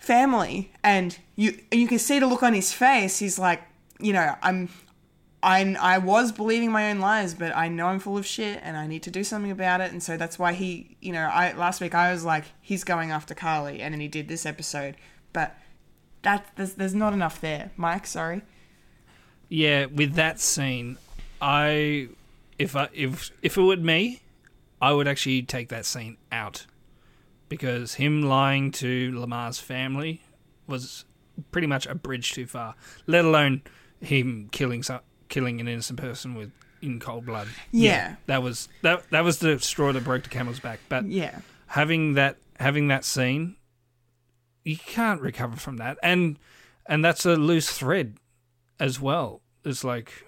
family and you you can see the look on his face he's like you know i'm I, I was believing my own lies, but I know I'm full of shit and I need to do something about it. And so that's why he, you know, I last week I was like, he's going after Karli, and then he did this episode. But that there's there's not enough there, Mike. Sorry. Yeah, with that scene, I if I if if it were me, I would actually take that scene out because him lying to Lemar's family was pretty much a bridge too far. Let alone him killing some, killing an innocent person with in cold blood. Yeah. that was that that was the straw that broke the camel's back. But Yeah. having that having that scene, you can't recover from that, and and that's a loose thread as well. It's like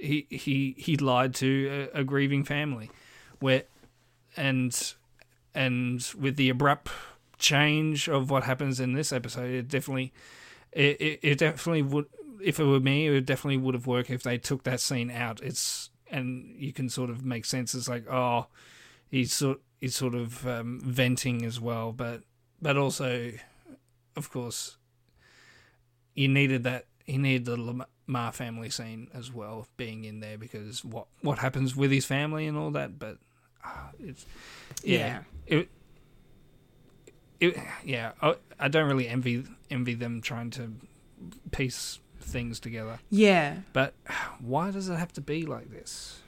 he he he lied to a, a grieving family, where and and with the abrupt change of what happens in this episode, it definitely it, it, it definitely would. If it were me, it definitely would have worked if they took that scene out. It's and you can sort of make sense. It's like oh, he's sort he's sort of um, venting as well, but but also, of course, you needed that. He needed the Lemar family scene as well being in there because what what happens with his family and all that. But uh, it's yeah, it it yeah. I, I don't really envy envy them trying to piece things together. Yeah. But why does it have to be like this?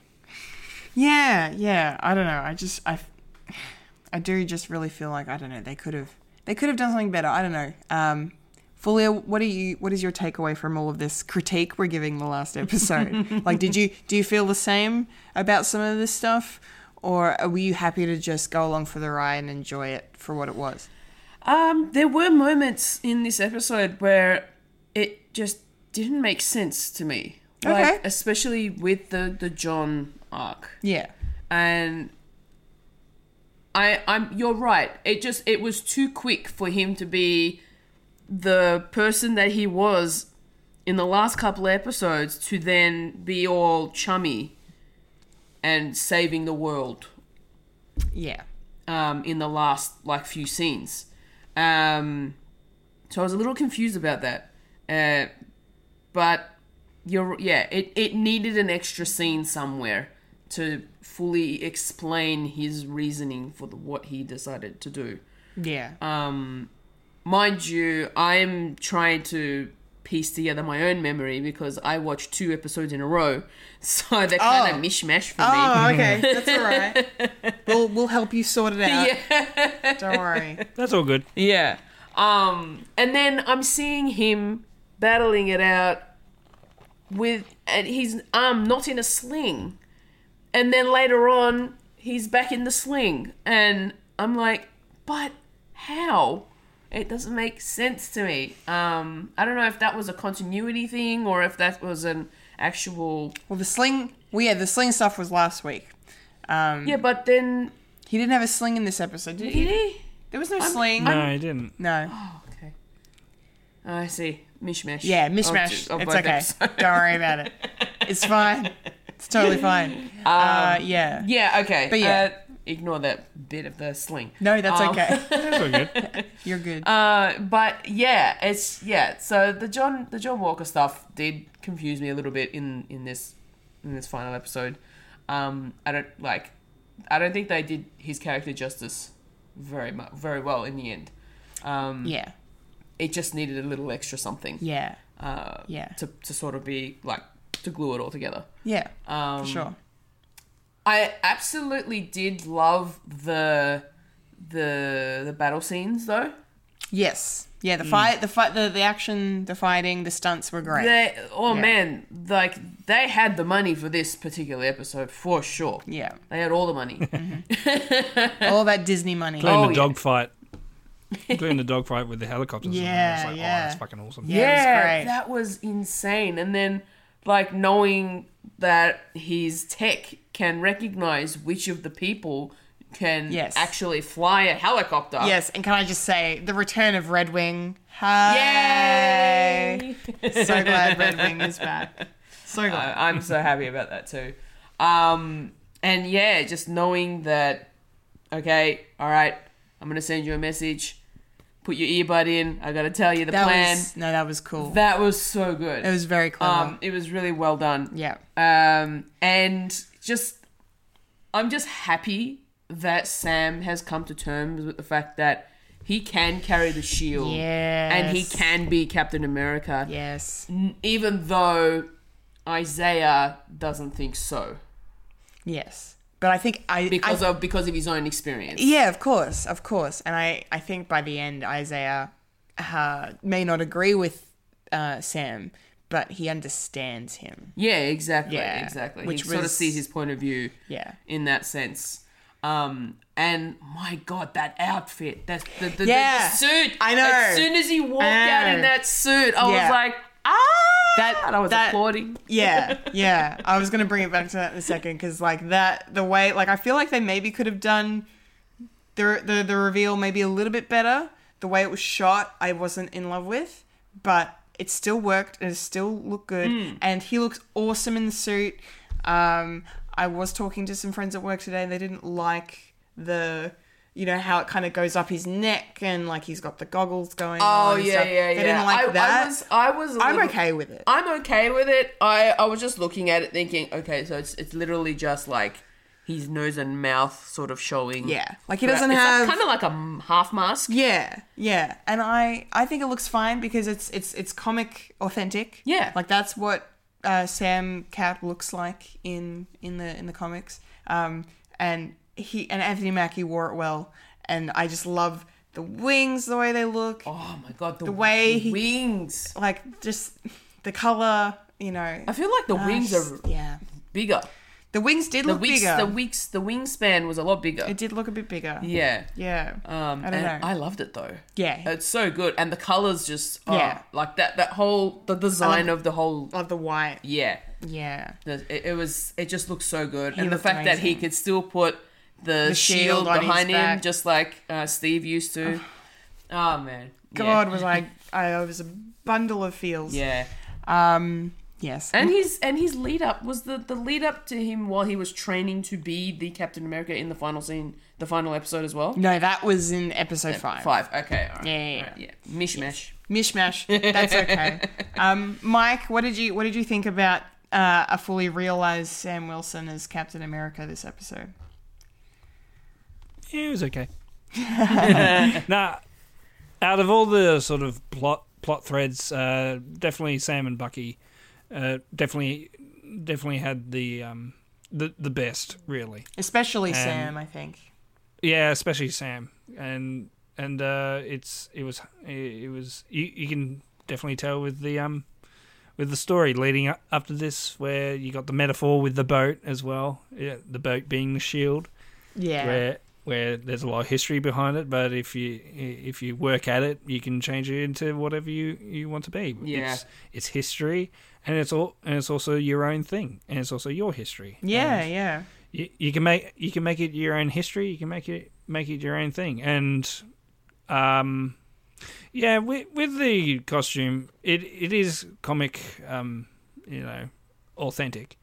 Yeah, yeah. I don't know. I just I, I do just really feel like I don't know. They could have they could have done something better. I don't know. Um, Fulia, what are you? What is your takeaway from all of this critique we're giving the last episode? like, did you do you feel the same about some of this stuff, or were you happy to just go along for the ride and enjoy it for what it was? Um, there were moments in this episode where it just didn't make sense to me. Like, Okay. especially with the the John arc. Yeah, and I I'm you're right. It just it was too quick for him to be the person that he was in the last couple of episodes to then be all chummy and saving the world yeah, um, in the last like few scenes. Um, so I was a little confused about that. Uh, but you're yeah, it, it needed an extra scene somewhere to fully explain his reasoning for the, what he decided to do. yeah. Um, mind you, I'm trying to piece together my own memory because I watched two episodes in a row, so they're kind Oh. of mishmash for me. Oh, okay, that's all right. We'll we'll help you sort it out. Yeah. Don't worry. That's all good. Yeah. Um, and then I'm seeing him battling it out with, and he's um not in a sling, and then later on he's back in the sling, and I'm like, but how? It doesn't make sense to me. Um, I don't know if that was a continuity thing or if that was an actual. Well, the sling. Well, yeah, the sling stuff was last week. Um, Yeah, but then he didn't have a sling in this episode, did he? did he? There was no sling. No, he didn't. no. Okay. Oh, I see. Mishmash. Yeah, mishmash. of it's okay. episodes. Don't worry about it. It's fine. It's totally fine. uh, yeah. Yeah, okay. But yeah. Uh, ignore that bit of the sling. No, that's Um, okay. That's all good. You're good. Uh, but yeah, it's yeah. So the John the John Walker stuff did confuse me a little bit in in this in this final episode. Um, I don't like. I don't think they did his character justice very much very well in the end. Um, yeah. it just needed a little extra something. Yeah. Uh, Yeah. To to sort of be like to glue it all together. Yeah. Um, for sure. I absolutely did love the the the battle scenes though. Yes. Yeah. The mm. fight. The fight. The, the action. The fighting. The stunts were great. They oh Yeah. man, like they had the money for this particular episode for sure. yeah. They had all the money. Mm-hmm. All that Disney money. Including Oh, the yeah. dogfight. Including the dogfight with the helicopters. Yeah, it's like, oh, yeah. Oh, that's fucking awesome. Yeah, it was great. that was insane. And then like knowing that his tech can recognize which of the people can Yes. actually fly a helicopter. Yes, and can I just say the return of Red Wing? Hey! Yay! So glad Red Wing is back. So glad. I- I'm so happy about that too. Um, and yeah, just knowing that, okay, all right, I'm gonna send you a message. Put your earbud in. I gotta tell you the that plan. was no, that was cool. That was so good. it was very clever. um, it was really well done. yeah. Um, and just, I'm just happy that Sam has come to terms with the fact that he can carry the shield. Yeah. And he can be Captain America. Yes. N- Even though Isaiah doesn't think so. Yes. But I think I Because I, of because of his own experience. yeah, of course, of course, and I I think by the end Isaiah uh, may not agree with uh, Sam, but he understands him. Yeah, exactly. Yeah, exactly. which he sort of was- sees his point of view Yeah. in that sense. Um, and my god, that outfit, that the, the, Yeah, the suit. I know. As soon as he walked out in that suit, I Yeah. was like, ah! That- and I was that- applauding. Yeah, yeah. I was gonna bring it back to that in a second because like that, the way, like I feel like they maybe could have done the the the reveal maybe a little bit better. The way it was shot, I wasn't in love with, but it still worked and it still looked good. Hmm. And he looks awesome in the suit. Um, I was talking to some friends at work today, and they didn't like the. You know how it kind of goes up his neck and like he's got the goggles going. Oh on and yeah, stuff. yeah, yeah. Didn't like I, that. I was, I was. I'm okay with it. I'm okay with it. I, I was just looking at it, thinking, okay, so it's it's literally just like his nose and mouth sort of showing. Yeah, like he doesn't it's have kind of like a half mask. Yeah, yeah, and I I think it looks fine because it's it's it's comic authentic. Yeah. like that's what uh, Sam Cap looks like in in the in the comics. Um, and he and Anthony Mackie wore it well, and I just love the wings, the way they look, Oh my god, the, The way the he- wings. like just the color. You know, I feel like the Ah, wings are yeah. bigger. The wings did The look wings, bigger. the wings, the wingspan was a lot bigger. it did look a bit bigger. yeah. Yeah. Um, I don't and know. I loved it though. Yeah. It's so good, and the colors just oh, Yeah. like that. That whole the design of the whole of the white. yeah. Yeah. The, it, it was it just looked so good, He and the fact that he could still put the, The shield shield, behind him, back. just like uh, Steve used to. oh man, Yeah. God was like I was a bundle of feels. yeah. Um yes. And his and his lead up was the the lead up to him while he was training to be the Captain America in the final scene, the final episode as well. no, that was in episode 5. Five. Okay. All right. Yeah, yeah, right, yeah. Mishmash. Mishmash. That's okay. um Mike, what did you what did you think about uh, a fully realized Sam Wilson as Captain America this episode? It was okay. now, out of all the sort of plot plot threads, uh, definitely Sam and Bucky, uh, definitely definitely had the um, the the best really. Especially Um, Sam, I think. Yeah, especially Sam, and and uh, it's it was it was you, you can definitely tell with the um with the story leading up, up to this where you got the metaphor with the boat as well, yeah, the boat being the shield Yeah. where where there's a lot of history behind it, but if you if you work at it, you can change it into whatever you, you want to be. Yeah. It's, it's history, and it's all and it's also your own thing, and it's also your history. yeah, And yeah. you, you can make you can make it your own history. You can make it make it your own thing, and um, yeah, with with the costume, it it is comic, um, you know, authentic.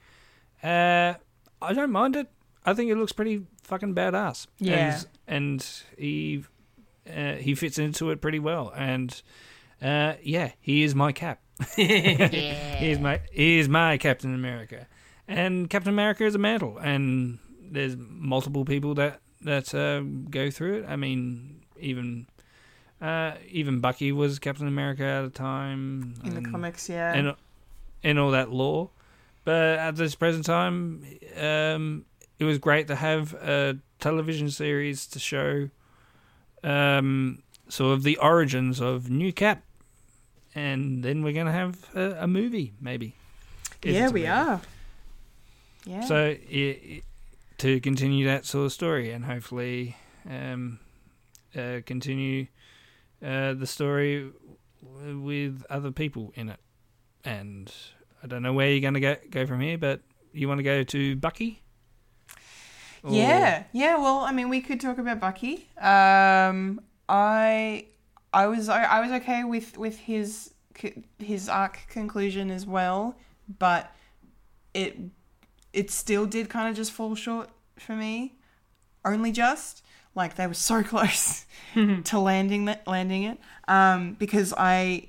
Uh, I don't mind it. I think it looks pretty fucking badass. Yeah. and, and he uh, he fits into it pretty well, and uh, yeah, he is my cap. He is my he is my Captain America, and Captain America is a mantle, and there's multiple people that that uh, go through it. I mean, even uh, even Bucky was Captain America at a time In the comics, yeah. and and all that lore. But at this present time, um, it was great to have a television series to show um, sort of the origins of New Cap, and then we're gonna have a, a movie, maybe. Yeah, we movie. are. Yeah. So i i to continue that sort of story, and hopefully um, uh, continue uh, the story w- with other people in it. And I don't know where you're going to go go from here, but you want to go to Bucky? Or- Yeah, yeah. Well, I mean, we could talk about Bucky. Um, I, I was, I, I was okay with with his his arc conclusion as well, but it it still did kind of just fall short for me. Only just like they were so close to landing that landing it. Um, because I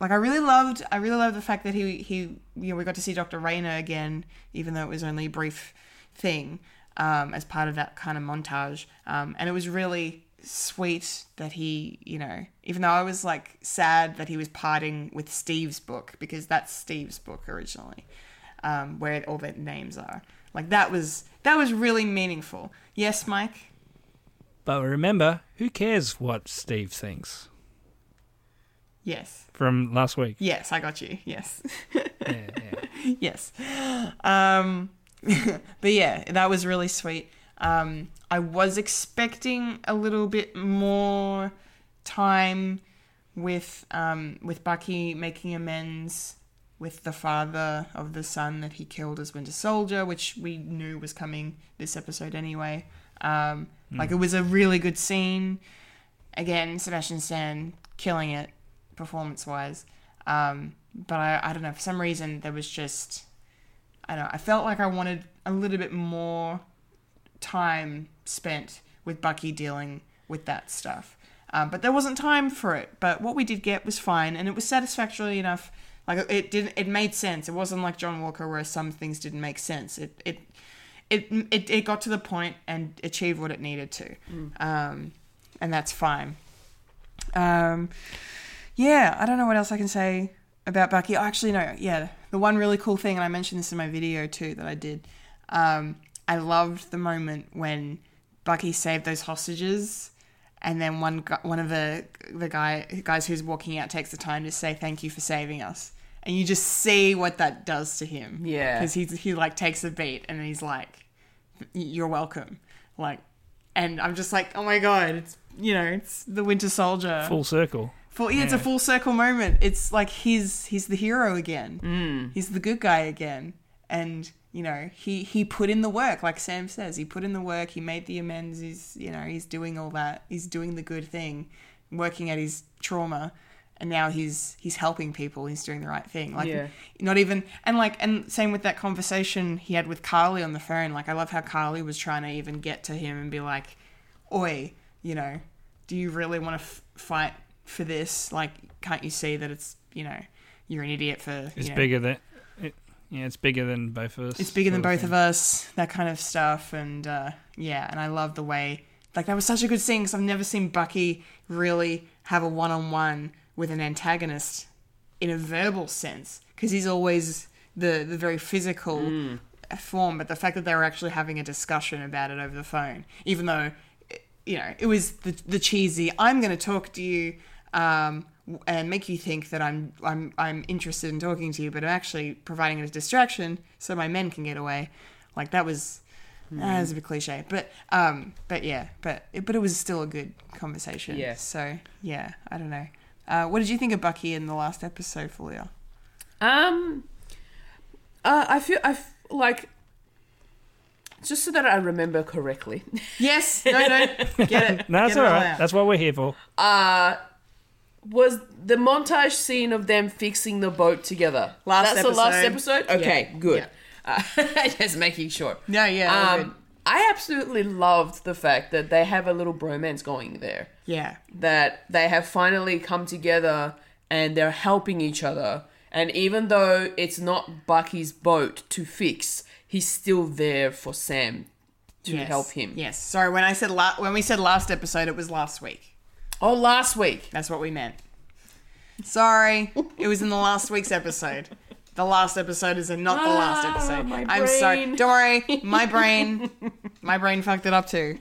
like I really loved I really loved the fact that he he you know we got to see Dr. Raynor again even though it was only a brief thing um, as part of that kind of montage. Um, and it was really sweet that he you know even though I was like sad that he was parting with Steve's book because that's Steve's book originally um, where all their names are. Like that was that was really meaningful. Yes Mike? But remember, who cares what Steve thinks? Yes. From last week? yes I got you. Yes. Yeah, yeah. yes. Um, but yeah, that was really sweet. Um, I was expecting a little bit more time with um, with Bucky making amends with the father of the son that he killed as Winter Soldier, which we knew was coming this episode anyway. Um, Like it was a really good scene. Again, Sebastian Stan killing it performance wise. Um, but I, I don't know, for some reason there was just I don't know, I felt like I wanted a little bit more time spent with Bucky dealing with that stuff. Um, but there wasn't time for it. But what we did get was fine, and it was satisfactory enough. Like it didn't, it made sense. It wasn't like John Walker where some things didn't make sense. It it it it, it got to the point and achieved what it needed to, um, and that's fine. Um, yeah, I don't know what else I can say about Bucky. Oh, actually, no. Yeah, the one really cool thing, and I mentioned this in my video too that I did. Um, I loved the moment when Bucky saved those hostages, and then one one of the the guy guys who's walking out takes the time to say thank you for saving us, and you just see what that does to him. Yeah. because he he like takes a beat and he's like, "You're welcome," like, and I'm just like, oh my god, it's you know, it's the Winter Soldier. Full circle. Full, yeah, it's a full circle moment. It's like he's he's the hero again. Mm. He's the good guy again, and you know he he put in the work, like Sam says. He put in the work. He made the amends. He's you know he's doing all that. He's doing the good thing, working at his trauma, and now he's he's helping people. He's doing the right thing. Like Yeah. not even and like and same with that conversation he had with Karli on the phone. Like I love how Karli was trying to even get to him and be like, "Oi, you know, do you really want to f- fight for this? Like, can't you see that it's you know you're an idiot for It's you know, bigger than. It, yeah, it's bigger than both of us. it's bigger than both thing. of us, that kind of stuff. And uh, yeah, and I love the way, like, that was such a good scene because I've never seen Bucky really have a one on one with an antagonist in a verbal sense because he's always the, the very physical form. But the fact that they were actually having a discussion about it over the phone, even though, you know, it was the, the cheesy, I'm going to talk to you. Um, and make you think that I'm I'm I'm interested in talking to you, but I'm actually providing a distraction so my men can get away. Like that was that was a bit cliche, but um, but yeah, but it, but it was still a good conversation. Yeah. So yeah, I don't know. Uh, what did you think of Bucky in the last episode, Fulia? Um, uh, I feel I f- like just so that I remember correctly. Yes. No. No. Get it. No, that's Get all all right. out. That's what we're here for. Uh was the montage scene of them fixing the boat together? Last That's the last episode. episode. Okay, Yeah. good. Uh, just making sure. No, yeah. Um, I absolutely loved the fact that they have a little bromance going there. Yeah. that they have finally come together and they're helping each other. And even though it's not Bucky's boat to fix, he's still there for Sam to Yes. help him. Yes. Sorry, when I said la- when we said last episode, it was last week. Oh, last week. That's what we meant. Sorry, it was in the last week's episode. The last episode is in not the last Ah, episode. my I'm sorry. brain. Don't worry, my brain, my brain fucked it up too.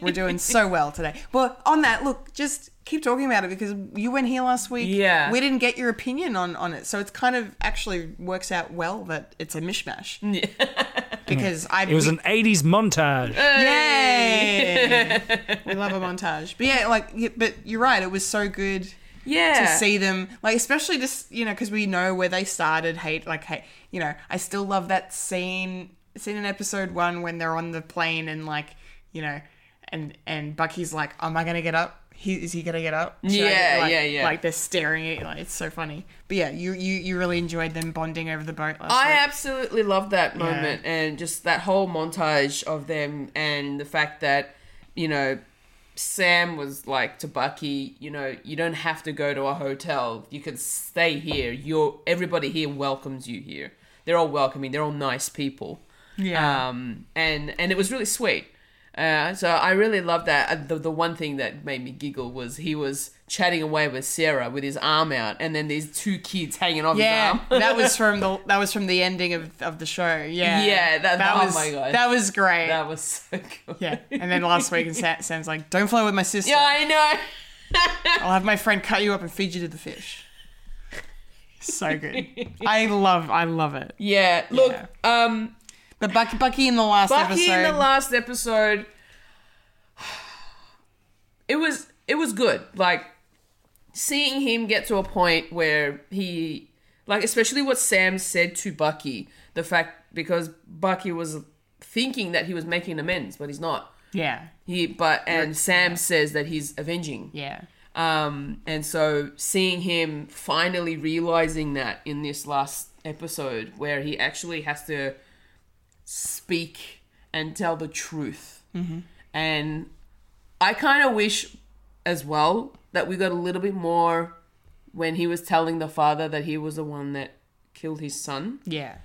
We're doing so well today. But on that, look, just keep talking about it because you went here last week. Yeah. we didn't get your opinion on on it, so it's kind of actually works out well that it's a mishmash. because I It was an 80s montage. yay. we love a montage, but yeah, like, but you're right. It was so good Yeah. to see them like especially just you know because we know where they started hate like hey you know i still love that scene scene in episode one when they're on the plane and like you know and and bucky's like am i gonna get up he, is he gonna get up Should Yeah, get-" like, yeah, yeah. like they're staring at you like it's so funny but yeah you you, you really enjoyed them bonding over the boat last I week. absolutely loved that moment and just that whole montage of them and the fact that, you know, Sam was like to Bucky, you know, you don't have to go to a hotel. You can stay here. You're everybody here welcomes you here. They're all welcoming. They're all nice people. Yeah. Um, and and it was really sweet. Uh, so I really loved that. Uh, The the one thing that made me giggle was he was chatting away with Sarah with his arm out, and then these two kids hanging off yeah, his arm. that was from the that was from the ending of, of the show. Yeah, Yeah, that- oh was my God. that was great. that was so cool. Yeah, and then last week, and Sa- Sam's like, "Don't fly with my sister. Yeah, I know. I'll have my friend cut you up and feed you to the fish." So good. I love, I love it. Yeah, look, Yeah. um, But Bucky, Bucky in the last episode. Bucky episode, in the last episode, it was it was good. Like seeing him get to a point where he, like, especially what Sam said to Bucky, the fact because Bucky was thinking that he was making amends, but he's not. yeah, He, but and Sam says that he's avenging. yeah, Um, and so seeing him finally realizing that in this last episode, where he actually has to speak and tell the truth, and I kind of wish as well that we got a little bit more when he was telling the father that he was the one that killed his son yeah,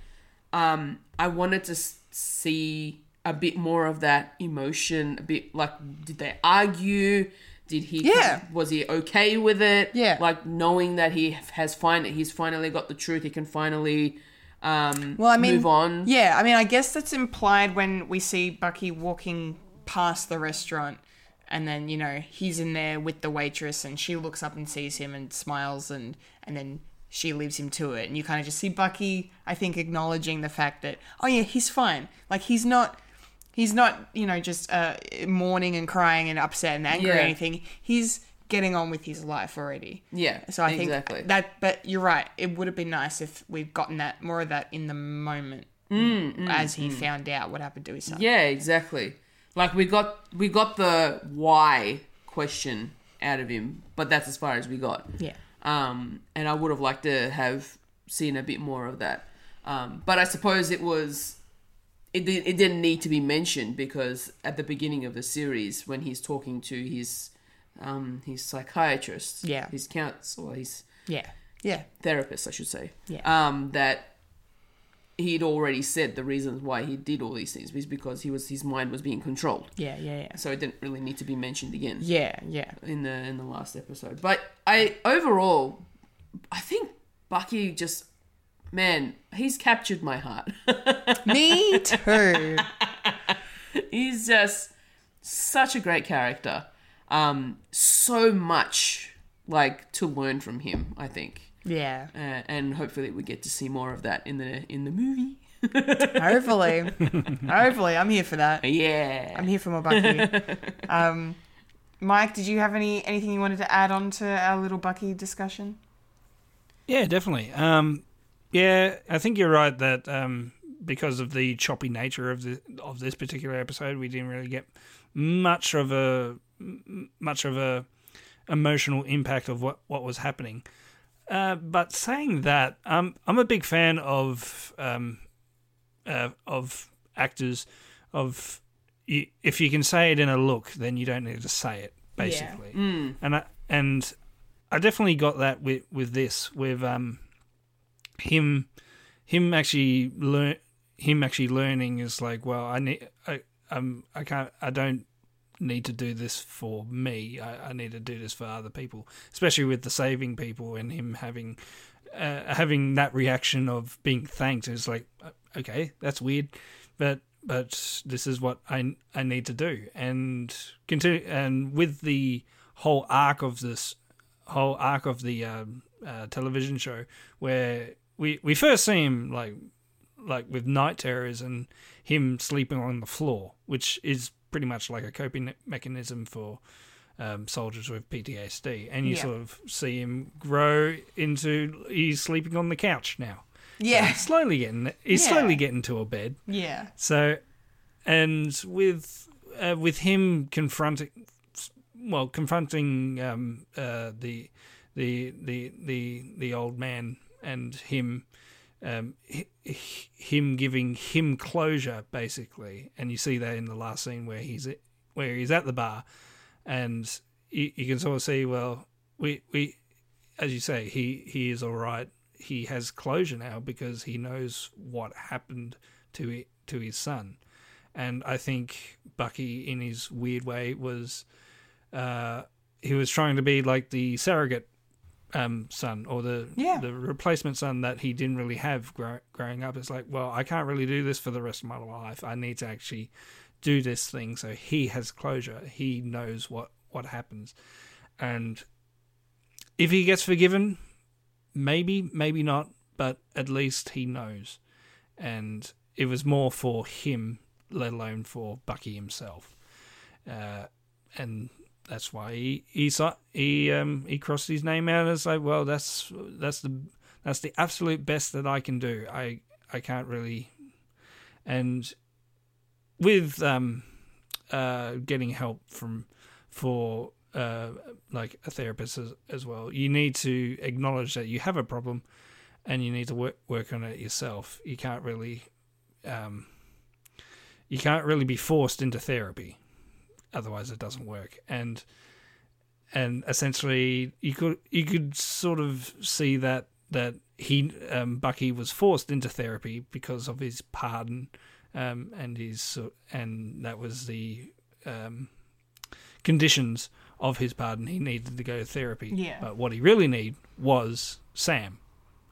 um, I wanted to see a bit more of that emotion. A bit like, did they argue? Did he? Yeah. Was he okay with it? Yeah. Like knowing that he has finally he's finally got the truth. He can finally um Well, I mean, move on. Yeah, I mean, I guess that's implied when we see Bucky walking past the restaurant and then you know he's in there with the waitress, and she looks up and sees him and smiles, and and then she leaves him to it, and you kind of just see Bucky, I think, acknowledging the fact that oh yeah, he's fine, like he's not. He's not, you know, just uh, mourning and crying and upset and angry or anything. He's getting on with his life already. Yeah, So I exactly. think that, but you're right. It would have been nice if we'd gotten that more of that in the moment Mm, as he found out what happened to his son. Yeah, exactly. Like we got we got the why question out of him, but that's as far as we got. Yeah. Um, and I would have liked to have seen a bit more of that. Um, but I suppose it was it it didn't need to be mentioned because at the beginning of the series when he's talking to his um his psychiatrist, Yeah. his counselor, his Yeah. Yeah. therapist, I should say. Yeah. Um, that he'd already said the reasons why he did all these things was because he was his mind was being controlled. Yeah. Yeah. Yeah. So it didn't really need to be mentioned again Yeah. Yeah. in the in the last episode. But I overall, I think Bucky just man, he's captured my heart. Me too. he's just such a great character. Um, so much like to learn from him. I think. Yeah. uh, and hopefully we get to see more of that in the in the movie. Hopefully. Hopefully. I'm here for that. Yeah. I'm here for more Bucky. um, Mike, did you have any anything you wanted to add on to our little Bucky discussion? Yeah, definitely. Um, yeah, I think you're right that um, because of the choppy nature of the of this particular episode, we didn't really get much of a much of a emotional impact of what what was happening. Uh, but saying that, um, I'm a big fan of um, uh, of actors of you, if you can say it in a look, then you don't need to say it. Basically, and I and I definitely got that with with this with um him him actually learn him actually learning is like well I need I um I can't I don't need to do this for me. I, I need to do this for other people especially with the saving people and him having uh, having that reaction of being thanked. Is like uh, okay that's weird but but this is what I I need to do. And continue and with the whole arc of this whole arc of the um, uh, television show where we we first see him like like with night terrors and him sleeping on the floor, which is pretty much like a coping mechanism for um, soldiers with PTSD, and you Yeah. sort of see him grow into he's sleeping on the couch now. Yeah. Slowly getting he's Yeah. slowly getting to a bed. Yeah. So, and with uh, with him confronting, well, confronting um, uh, the the the the the old man and him, um, hi- hi- him giving him closure basically, and you see that in the last scene where he's at, where he's at the bar, and you, you can sort of see well we we as you say he he is all right. He has closure now because he knows what happened to it, to his son. And I think Bucky in his weird way was uh, he was trying to be like the surrogate um, son or the Yeah. the replacement son that he didn't really have grow, growing up. It's like, well, I can't really do this for the rest of my life. I need to actually do this thing so he has closure. He knows what what happens, and if he gets forgiven, maybe, maybe not, but at least he knows. And it was more for him, let alone for Bucky himself. Uh, and that's why he he saw, he um he crossed his name out as like, well, that's that's the that's the absolute best that I can do. I I can't really, and with um uh getting help from for uh, like a therapist as, as well. You need to acknowledge that you have a problem, and you need to work work on it yourself. You can't really, um, you can't really be forced into therapy, otherwise it doesn't work. And and essentially, you could you could sort of see that that he um, Bucky was forced into therapy because of his pardon, um, and his and that was the um, conditions of his pardon, he needed to go to therapy. Yeah. But what he really needed was Sam,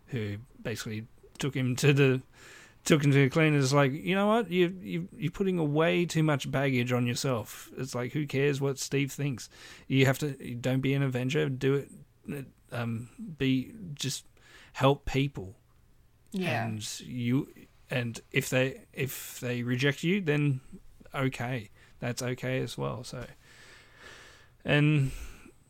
who basically took him to the took him to the cleaners. Like, you know what? You you you're putting way too much baggage on yourself. It's like, who cares what Steve thinks? You have to don't be an Avenger. Do it. Um, be just help people. Yeah. And you and if they if they reject you, then okay, that's okay as well. So, and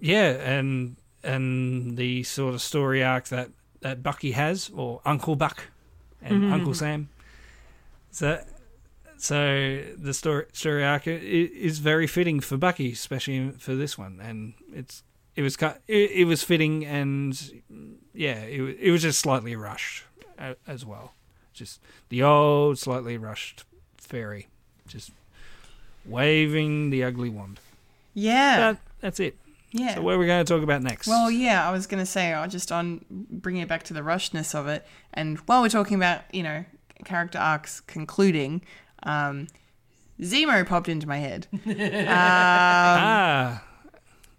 yeah, and and the sort of story arc that that Bucky has, or Uncle Buck and mm-hmm. Uncle Sam. So, so the story story arc is very fitting for Bucky, especially for this one, and it's it was cut it, it was fitting, and yeah, it it was just slightly rushed as well, just the old slightly rushed fairy, just waving the ugly wand. Yeah. That, that's it. Yeah. So what are we going to talk about next? Well, yeah, I was going to say, uh, just on bringing it back to the rushness of it, and while we're talking about, you know, character arcs concluding, um, Zemo popped into my head. ah,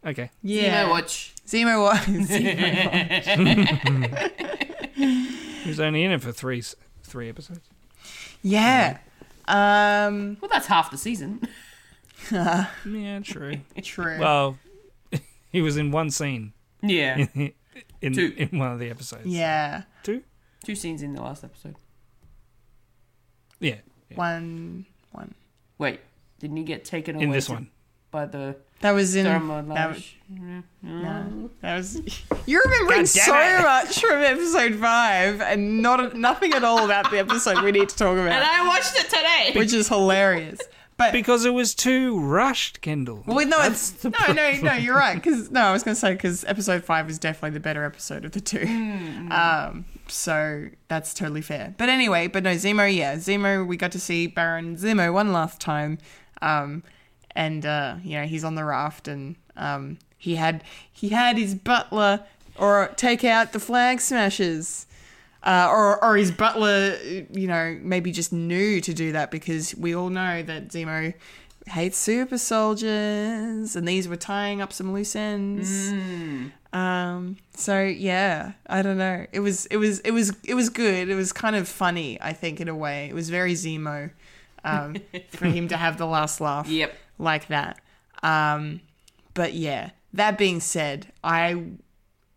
okay. Yeah. Zemo watch. Zemo was. Zemo He was only in it for three three episodes. yeah. Um, Well, that's half the season. Yeah, true. true. well, he was in one scene Yeah. in Two. in one of the episodes. yeah. two. Two scenes in the last episode. Yeah, One. One. Wait, didn't he get taken away in this to- one. by the That was in. Thermal That was, Lash? no, that was. You're remembering so it. much from episode five, and not nothing at all about the episode we need to talk about. And I watched it today. which is hilarious. But Because it was too rushed, Kendall. Well, no, it's no, no, no. You're right. Because no, I was going to say because episode five is definitely the better episode of the two. Um, so that's totally fair. But anyway, but no, Zemo. Yeah, Zemo. We got to see Baron Zemo one last time, um, and uh, you know he's on the raft, and um, he had he had his butler or take out the flag smashers. Uh, or, or his butler, you know, maybe just knew to do that because we all know that Zemo hates super soldiers, and these were tying up some loose ends. Um, so yeah, I don't know. It was it was it was it was good. It was kind of funny, I think, in a way. It was very Zemo um, for him to have the last laugh Yep. like that. Um, but yeah, that being said, I,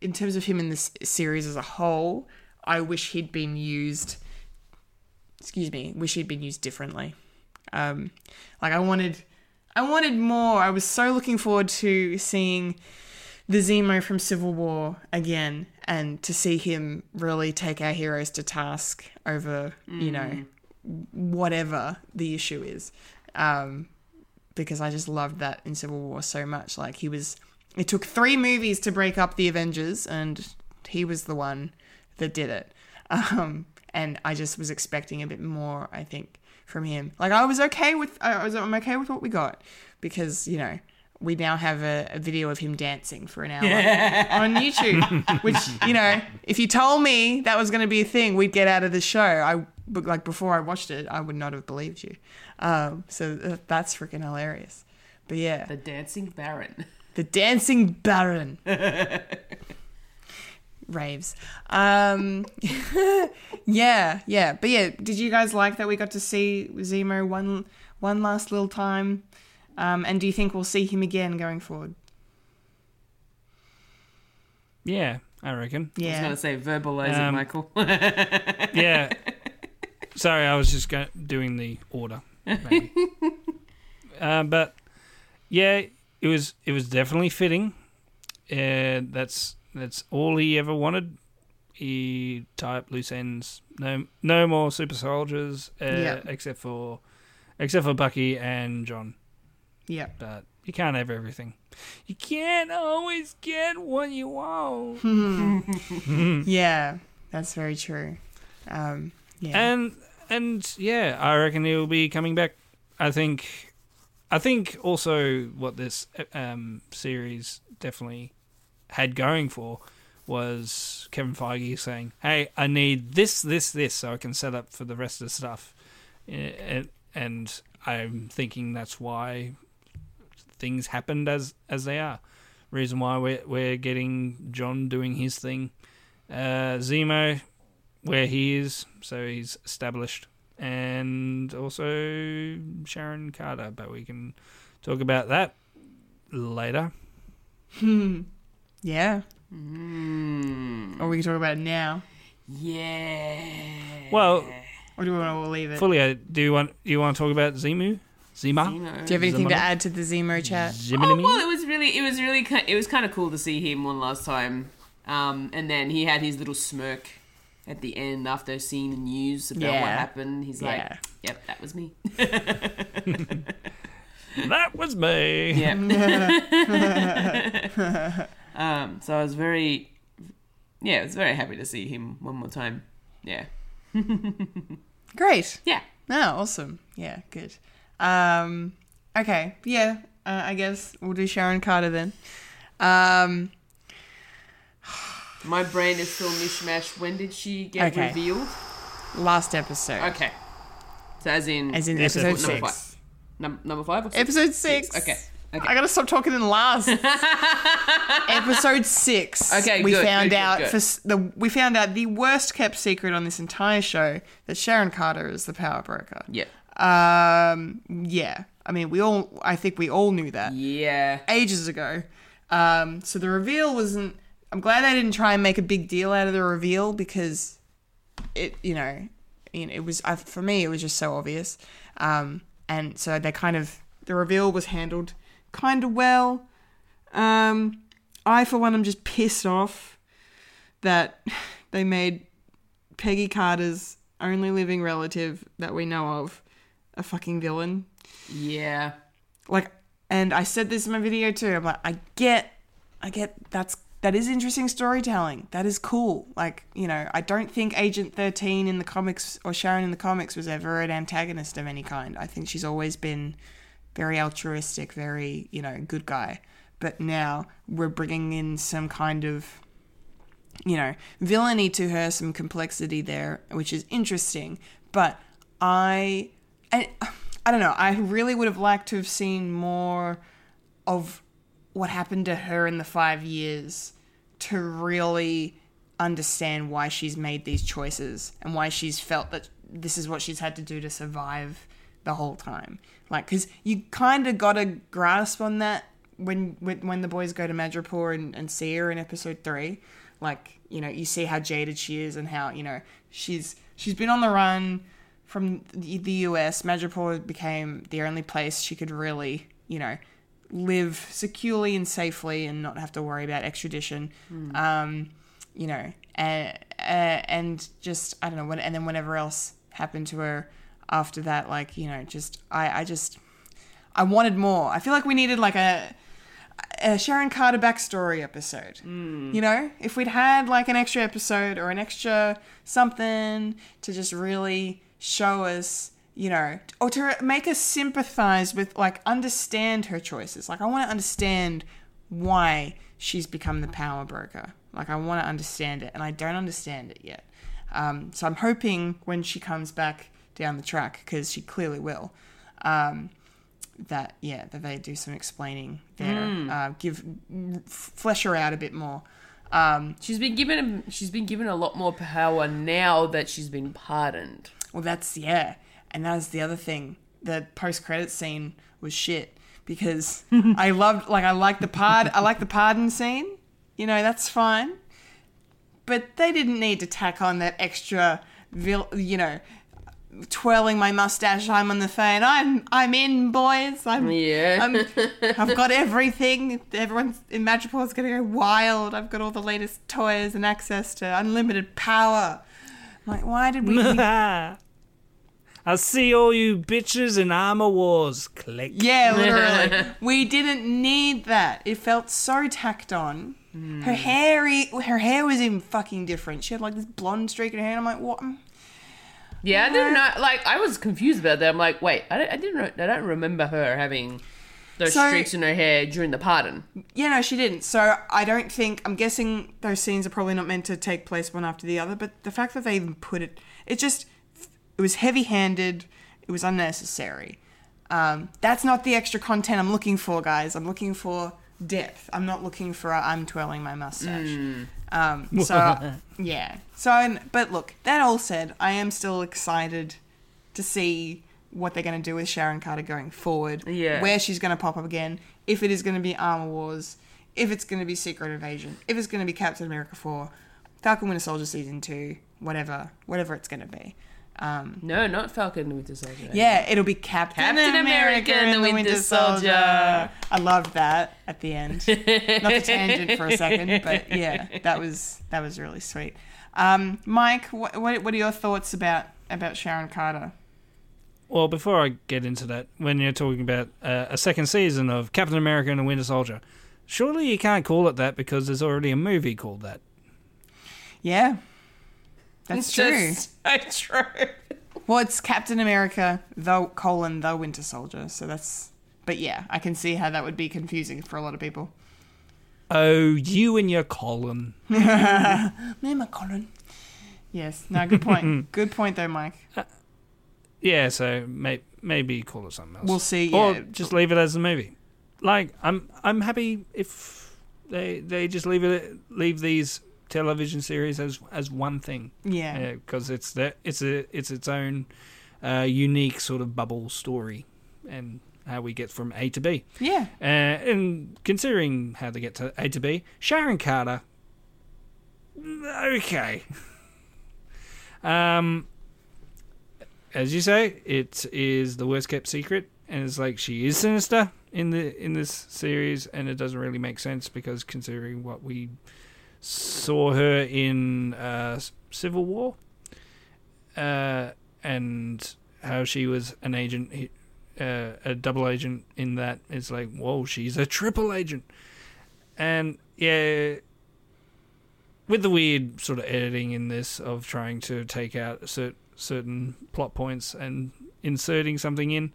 in terms of him in this series as a whole, I wish he'd been used. Excuse me, wish he'd been used differently. Um, like I wanted, I wanted more. I was so looking forward to seeing the Zemo from Civil War again, and to see him really take our heroes to task over, you know, whatever the issue is. Um, because I just loved that in Civil War so much. Like he was, it took three movies to break up the Avengers, and he was the one that did it. Um, and I just was expecting a bit more. I think from him. Like I was okay with, I was, I'm okay with what we got because you know we now have a, a video of him dancing for an hour on YouTube. Which you know, if you told me that was going to be a thing, we'd get out of the show. I but like before I watched it, I would not have believed you. Um, so that's freaking hilarious. But yeah, The Dancing Baron. the dancing baron. Raves. Um, yeah, yeah. But yeah, did you guys like that we got to see Zemo one one last little time? Um, and do you think we'll see him again going forward? Yeah, I reckon. Yeah. I was Yeah. going to say verbalize it, Um, Michael. Yeah. Sorry, I was just go- doing the order. Uh, but yeah, it was it was definitely fitting. Uh, that's that's all he ever wanted. He tied up loose ends. No no more super soldiers, uh, except for except for Bucky and John. Yeah. But you can't have everything. You can't always get what you want. Yeah. That's very true. Um, yeah. And and yeah, I reckon he'll be coming back. I think, I think also what this um, series definitely had going for was Kevin Feige saying, "Hey, I need this, this, this, so I can set up for the rest of the stuff." And, and I'm thinking that's why things happened as as they are. Reason why we're we're getting John doing his thing. Uh, Zemo, where he is, so he's established, and also Sharon Carter. But we can talk about that later. Yeah. Hmm. Or we can talk about it now. Yeah. Well, Or do we want to leave it? Fulia, do you want you want to talk about Zimu? Zima? You do you have anything to add to the Zemo chat? Oh, well, it was really, it was really, it was kind of cool to see him one last time. Um, and then he had his little smirk at the end after seeing the news about Yeah. what happened. He's Yeah. like, "Yep, that was me." that was me. Yeah. um, so I was very, yeah, I was very happy to see him one more time. Yeah. Great. Yeah. Oh, awesome. Yeah, good. Um, okay. Yeah, uh, I guess we'll do Sharon Carter then. Um, My brain is still mishmash. When did she get Okay. revealed? last episode. Okay. So as in, As in episode episode number six. five. Num- number five or six? Episode six. Okay. Okay. I gotta stop talking in last. Episode six. Okay, we good, found good, out good. for the we found out the worst kept secret on this entire show that Sharon Carter is the power broker. Yeah. Um, yeah. I mean, we all. I think we all knew that Yeah. ages ago. Um, so the reveal wasn't. I'm glad they didn't try and make a big deal out of the reveal because it, you know, you know, it was uh, for me. It was just so obvious. Um, and so they kind of the reveal was handled kind of well. Um, I, for one, am just pissed off that they made Peggy Carter's only living relative that we know of a fucking villain. Yeah. like and i said this in my video too. I'm like i get i get that's that is interesting storytelling. That is cool. Like you know i don't think agent 13 in the comics or sharon in the comics was ever an antagonist of any kind. I think she's always been very altruistic very you know good guy but now we're bringing in some kind of you know, villainy to her, some complexity there, which is interesting. But I, I, I don't know. I really would have liked to have seen more of what happened to her in the five years to really understand why she's made these choices and why she's felt that this is what she's had to do to survive the whole time. Like, because you kind of got a grasp on that when when when the boys go to Madripoor and, and see her in episode three. Like, you know, you see how jaded she is and how you know she's she's been on the run from the, the US. Madripoor became the only place she could really, you know, live securely and safely and not have to worry about extradition. Um, you know, and uh, and just I don't know, when, and then whatever else happened to her after that, like you know, just I I just I wanted more. I feel like we needed like a a Sharon Carter backstory episode. You know, if we'd had like an extra episode or an extra something to just really show us, you know, or to make us sympathize with, like, understand her choices. Like, I want to understand why she's become the power broker. Like, I want to understand it, and I don't understand it yet. Um, so I'm hoping when she comes back down the track, because she clearly will. Um, that yeah that they do some explaining there. Uh, give flesh her out a bit more. Um, She's been given she's been given a lot more power now that she's been pardoned. well that's yeah. And that was the other thing. The post-credit scene was shit because i loved like i like the pard i like the pardon scene. You know that's fine. But they didn't need to tack on that extra vil- you know twirling my mustache i'm on the phone i'm i'm in boys i'm Yeah. I'm, I've got everything. Everyone's in Madripoor's gonna go wild. I've got all the latest toys and access to unlimited power. I'm like, why did we? we- I see all you bitches in armor wars. Click. yeah, literally. we didn't need that. It felt so tacked on. Her hmm. hair, e- her hair was even fucking different. She had like this blonde streak in her hair. And I'm like, what? Yeah, I didn't know. Like, I was confused about that. I'm like, wait, I, I didn't. re- I don't remember her having those So- streaks in her hair during the pardon. Yeah, no, she didn't. So I don't think. I'm guessing those scenes are probably not meant to take place one after the other. But the fact that they even put it, it just, it was heavy-handed. It was unnecessary. Um, that's not the extra content I'm looking for, guys. I'm looking for depth. I'm not looking for a, I'm twirling my mustache. Um, so yeah. So, and, but look, that all said, I am still excited to see what they're going to do with Sharon Carter going forward. Yeah. Where she's going to pop up again. If it is going to be Armor Wars. If it's going to be Secret Invasion. If it's going to be Captain America 4. Falcon Winter Soldier Season 2. Whatever. Whatever it's going to be. Um, No, not Falcon and the Winter Soldier. yeah, it'll be Captain, Captain America and the Winter Soldier. I loved that at the end. Not the tangent for a second, but yeah, that was that was really sweet. Um, Mike, what, what what are your thoughts about about Sharon Carter? Well, before I get into that, when you're talking about uh, a second season of Captain America and the Winter Soldier, surely you can't call it that because there's already a movie called that. Yeah, that's true. Just so true. Well, it's Captain America, the colon the Winter Soldier. So that's. But yeah, I can see how that would be confusing for a lot of people. Oh, you and your colon. Me and my colon. Yes. No. Good point. good point though, Mike. Uh, yeah, so may- maybe call it something else. We'll see. or Yeah. just leave it as a movie. Like I'm, I'm happy if they they just leave it leave these television series as as one thing. Yeah. because it's that it's a it's its own uh, unique sort of bubble story, and how we get from A to B. Yeah. Uh, and considering how they get to A to B, Sharon Carter, okay. um, as you say, it is the worst kept secret, and it's like she is sinister in the in this series, and it doesn't really make sense because considering what we saw her in uh, Civil War, uh, and how she was an agent, uh, a double agent in that. It's like, whoa, she's a triple agent, and yeah, with the weird sort of editing in this of trying to take out cer- certain plot points and inserting something in.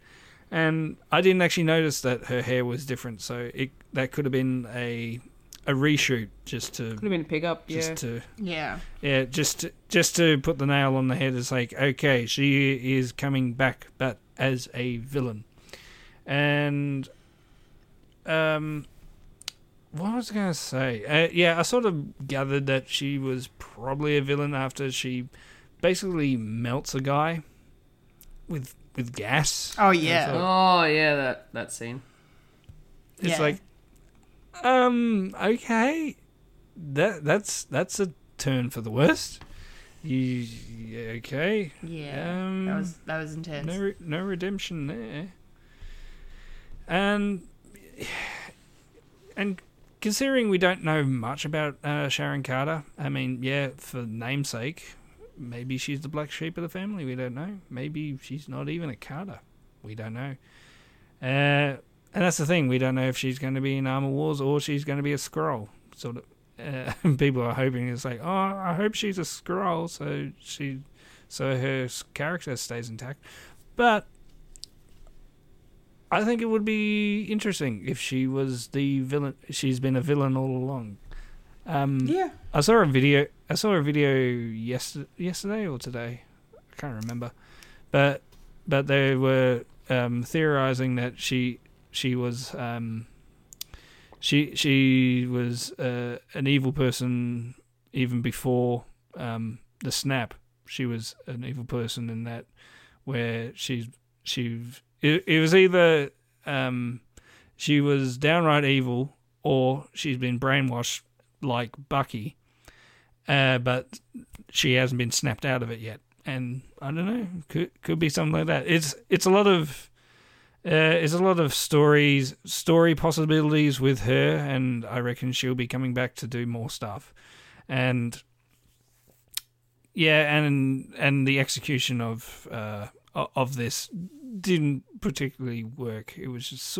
And I didn't actually notice that her hair was different, so it that could have been a a reshoot just to Could have been a pickup. just Yeah. to Yeah. yeah, just to, just to put the nail on the head. It's like okay, she is coming back, but as a villain, and um, what was I gonna say? Uh, yeah, I sort of gathered that she was probably a villain after she basically melts a guy with with gas. Oh yeah. Oh yeah, that that scene. It's Yeah. like, um, okay, that that's that's a turn for the worst. You yeah, okay? Yeah. Um, that was that was intense. no re- no redemption there. And and considering we don't know much about uh, Sharon Carter, I mean, yeah, for namesake, maybe she's the black sheep of the family. We don't know. Maybe she's not even a Carter. We don't know. Uh, and that's the thing. We don't know if she's going to be in Armor Wars or she's going to be a scroll. Sort of. Uh, people are hoping it's like, oh, I hope she's a scroll, so she, so her character stays intact. But I think it would be interesting if she was the villain. She's been a villain all along. Um, Yeah. I saw a video. I saw a video yesterday, yesterday or today. I can't remember, but but they were um, theorizing that she she was um, she she was uh, an evil person even before um, the snap. She was an evil person in that where she she it, it was either um, she was downright evil or she's been brainwashed like Bucky, uh, but she hasn't been snapped out of it yet. And I don't know, could could be something like that. It's it's a lot of uh, it's a lot of stories, story possibilities with her, and I reckon she'll be coming back to do more stuff. And yeah, and and the execution of uh, of this didn't particularly work. It was just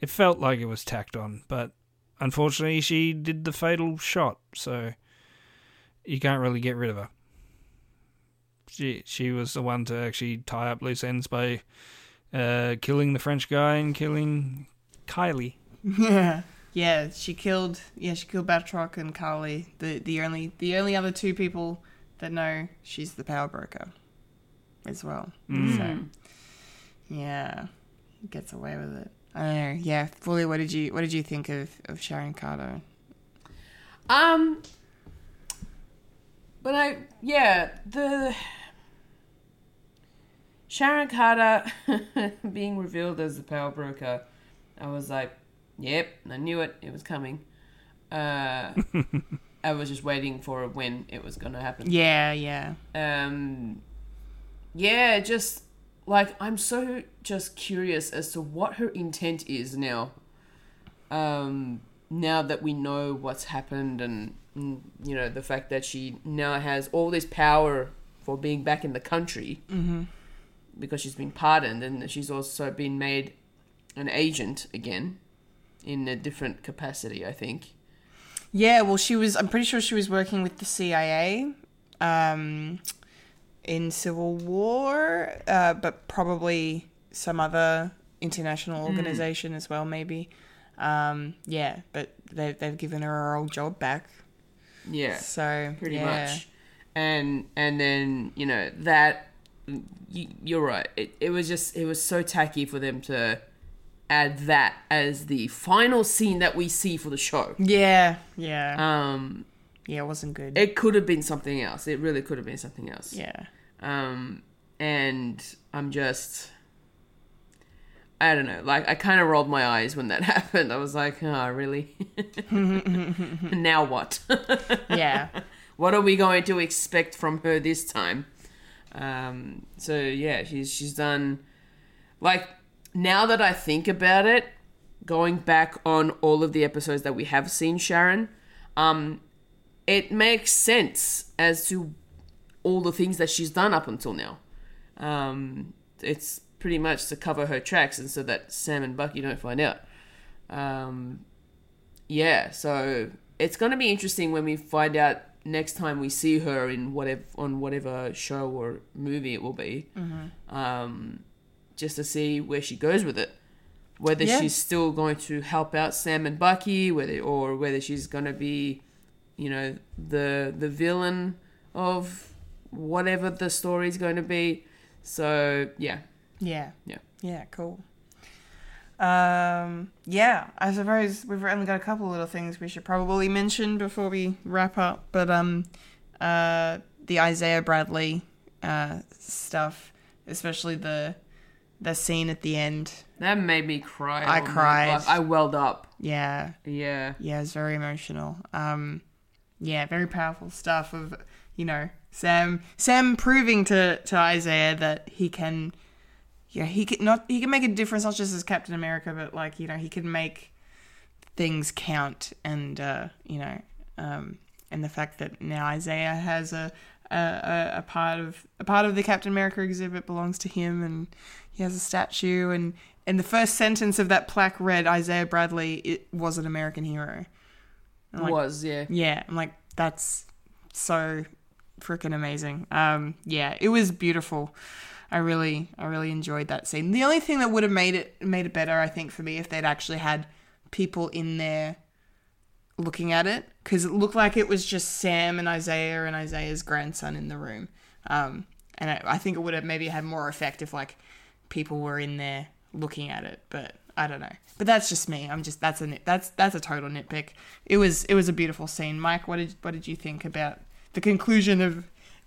it felt like it was tacked on, but unfortunately, she did the fatal shot, so you can't really get rid of her. She she was the one to actually tie up loose ends by uh, killing the French guy and killing Kylie. Yeah. Yeah, she killed yeah, she killed Batroc and Karli, the the only the only other two people that know she's the power broker as well. So yeah. Gets away with it. I don't know. Yeah, fully. What did you What did you think of of Sharon Carter? Um, but I yeah the Sharon Carter being revealed as the power broker, I was like, yep, I knew it. It was coming. Uh, I was just waiting for when it was gonna happen. Yeah, yeah, um yeah just like i'm so just curious as to what her intent is now um now that we know what's happened and mm, you know the fact that she now has all this power for being back in the country mm-hmm. Because she's been pardoned and she's also been made an agent again in a different capacity i think yeah. Well, she was. I'm pretty sure she was working with the CIA. Um, in Civil War, uh, but probably some other international organization as well, maybe. Um, yeah, but they, they've given her her old job back. yeah So pretty yeah. much and and then you know that you're right. It, it was just it was so tacky for them to add that as the final scene that we see for the show. Yeah, yeah, um yeah. It wasn't good. it could have been something else. It really could have been something else. Yeah, um and i'm just i don't know. Like i kind of rolled my eyes when that happened. I was like oh really? Now what? Yeah, what are we going to expect from her this time? Um, so yeah, she's she's done like now that I think about it, going back on all of the episodes that we have seen Sharon, um, it makes sense as to all the things that she's done up until now. Um, it's pretty much to cover her tracks and so that Sam and Bucky don't find out. Um, yeah, so it's going to be interesting when we find out next time we see her in whatever on whatever show or movie it will be. Um, just to see where she goes with it. Whether Yeah. she's still going to help out Sam and Bucky, whether or whether she's going to be, you know, the the villain of whatever the story is going to be. So yeah, yeah, yeah. yeah. Cool. Um, yeah, I suppose we've only got a couple little things we should probably mention before we wrap up. But um, uh, the Isaiah Bradley uh stuff, especially the the scene at the end. That made me cry. I cried. I welled up. Yeah, Yeah. yeah, it's very emotional. Um, yeah, very powerful stuff of you know Sam Sam proving to to Isaiah that he can, yeah, he can not he can make a difference not just as Captain America, but like you know he can make things count, and uh, you know, um, and the fact that now Isaiah has a. A, a, part of a part of the Captain America exhibit belongs to him, and he has a statue. And and the first sentence of that plaque read, "Isaiah Bradley it was an American hero." Like, was, yeah. yeah, I'm like, that's so freaking amazing. Um, yeah, it was beautiful. I really, I really enjoyed that scene. The only thing that would have made it made it better, I think, for me, if they'd actually had people in there looking at it, because it looked like it was just Sam and Isaiah and Isaiah's grandson in the room. Um, and I, I think it would have maybe had more effect if like people were in there looking at it. But I don't know. But that's just me. I'm just that's a nit, that's that's a total nitpick. It was it was a beautiful scene. Mike, what did what did you think about the conclusion of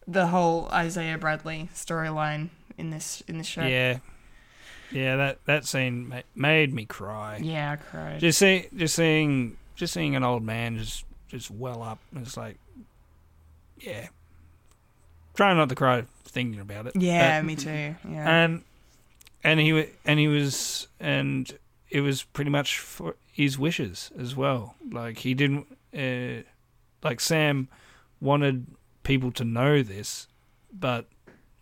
the whole Isaiah Bradley storyline in this in this show? Yeah, yeah. That that scene ma- made me cry. Yeah, I cried. Just see, just seeing, just seeing an old man just just well up. It's like, yeah. Trying not to cry thinking about it. yeah, but- me too. Yeah. and and he and he was and it was pretty much for his wishes as well. Like he didn't, uh, like Sam wanted people to know this, but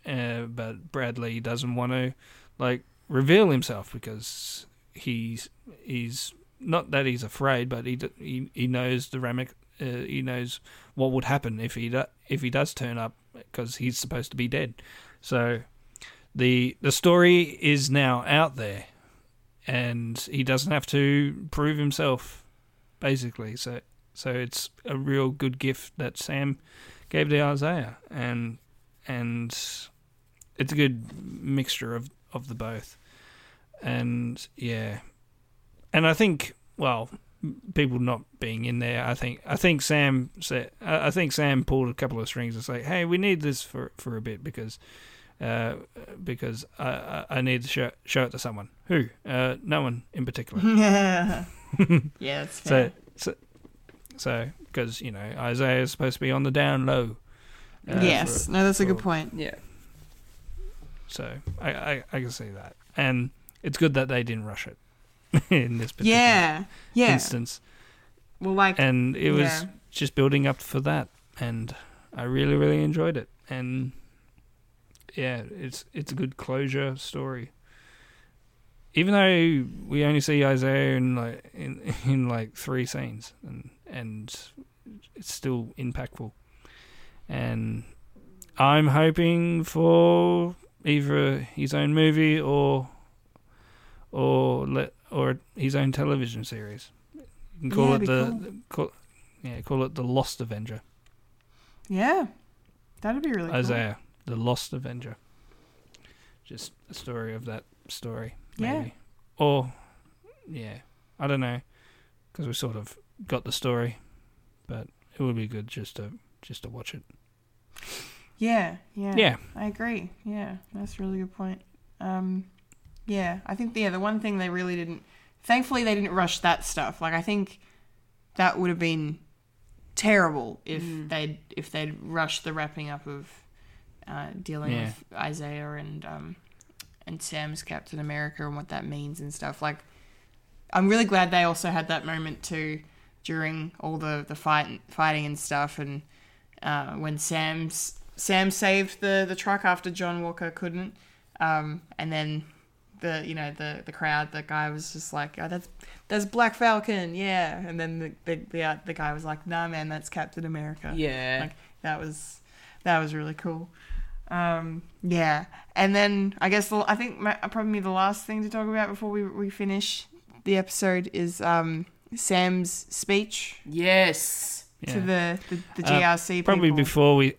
uh, but Bradley doesn't want to like reveal himself because he's he's not that he's afraid, but he he he knows the ramic uh, he knows what would happen if he do, if he does turn up because he's supposed to be dead. So the the story is now out there, and he doesn't have to prove himself, basically. So so it's a real good gift that Sam gave to Isaiah, and and it's a good mixture of of the both, and yeah, and I think well, people not being in there, I think I think Sam said I I think Sam pulled a couple of strings and say, hey, we need this for for a bit because. Uh, because I, I I need to show, show it to someone. Who? Uh, no one in particular. yeah, yeah, that's fair. So, so, so because you know Isaiah is supposed to be on the down low. uh, yes, for- no, that's a good point. Yeah. So I, I I can see that, and it's good that they didn't rush it in this particular Yeah, yeah. instance, Well, like, and it was yeah. just building up for that, and I really really enjoyed it, and yeah, it's it's a good closure story. Even though we only see Isaiah in like in in like three scenes, and and it's still impactful, and I'm hoping for either his own movie or or let or his own television series. You can call Yeah, it the be call, yeah call it the Lost Avenger. yeah, that'd be really cool. Isaiah, the Lost Avenger. Just a story of that story, Yeah. Or, yeah, I don't know, because we sort of got the story, but it would be good just to just to watch it. Yeah, yeah, Yeah. I agree. Yeah, that's a really good point. Um, yeah, I think yeah, the one thing they really didn't. Thankfully, they didn't rush that stuff. Like I think that would have been terrible if they'd if they'd rushed the wrapping up of uh, dealing Yeah. with Isaiah and um, and Sam's Captain America and what that means and stuff. Like, I'm really glad they also had that moment too during all the the fight fighting and stuff and uh, when Sam's Sam saved the the truck after John Walker couldn't, um, and then the you know the the crowd the guy was just like oh, that's that's Black Falcon yeah, and then the the the, uh, the guy was like nah man that's Captain America Yeah. like that was that was really cool. Um, yeah, and then I guess the, I think my, probably the last thing to talk about before we we finish the episode is um, Sam's speech Yes. to Yeah. the the, the Uh, GRC Probably people. before we,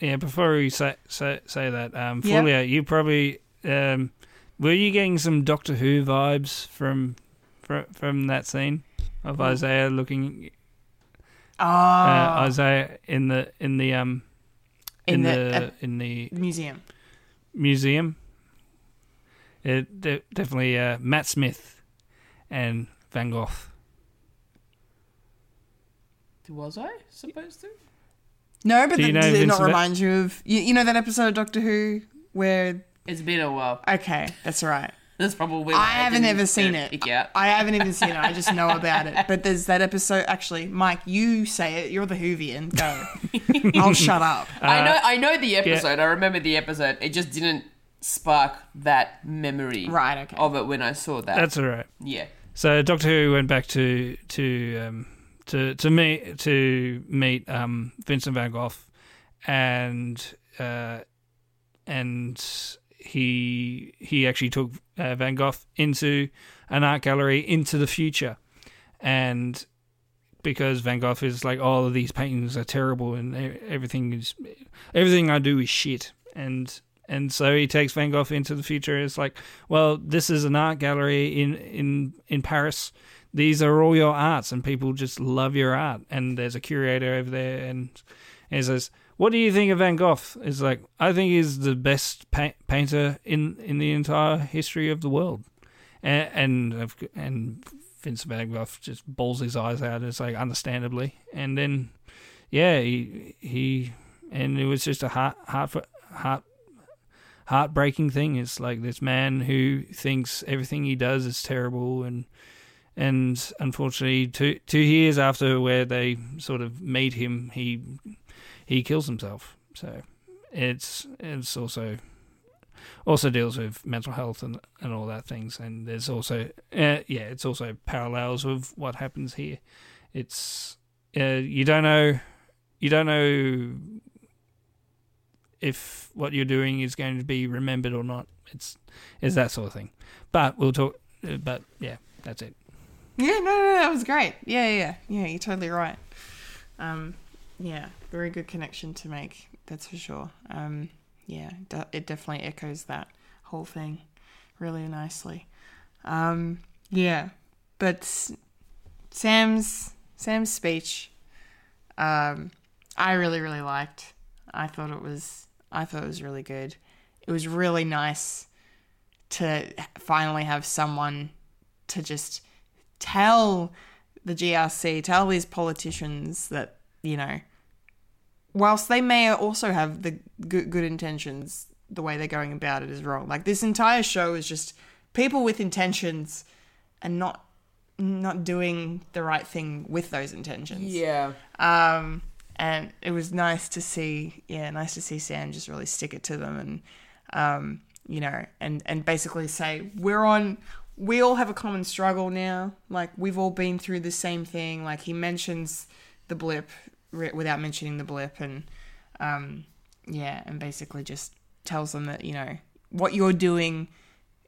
yeah, before we say say, say that, um, Yeah. You probably um, were you getting some Doctor Who vibes from from, from that scene of Isaiah looking Oh, uh, Isaiah in the in the um in, In the, the, uh, in the museum. museum. It de- definitely uh, Matt Smith and Van Gogh. Was I supposed to? No, but Do you th- know did it not Vincent- remind you of you, you know that episode of Doctor Who where It's been a while. okay, that's right. That's probably. I why haven't didn't, ever seen uh, it. Pick out. I haven't even seen it. I just know about it. But there's that episode. Actually, Mike, you say it. You're the Whovian. Go. I'll shut up. I know. I know the episode. I remember the episode. It just didn't spark that memory. Right, okay. Of it when I saw that. That's all right. yeah. So Doctor Who went back to to um, to to meet to meet um, Vincent Van Gogh, and uh, and he he actually took uh, Van Gogh into an art gallery into the future, and because Van Gogh is like, all of these paintings are terrible and everything is everything I do is shit, and and so he takes Van Gogh into the future. It's like, well, this is an art gallery in in in Paris. These are all your arts, and people just love your art. And there's a curator over there, and, he says, "What do you think of Van Gogh?" It's like, I think he's the best pa- painter in in the entire history of the world. And and and Vincent Van Gogh just bawls his eyes out. It's like, understandably, and then yeah, he he and it was just a heart heart heart heartbreaking thing. It's like this man who thinks everything he does is terrible, and and unfortunately, two two years after where they sort of made him, he he kills himself. So it's it's also also deals with mental health and and all that things. And there's also uh, yeah, it's also parallels with what happens here. It's uh, you don't know you don't know if what you're doing is going to be remembered or not. It's it's that sort of thing. But we'll talk. uh, But yeah, that's it. Yeah, no, no, that was great. Yeah, yeah, yeah. You're totally right. Um, yeah, very good connection to make. That's for sure. Um, yeah, it definitely echoes that whole thing really nicely. Um, yeah, but Sam's Sam's speech, um, I really really liked. I thought it was I thought it was really good. It was really nice to finally have someone to just tell the GRC, tell these politicians that you know, whilst they may also have the good, good intentions, the way they're going about it is wrong. Like this entire show is just people with intentions and not not doing the right thing with those intentions. Yeah. Um, and it was nice to see, yeah, nice to see Sam just really stick it to them and, um, you know, and, and basically say, we're on, we all have a common struggle now. Like, we've all been through the same thing. Like, he mentions the blip re- without mentioning the blip and, um, yeah, and basically just tells them that, you know, what you're doing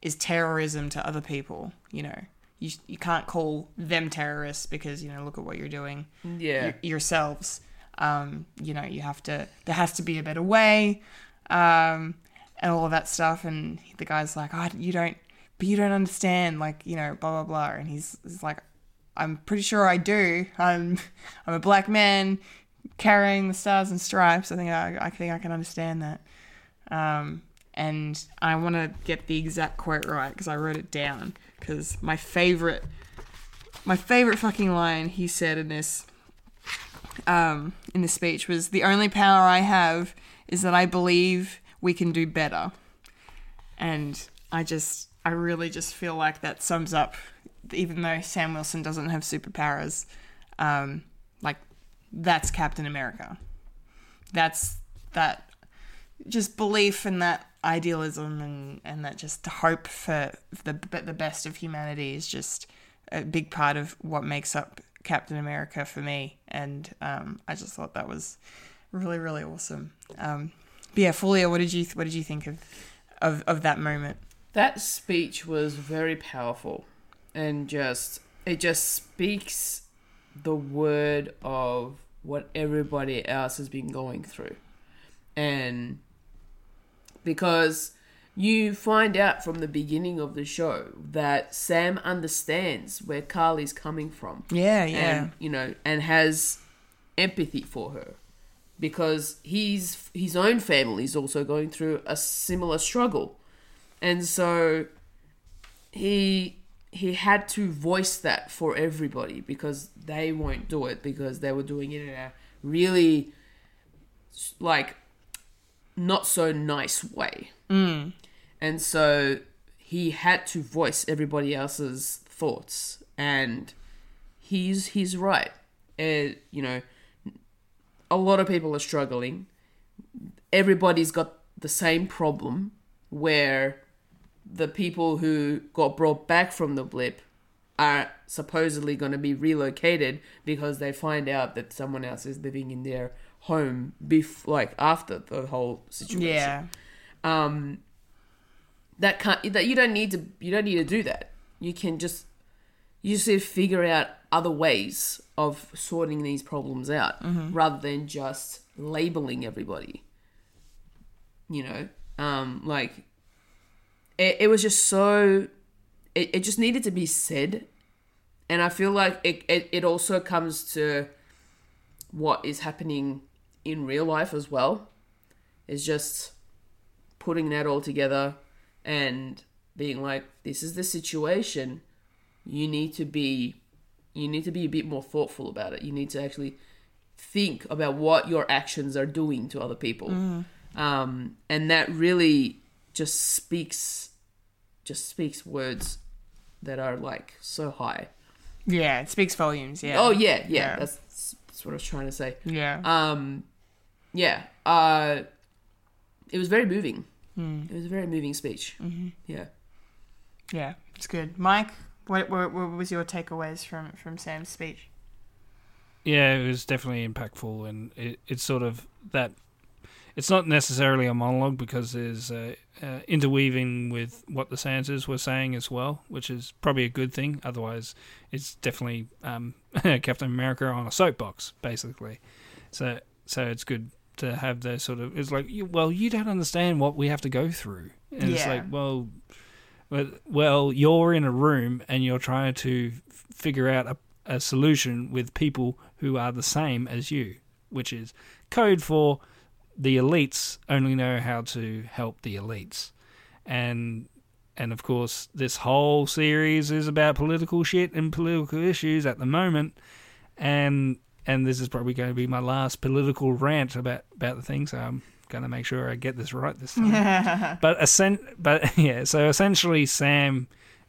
is terrorism to other people, you know. You, you can't call them terrorists because, you know, look at what you're doing Yeah. y- yourselves. Um, you know, you have to. There has to be a better way, um, and all of that stuff. And the guy's like, "Oh, you don't, but you don't understand." Like, you know, blah blah blah. And he's, he's like, "I'm pretty sure I do. I'm, I'm a black man carrying the stars and stripes. I think I, I think I can understand that." Um, and I want to get the exact quote right because I wrote it down. Because my favorite, my favorite fucking line he said in this um, in the speech was the only power I have is that I believe we can do better. And I just, I really just feel like that sums up, even though Sam Wilson doesn't have superpowers, um, like that's Captain America. That's that just belief in that idealism and, and that just hope for the the best of humanity is just a big part of what makes up Captain America for me, and um, I just thought that was really really awesome. Um, but yeah, Fulia, what did you what did you think of of, of that moment? That speech was very powerful and just it just speaks the word of what everybody else has been going through. And because you find out from the beginning of the show that Sam understands where Karli's coming from. Yeah, yeah. And, you know, and has empathy for her because he's his own family is also going through a similar struggle. And so he he had to voice that for everybody because they won't do it because they were doing it in a really like not so nice way. Mm. And so he had to voice everybody else's thoughts and he's he's right. Uh, you know, a lot of people are struggling. Everybody's got the same problem where the people who got brought back from the blip are supposedly going to be relocated because they find out that someone else is living in their home bef- like after the whole situation. Yeah. Um that can't that you don't need to you don't need to do that. You can just you just figure out other ways of sorting these problems out Mhm. rather than just labeling everybody. You know, um, like it, it was just so it, it just needed to be said. And i feel like it, it, it also comes to what is happening in real life as well. Is just putting that all together and being like this is the situation. You need to be you need to be a bit more thoughtful about it. You need to actually think about what your actions are doing to other people. Mm. um, and that really just speaks just speaks words that are like so high Yeah, it speaks volumes. Yeah. oh yeah yeah, That's, that's what i was trying to say Yeah. um yeah uh it was very moving Hmm. it was a very moving speech Mhm. yeah yeah, it's good. Mike, what, what what was your takeaways from from Sam's speech? Yeah, it was definitely impactful, and it, it's sort of that. It's not necessarily a monologue because there's uh, uh, interweaving with what the Santas were saying as well, which is probably a good thing. Otherwise, it's definitely um, Captain America on a soapbox, basically. So, so it's good to have those sort of. It's like, well, you don't understand what we have to go through, and it's like, well, well, you're in a room and you're trying to f- figure out a, a solution with people who are the same as you, which is code for the elites only know how to help the elites, and and of course this whole series is about political shit and political issues at the moment, and and this is probably going to be my last political rant about about the thing. So I'm going to make sure I get this right this time. but essen- but yeah, so essentially Sam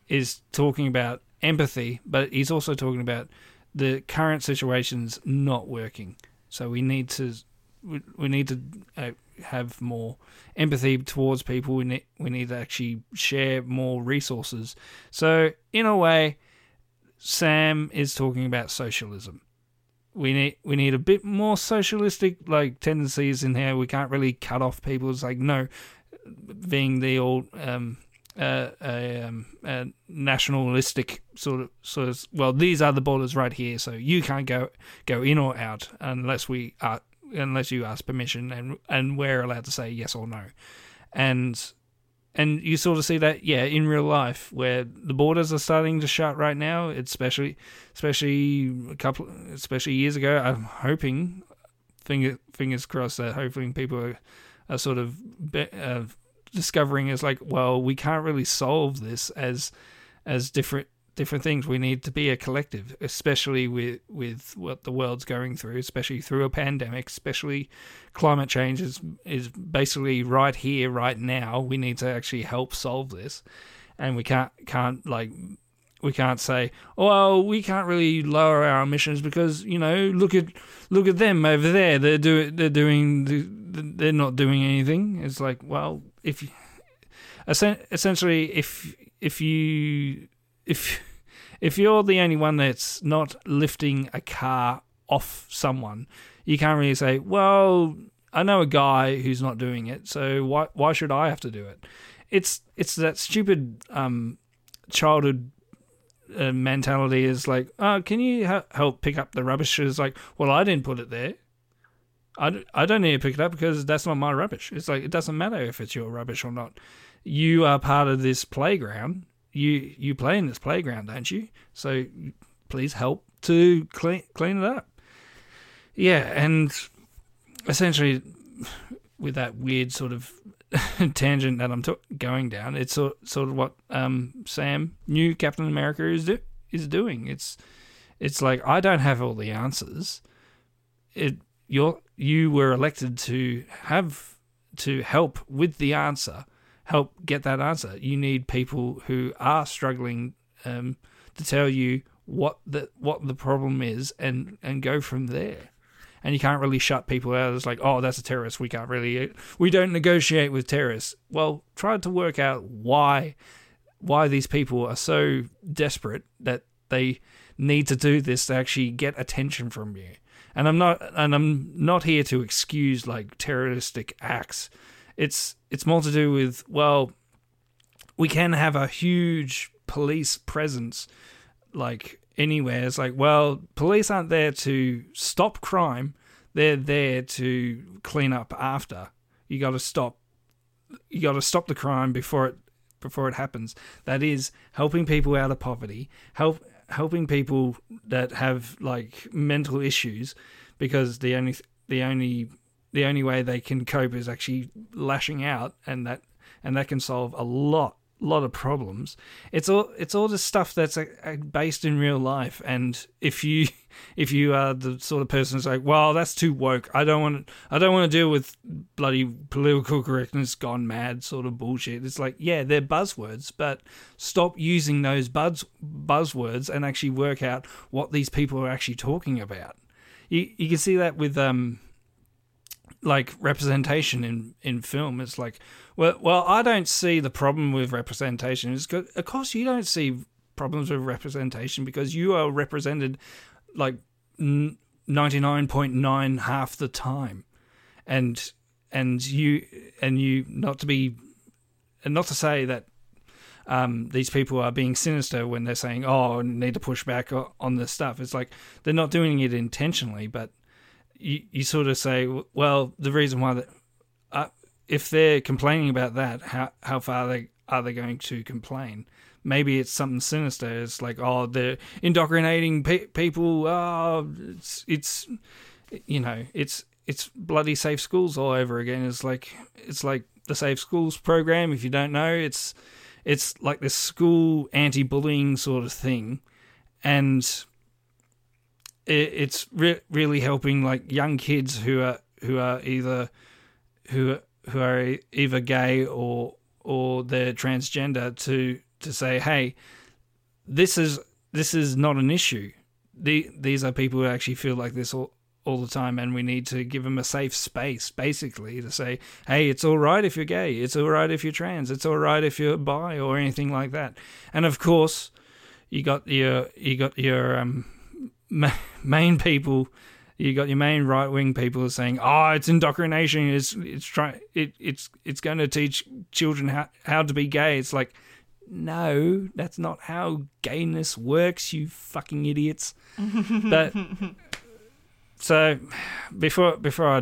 is talking about empathy, but he's also talking about the current situations not working. So we need to we, we need to uh, have more empathy towards people. We need we need to actually share more resources. So in a way, Sam is talking about socialism. We need we need a bit more socialistic like tendencies in here. We can't really cut off people. It's like no, being the old um, uh, a, um, a nationalistic sort of sort of well, these are the borders right here, so you can't go go in or out unless we are unless you ask permission, and and we're allowed to say yes or no, and and you sort of see that yeah in real life where the borders are starting to shut right now, especially especially a couple especially years ago. I'm hoping finger fingers crossed that hopefully people are, are sort of be, uh, discovering is like well we can't really solve this as as different different things. We need to be a collective especially with with what the world's going through especially through a pandemic especially climate change is is basically right here right now. We need to actually help solve this. And we can't can't like we can't say oh, well we can't really lower our emissions because you know look at look at them over there. They're do they're doing they're not doing anything. It's like well if essentially if if you if if you're the only one that's not lifting a car off someone, you can't really say, "Well, I know a guy who's not doing it, so why why should I have to do it?" It's it's that stupid um, childhood uh, mentality is like, "Oh, can you ha- help pick up the rubbish?" It's like, "Well, I didn't put it there." I d- I don't need to pick it up because that's not my rubbish. It's like it doesn't matter if it's your rubbish or not. You are part of this playground you you play in this playground, don't you? So please help to clean clean it up. Yeah, and essentially with that weird sort of tangent that I'm t- going down, it's sort sort of what um, Sam, new Captain America, is do- is doing. It's it's like I don't have all the answers. It you're you were elected to have to help with the answer help get that answer. You need people who are struggling um, to tell you what the what the problem is and and go from there. And you can't really shut people out. It's like, oh, that's a terrorist. We can't really, we don't negotiate with terrorists. Well, try to work out why why these people are so desperate that they need to do this to actually get attention from you. And I'm not and I'm not here to excuse like terroristic acts it's it's more to do with well, we can have a huge police presence like anywhere. It's like well, police aren't there to stop crime; they're there to clean up after. You got to stop. You got to stop the crime before it before it happens. That is helping people out of poverty, help helping people that have like mental issues, because the only the only the only way they can cope is actually lashing out, and that and that can solve a lot lot of problems. It's all it's all just stuff that's uh, uh, based in real life. And if you if you are the sort of person who's like, well, that's too woke. I don't want I don't want to deal with bloody political correctness gone mad sort of bullshit. It's like, yeah, they're buzzwords, but stop using those buzz buzzwords and actually work out what these people are actually talking about. You you can see that with um like representation in in film. It's like, well, well, I don't see the problem with representation. It's good. Of course, you don't see problems with representation because you are represented like ninety nine point nine half the time, and and you and you not to be, and not to say that um, these people are being sinister when they're saying, "Oh, I need to push back on this stuff." It's like they're not doing it intentionally, but you, you sort of say, well, the reason why that, uh, if they're complaining about that, how how far they are they going to complain? Maybe it's something sinister. It's like, oh, they're indoctrinating pe- people. Oh, it's it's you know, it's it's bloody safe schools all over again. It's like it's like the safe schools program. If you don't know, it's it's like this school anti-bullying sort of thing, and it's re- really helping like young kids who are who are either who who are either gay or or they're transgender to to say, hey, this is this is not an issue. The, these are people who actually feel like this all, all the time, and we need to give them a safe space, basically, to say, hey, it's all right if you're gay, it's all right if you're trans, it's all right if you're bi or anything like that. And of course, you got your you got your um, main people you got your main right wing people saying, "Oh, it's indoctrination. It's it's trying it it's it's going to teach children how how to be gay." It's like, no, that's not how gayness works. You fucking idiots. but so before before I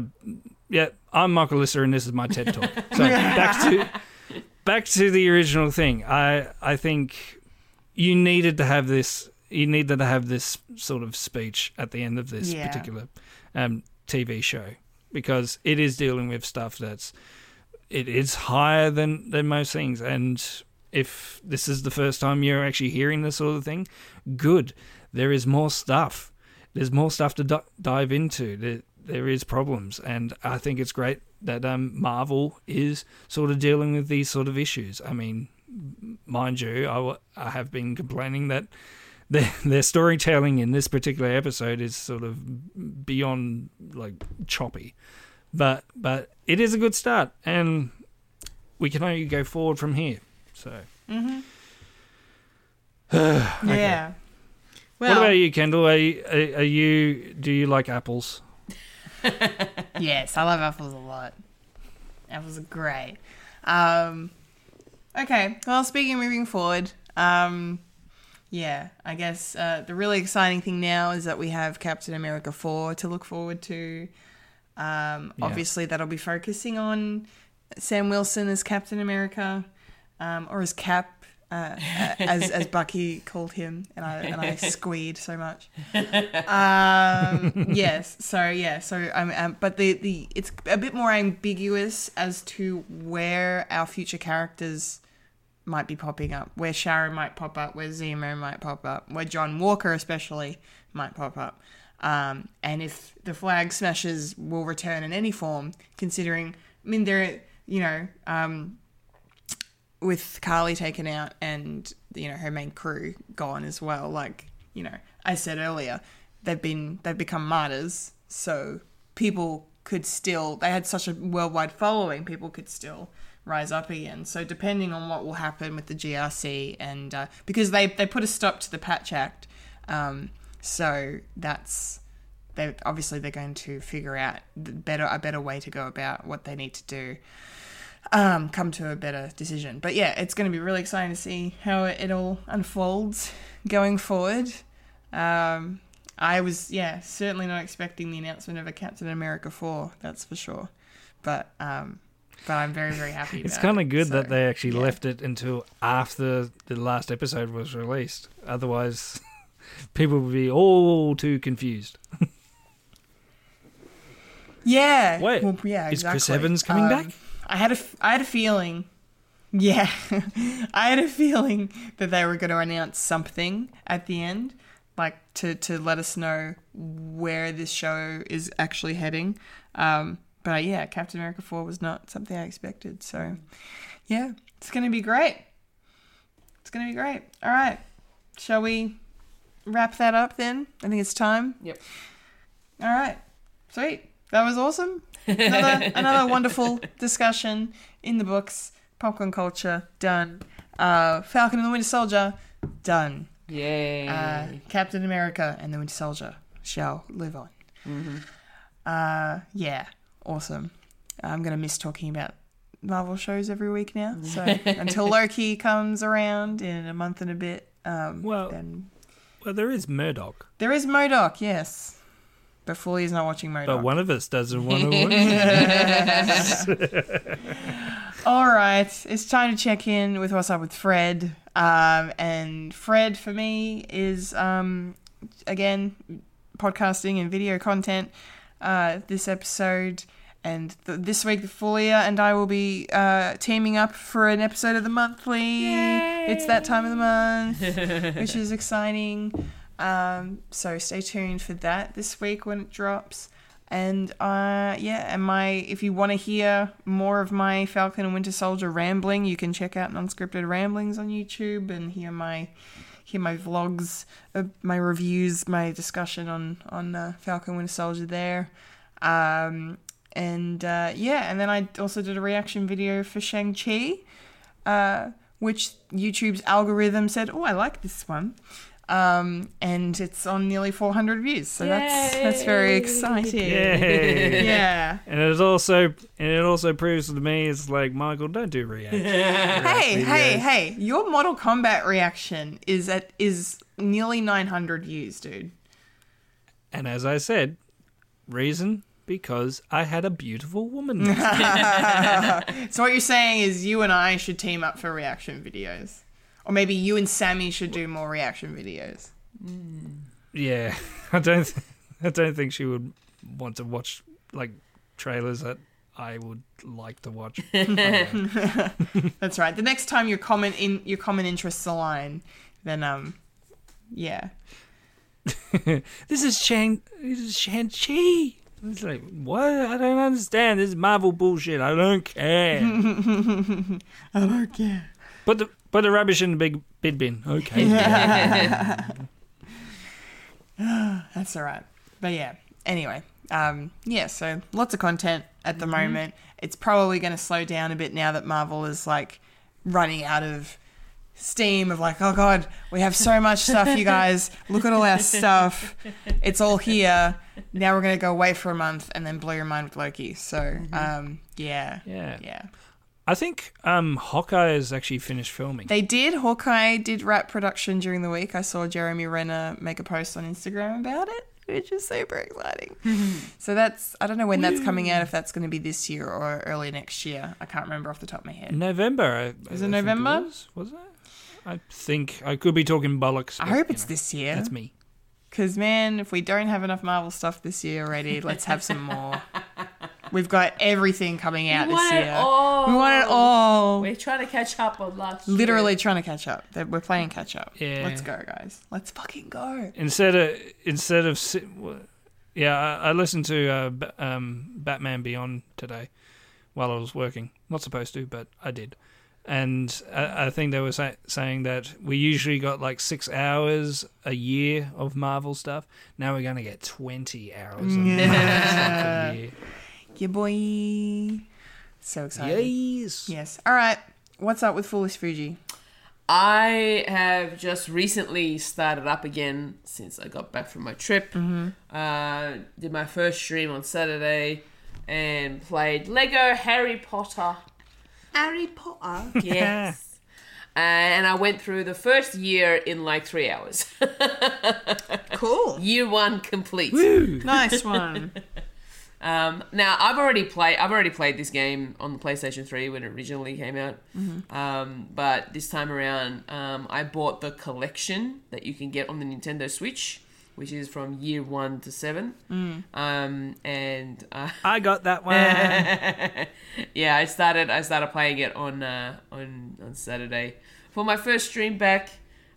yeah, I'm Michael Lisser and this is my TED talk. So back to back to the original thing. I I think you needed to have this you needed to have this sort of speech at the end of this Yeah. particular um, TV show because it is dealing with stuff that's it is higher than than most things. And if this is the first time you're actually hearing this sort of thing good. There is more stuff. There's more stuff to di- dive into. There, there is problems. And i think it's great that um, marvel is sort of dealing with these sort of issues. I mean mind you i, w- I have been complaining that their, their storytelling in this particular episode is sort of beyond like choppy but but it is a good start and we can only go forward from here so Yeah. Well, what about you kendall are you, are, are you do you like apples Yes, I love apples a lot. Apples are great. Um, okay, well, speaking moving forward, um, yeah, I guess uh, the really exciting thing now is that we have Captain America 4 to look forward to. Um, Yeah. Obviously, that'll be focusing on Sam Wilson as Captain America, um, or as Cap. Uh, as as Bucky called him, and I and I squeed so much. Um, yes. So yeah. So um, um, but the the it's a bit more ambiguous as to where our future characters might be popping up, where Sharon might pop up, where Zemo might pop up, where John Walker especially might pop up, um, and if the Flag Smashers will return in any form, considering I mean they're you know um, with Karli taken out and you know her main crew gone as well. Like you know, I said earlier, they've been they've become martyrs, so people could still they had such a worldwide following, people could still rise up again. So depending on what will happen with the GRC and uh, because they they put a stop to the Patch Act, um, so that's they obviously they're going to figure out better a better way to go about what they need to do um, come to a better decision. But yeah, it's going to be really exciting to see how it, it all unfolds going forward. Um, I was, yeah, certainly not expecting the announcement of a Captain America 4, that's for sure. But um, but I'm very, very happy It's kind of good so, that they actually yeah. left it until after the last episode was released. Otherwise, people would be all too confused. Yeah. Wait, well, yeah, is Chris. Evans coming Um, back? I had a, f- I had a feeling. Yeah, I had a feeling that they were going to announce something at the end, like to to let us know where this show is actually heading. Um, but yeah, Captain America Four was not something I expected. So yeah, it's going to be great. It's going to be great. All right, shall we wrap that up then? I think it's time. Yep. All right. Sweet. That was awesome. Another, another wonderful discussion in the books. Popcorn culture, done. Uh, Falcon and the Winter Soldier, done. Yay. Uh, Captain America and the Winter Soldier shall live on. Uh, yeah, awesome. I'm going to miss talking about Marvel shows every week now. So until Loki comes around in a month and a bit, um, Well- then Well, there is Murdoch, there is MODOK, yes. But Fulia's not watching MODOK. but one of us doesn't want to watch. All right, it's time to check in with what's up with Fred. Um, and Fred for me is um, again podcasting and video content. Uh, this episode and th- this week, the Fulia and I will be uh, teaming up for an episode of the monthly. It's that time of the month, which is exciting. Um, so stay tuned for that this week when it drops. And uh, yeah, and my if you want to hear more of my Falcon and Winter Soldier rambling, you can check out Unscripted Ramblings on YouTube and hear my hear my vlogs, uh, my reviews, my discussion on on uh, Falcon Winter Soldier there. Um, and uh, yeah, and then I also did a reaction video for Shang Chi, uh, which YouTube's algorithm said, "Oh, I like this one." Um, and it's on nearly 400 views, so that's that's very exciting. Yay. Yeah. And it also and it also proves to me it's like Michael, don't do reaction. Hey, hey, hey! Your Mortal Kombat reaction is at is nearly 900 views, dude. And as I said, reason because I had a beautiful woman. So what you're saying is you and I should team up for reaction videos, or maybe you and Sammy should do more reaction videos. yeah, I don't. th- I don't think she would want to watch like trailers that I would like to watch. That's right. The next time your common in your common interests align, then um, yeah. this is Shang. This is Shang Chi. It's like what? I don't understand. This is Marvel bullshit. I don't care. I don't care. put the put the rubbish in the big bid bin. Okay. That's all right. But yeah. Anyway, um, yeah. So lots of content at the moment. It's probably going to slow down a bit now that Marvel is like running out of steam. Of like, oh god, we have so much stuff, you guys. Look at all our stuff. It's all here. Now we're going to go away for a month and then blow your mind with Loki. So, um, yeah, Yeah. yeah. I think um, Hawkeye has actually finished filming. They did. Hawkeye did wrap production during the week. I saw Jeremy Renner make a post on Instagram about it, which is super exciting. so that's I don't know when that's coming out. If that's going to be this year or early next year, I can't remember off the top of my head. November. Is it think November? was. Was it? I think I could be talking bollocks. I hope it's know, this year. That's me. Because man, if we don't have enough Marvel stuff this year already, let's have some more. We've got everything coming out We this want it year. all. We want it all. We're trying to catch up on last year. Literally trying to catch up. We're playing catch up. Yeah. Let's go, guys. Let's fucking go. Instead of instead of yeah, I, I listened to uh, um, Batman Beyond today while I was working. Not supposed to, but I did. And I, I think they were say, saying that we usually got like six hours a year of Marvel stuff. Now we're going to get 20 hours of Marvel stuff a year. Yeah, boy. So excited. Yes. Yes. All right. What's up with Foolish Fuji? I have just recently started up again since I got back from my trip. Mm-hmm. Uh, did my first stream on Saturday and played Lego Harry Potter. Harry Potter? Yes. Uh, and I went through the first year in like three hours. Cool. year one complete. nice one. Um, now I've already played. I've already played this game on the PlayStation Three when it originally came out. Um, but this time around, um, I bought the collection that you can get on the Nintendo Switch, which is from year one to seven. Um, and uh, I got that one. yeah, I started. I started playing it on uh, on on Saturday for my first stream back.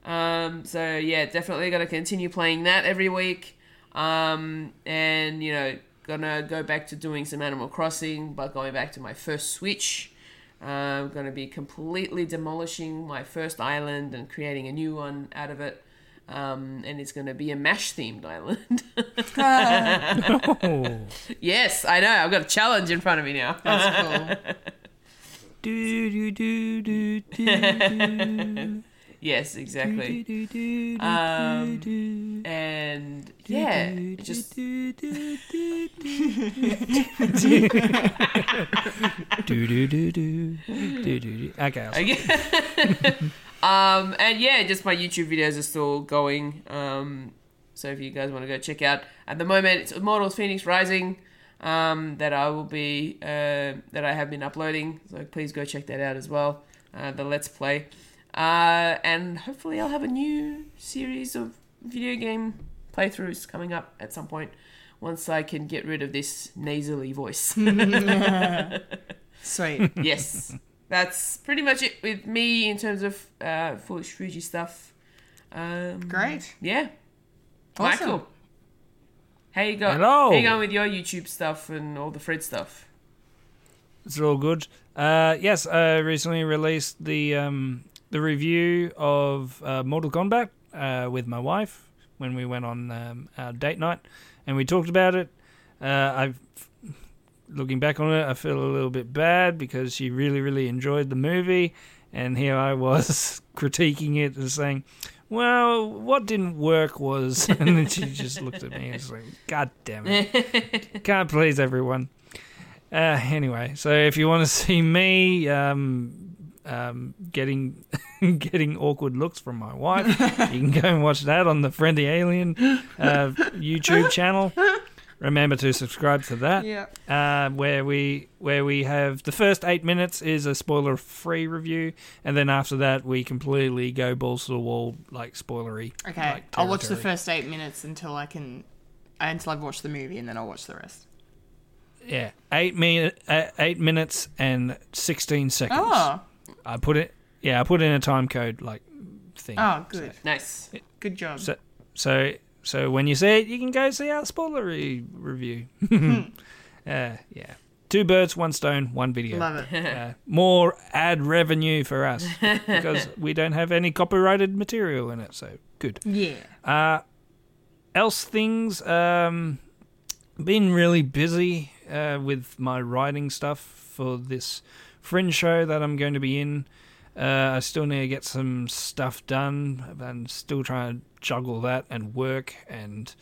Um, so yeah, definitely gonna continue playing that every week. Um, and you know, gonna go back to doing some Animal Crossing, but going back to my first Switch. Uh, I'm gonna be completely demolishing my first island and creating a new one out of it. Um, and it's going to be a mash themed island. no. Yes, I know. I've got a challenge in front of me now. That's cool. do, do, do, do, do. Yes, exactly. Um, and yeah, just. okay um, and yeah, just my YouTube videos are still going. Um, so if you guys want to go check out, at the moment it's Immortals Fenyx Rising. um, that I will be uh, that I have been uploading. So please go check that out as well. Uh, the Let's Play, uh, and hopefully I'll have a new series of video game playthroughs coming up at some point once I can get rid of this nasally voice. Sweet. yes, that's pretty much it with me in terms of uh, foolish Fuji stuff. Um, Great. Yeah. Awesome. Michael. How you going? Hello. How you going with your YouTube stuff and all the Fred stuff? It's all good. Uh, yes, I recently released the um, the review of uh, Mortal Kombat uh, with my wife when we went on um, our date night, and we talked about it. Uh, I've looking back on it, I feel a little bit bad because she really, really enjoyed the movie, and here I was critiquing it and saying, "Well, what didn't work was," and then she just looked at me and was like, "God damn it, can't please everyone." Uh, anyway, so if you want to see me um, um, getting getting awkward looks from my wife, you can go and watch that on the Friendly Alien uh, YouTube channel. Remember to subscribe to that. Yeah. Uh, where we where we have the first eight minutes is a spoiler free review, and then after that we completely go balls to the wall like spoilery. Okay. like, I'll watch the first eight minutes until I can, until I've watched the movie, and then I'll watch the rest. Yeah, eight minute, uh, eight minutes and sixteen seconds. Oh. I put it. Yeah, I put in a time code like thing. Oh, good. Nice. Good job. So, so, so when you see it, you can go see our spoilery review. uh, yeah, two birds, one stone, one video. Love it. Uh, more ad revenue for us because we don't have any copyrighted material in it. So good. Yeah. Uh, else things. Um, been really busy uh, with my writing stuff for this fringe show that I'm going to be in. Uh, I still need to get some stuff done, and still trying to juggle that and work and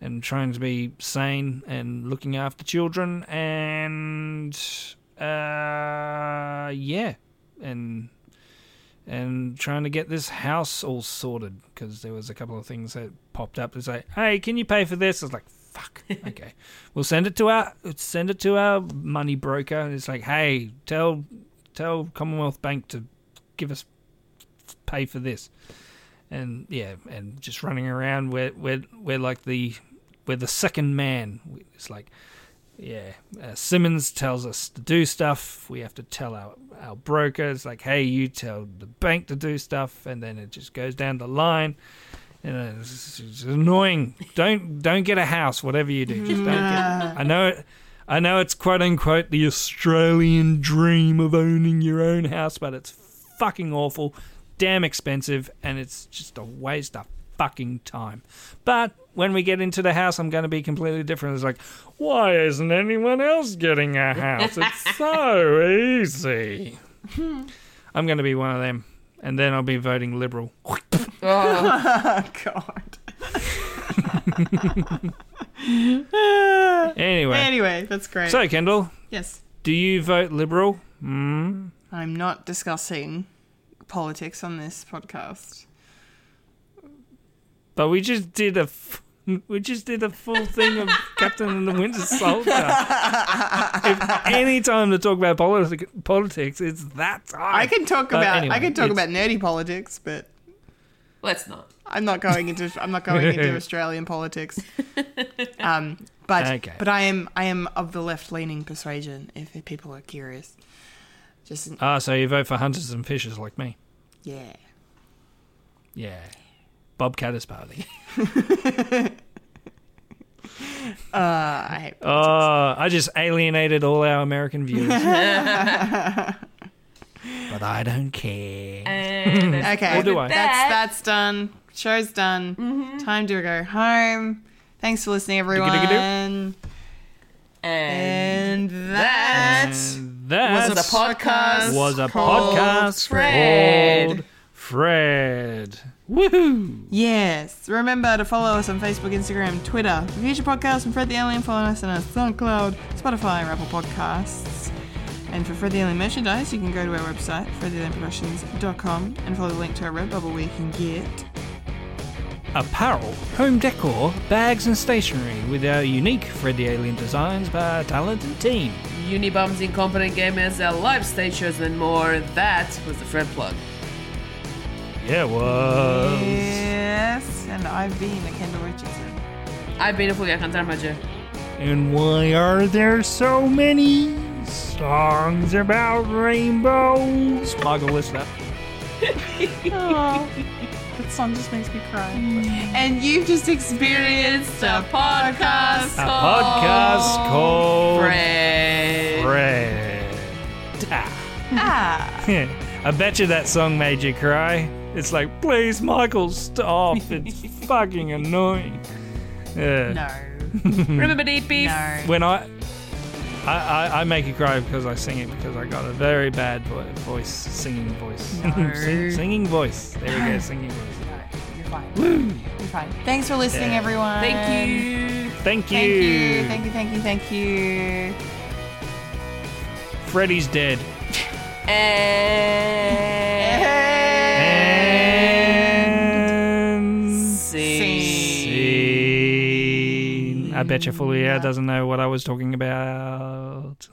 and trying to be sane and looking after children and uh, yeah, and and trying to get this house all sorted because there was a couple of things that popped up to say, "Hey, can you pay for this?" I was like, "Fuck, okay, we'll send it to our send it to our money broker." And it's like, "Hey, tell tell Commonwealth Bank to give us pay for this." And yeah, and just running around, we're we're we're like the we're the second man. It's like yeah, uh, Simmons tells us to do stuff. We have to tell our our broker. It's like, hey, you tell the bank to do stuff, and then it just goes down the line. You know, it's, it's annoying. Don't don't get a house, whatever you do. Just don't get. I know it. I know it's quote unquote the Australian dream of owning your own house, but it's fucking awful, damn expensive, and it's just a waste of fucking time. But when we get into the house, I'm going to be completely different. It's like, why isn't anyone else getting a house? It's so easy. I'm going to be one of them, and then I'll be voting Liberal. Oh, God. Anyway, Anyway, that's great. so Kendall, yes. do you vote Liberal? Hmm. I'm not discussing politics on this podcast. But we just did a. F- we just did a full thing of Captain and the Winter Soldier. if any time to talk about politi- politics, it's that time. I can talk But about anyway, I can talk about nerdy politics, but Let's not. I'm not going into I'm not going into Australian politics. Um, but Okay. but I am I am of the left leaning persuasion. If people are curious, just Ah, so you vote for hunters and fishers like me? yeah. Yeah. Bob Katter's Party. Uh, I hate Oh, I just alienated all our American viewers. but I don't care. Okay, Or do I? that's that's done. Show's done. Mm-hmm. Time to go home. Thanks for listening, everyone. And And that And that was a podcast. was a called podcast Fred. called Fred. Woohoo! Yes. Remember to follow us on Facebook, Instagram, Twitter. For future podcasts from Fred the Alien, follow us on our SoundCloud, Spotify, and Apple Podcasts. And for Fred the Alien merchandise, you can go to our website, fredthealienproductions.com, and follow the link to our Redbubble where you can get apparel, home decor, bags, and stationery with our unique Freddy Alien designs by our talented team. Unibums, Incompetent Gamers, our live stage shows, and more. That was the Fred plug. Yeah, it was. Yes, and I've been a Kendall Richardson. I've been a Fulia Kantarmaja. And why are there so many songs about rainbows? Michael, listen up. That song just makes me cry. And you've just experienced a podcast A podcast called Fred. Fred. Ah. Ah. I bet you that song made you cry. It's like, please, Michael, stop. It's fucking annoying. Yeah. No. Remember Deep Beef? No. When I, I, I, I make you cry because I sing it because I got a very bad vo- voice, singing voice, No. Sing- singing voice. There we go, singing voice. You're fine. You're fine. Thanks for listening, Yeah. everyone. Thank you. Thank you. Thank you. Thank you. Thank you. Thank. Freddy's dead. And And scene. scene. I bet you Fulia doesn't know what I was talking about.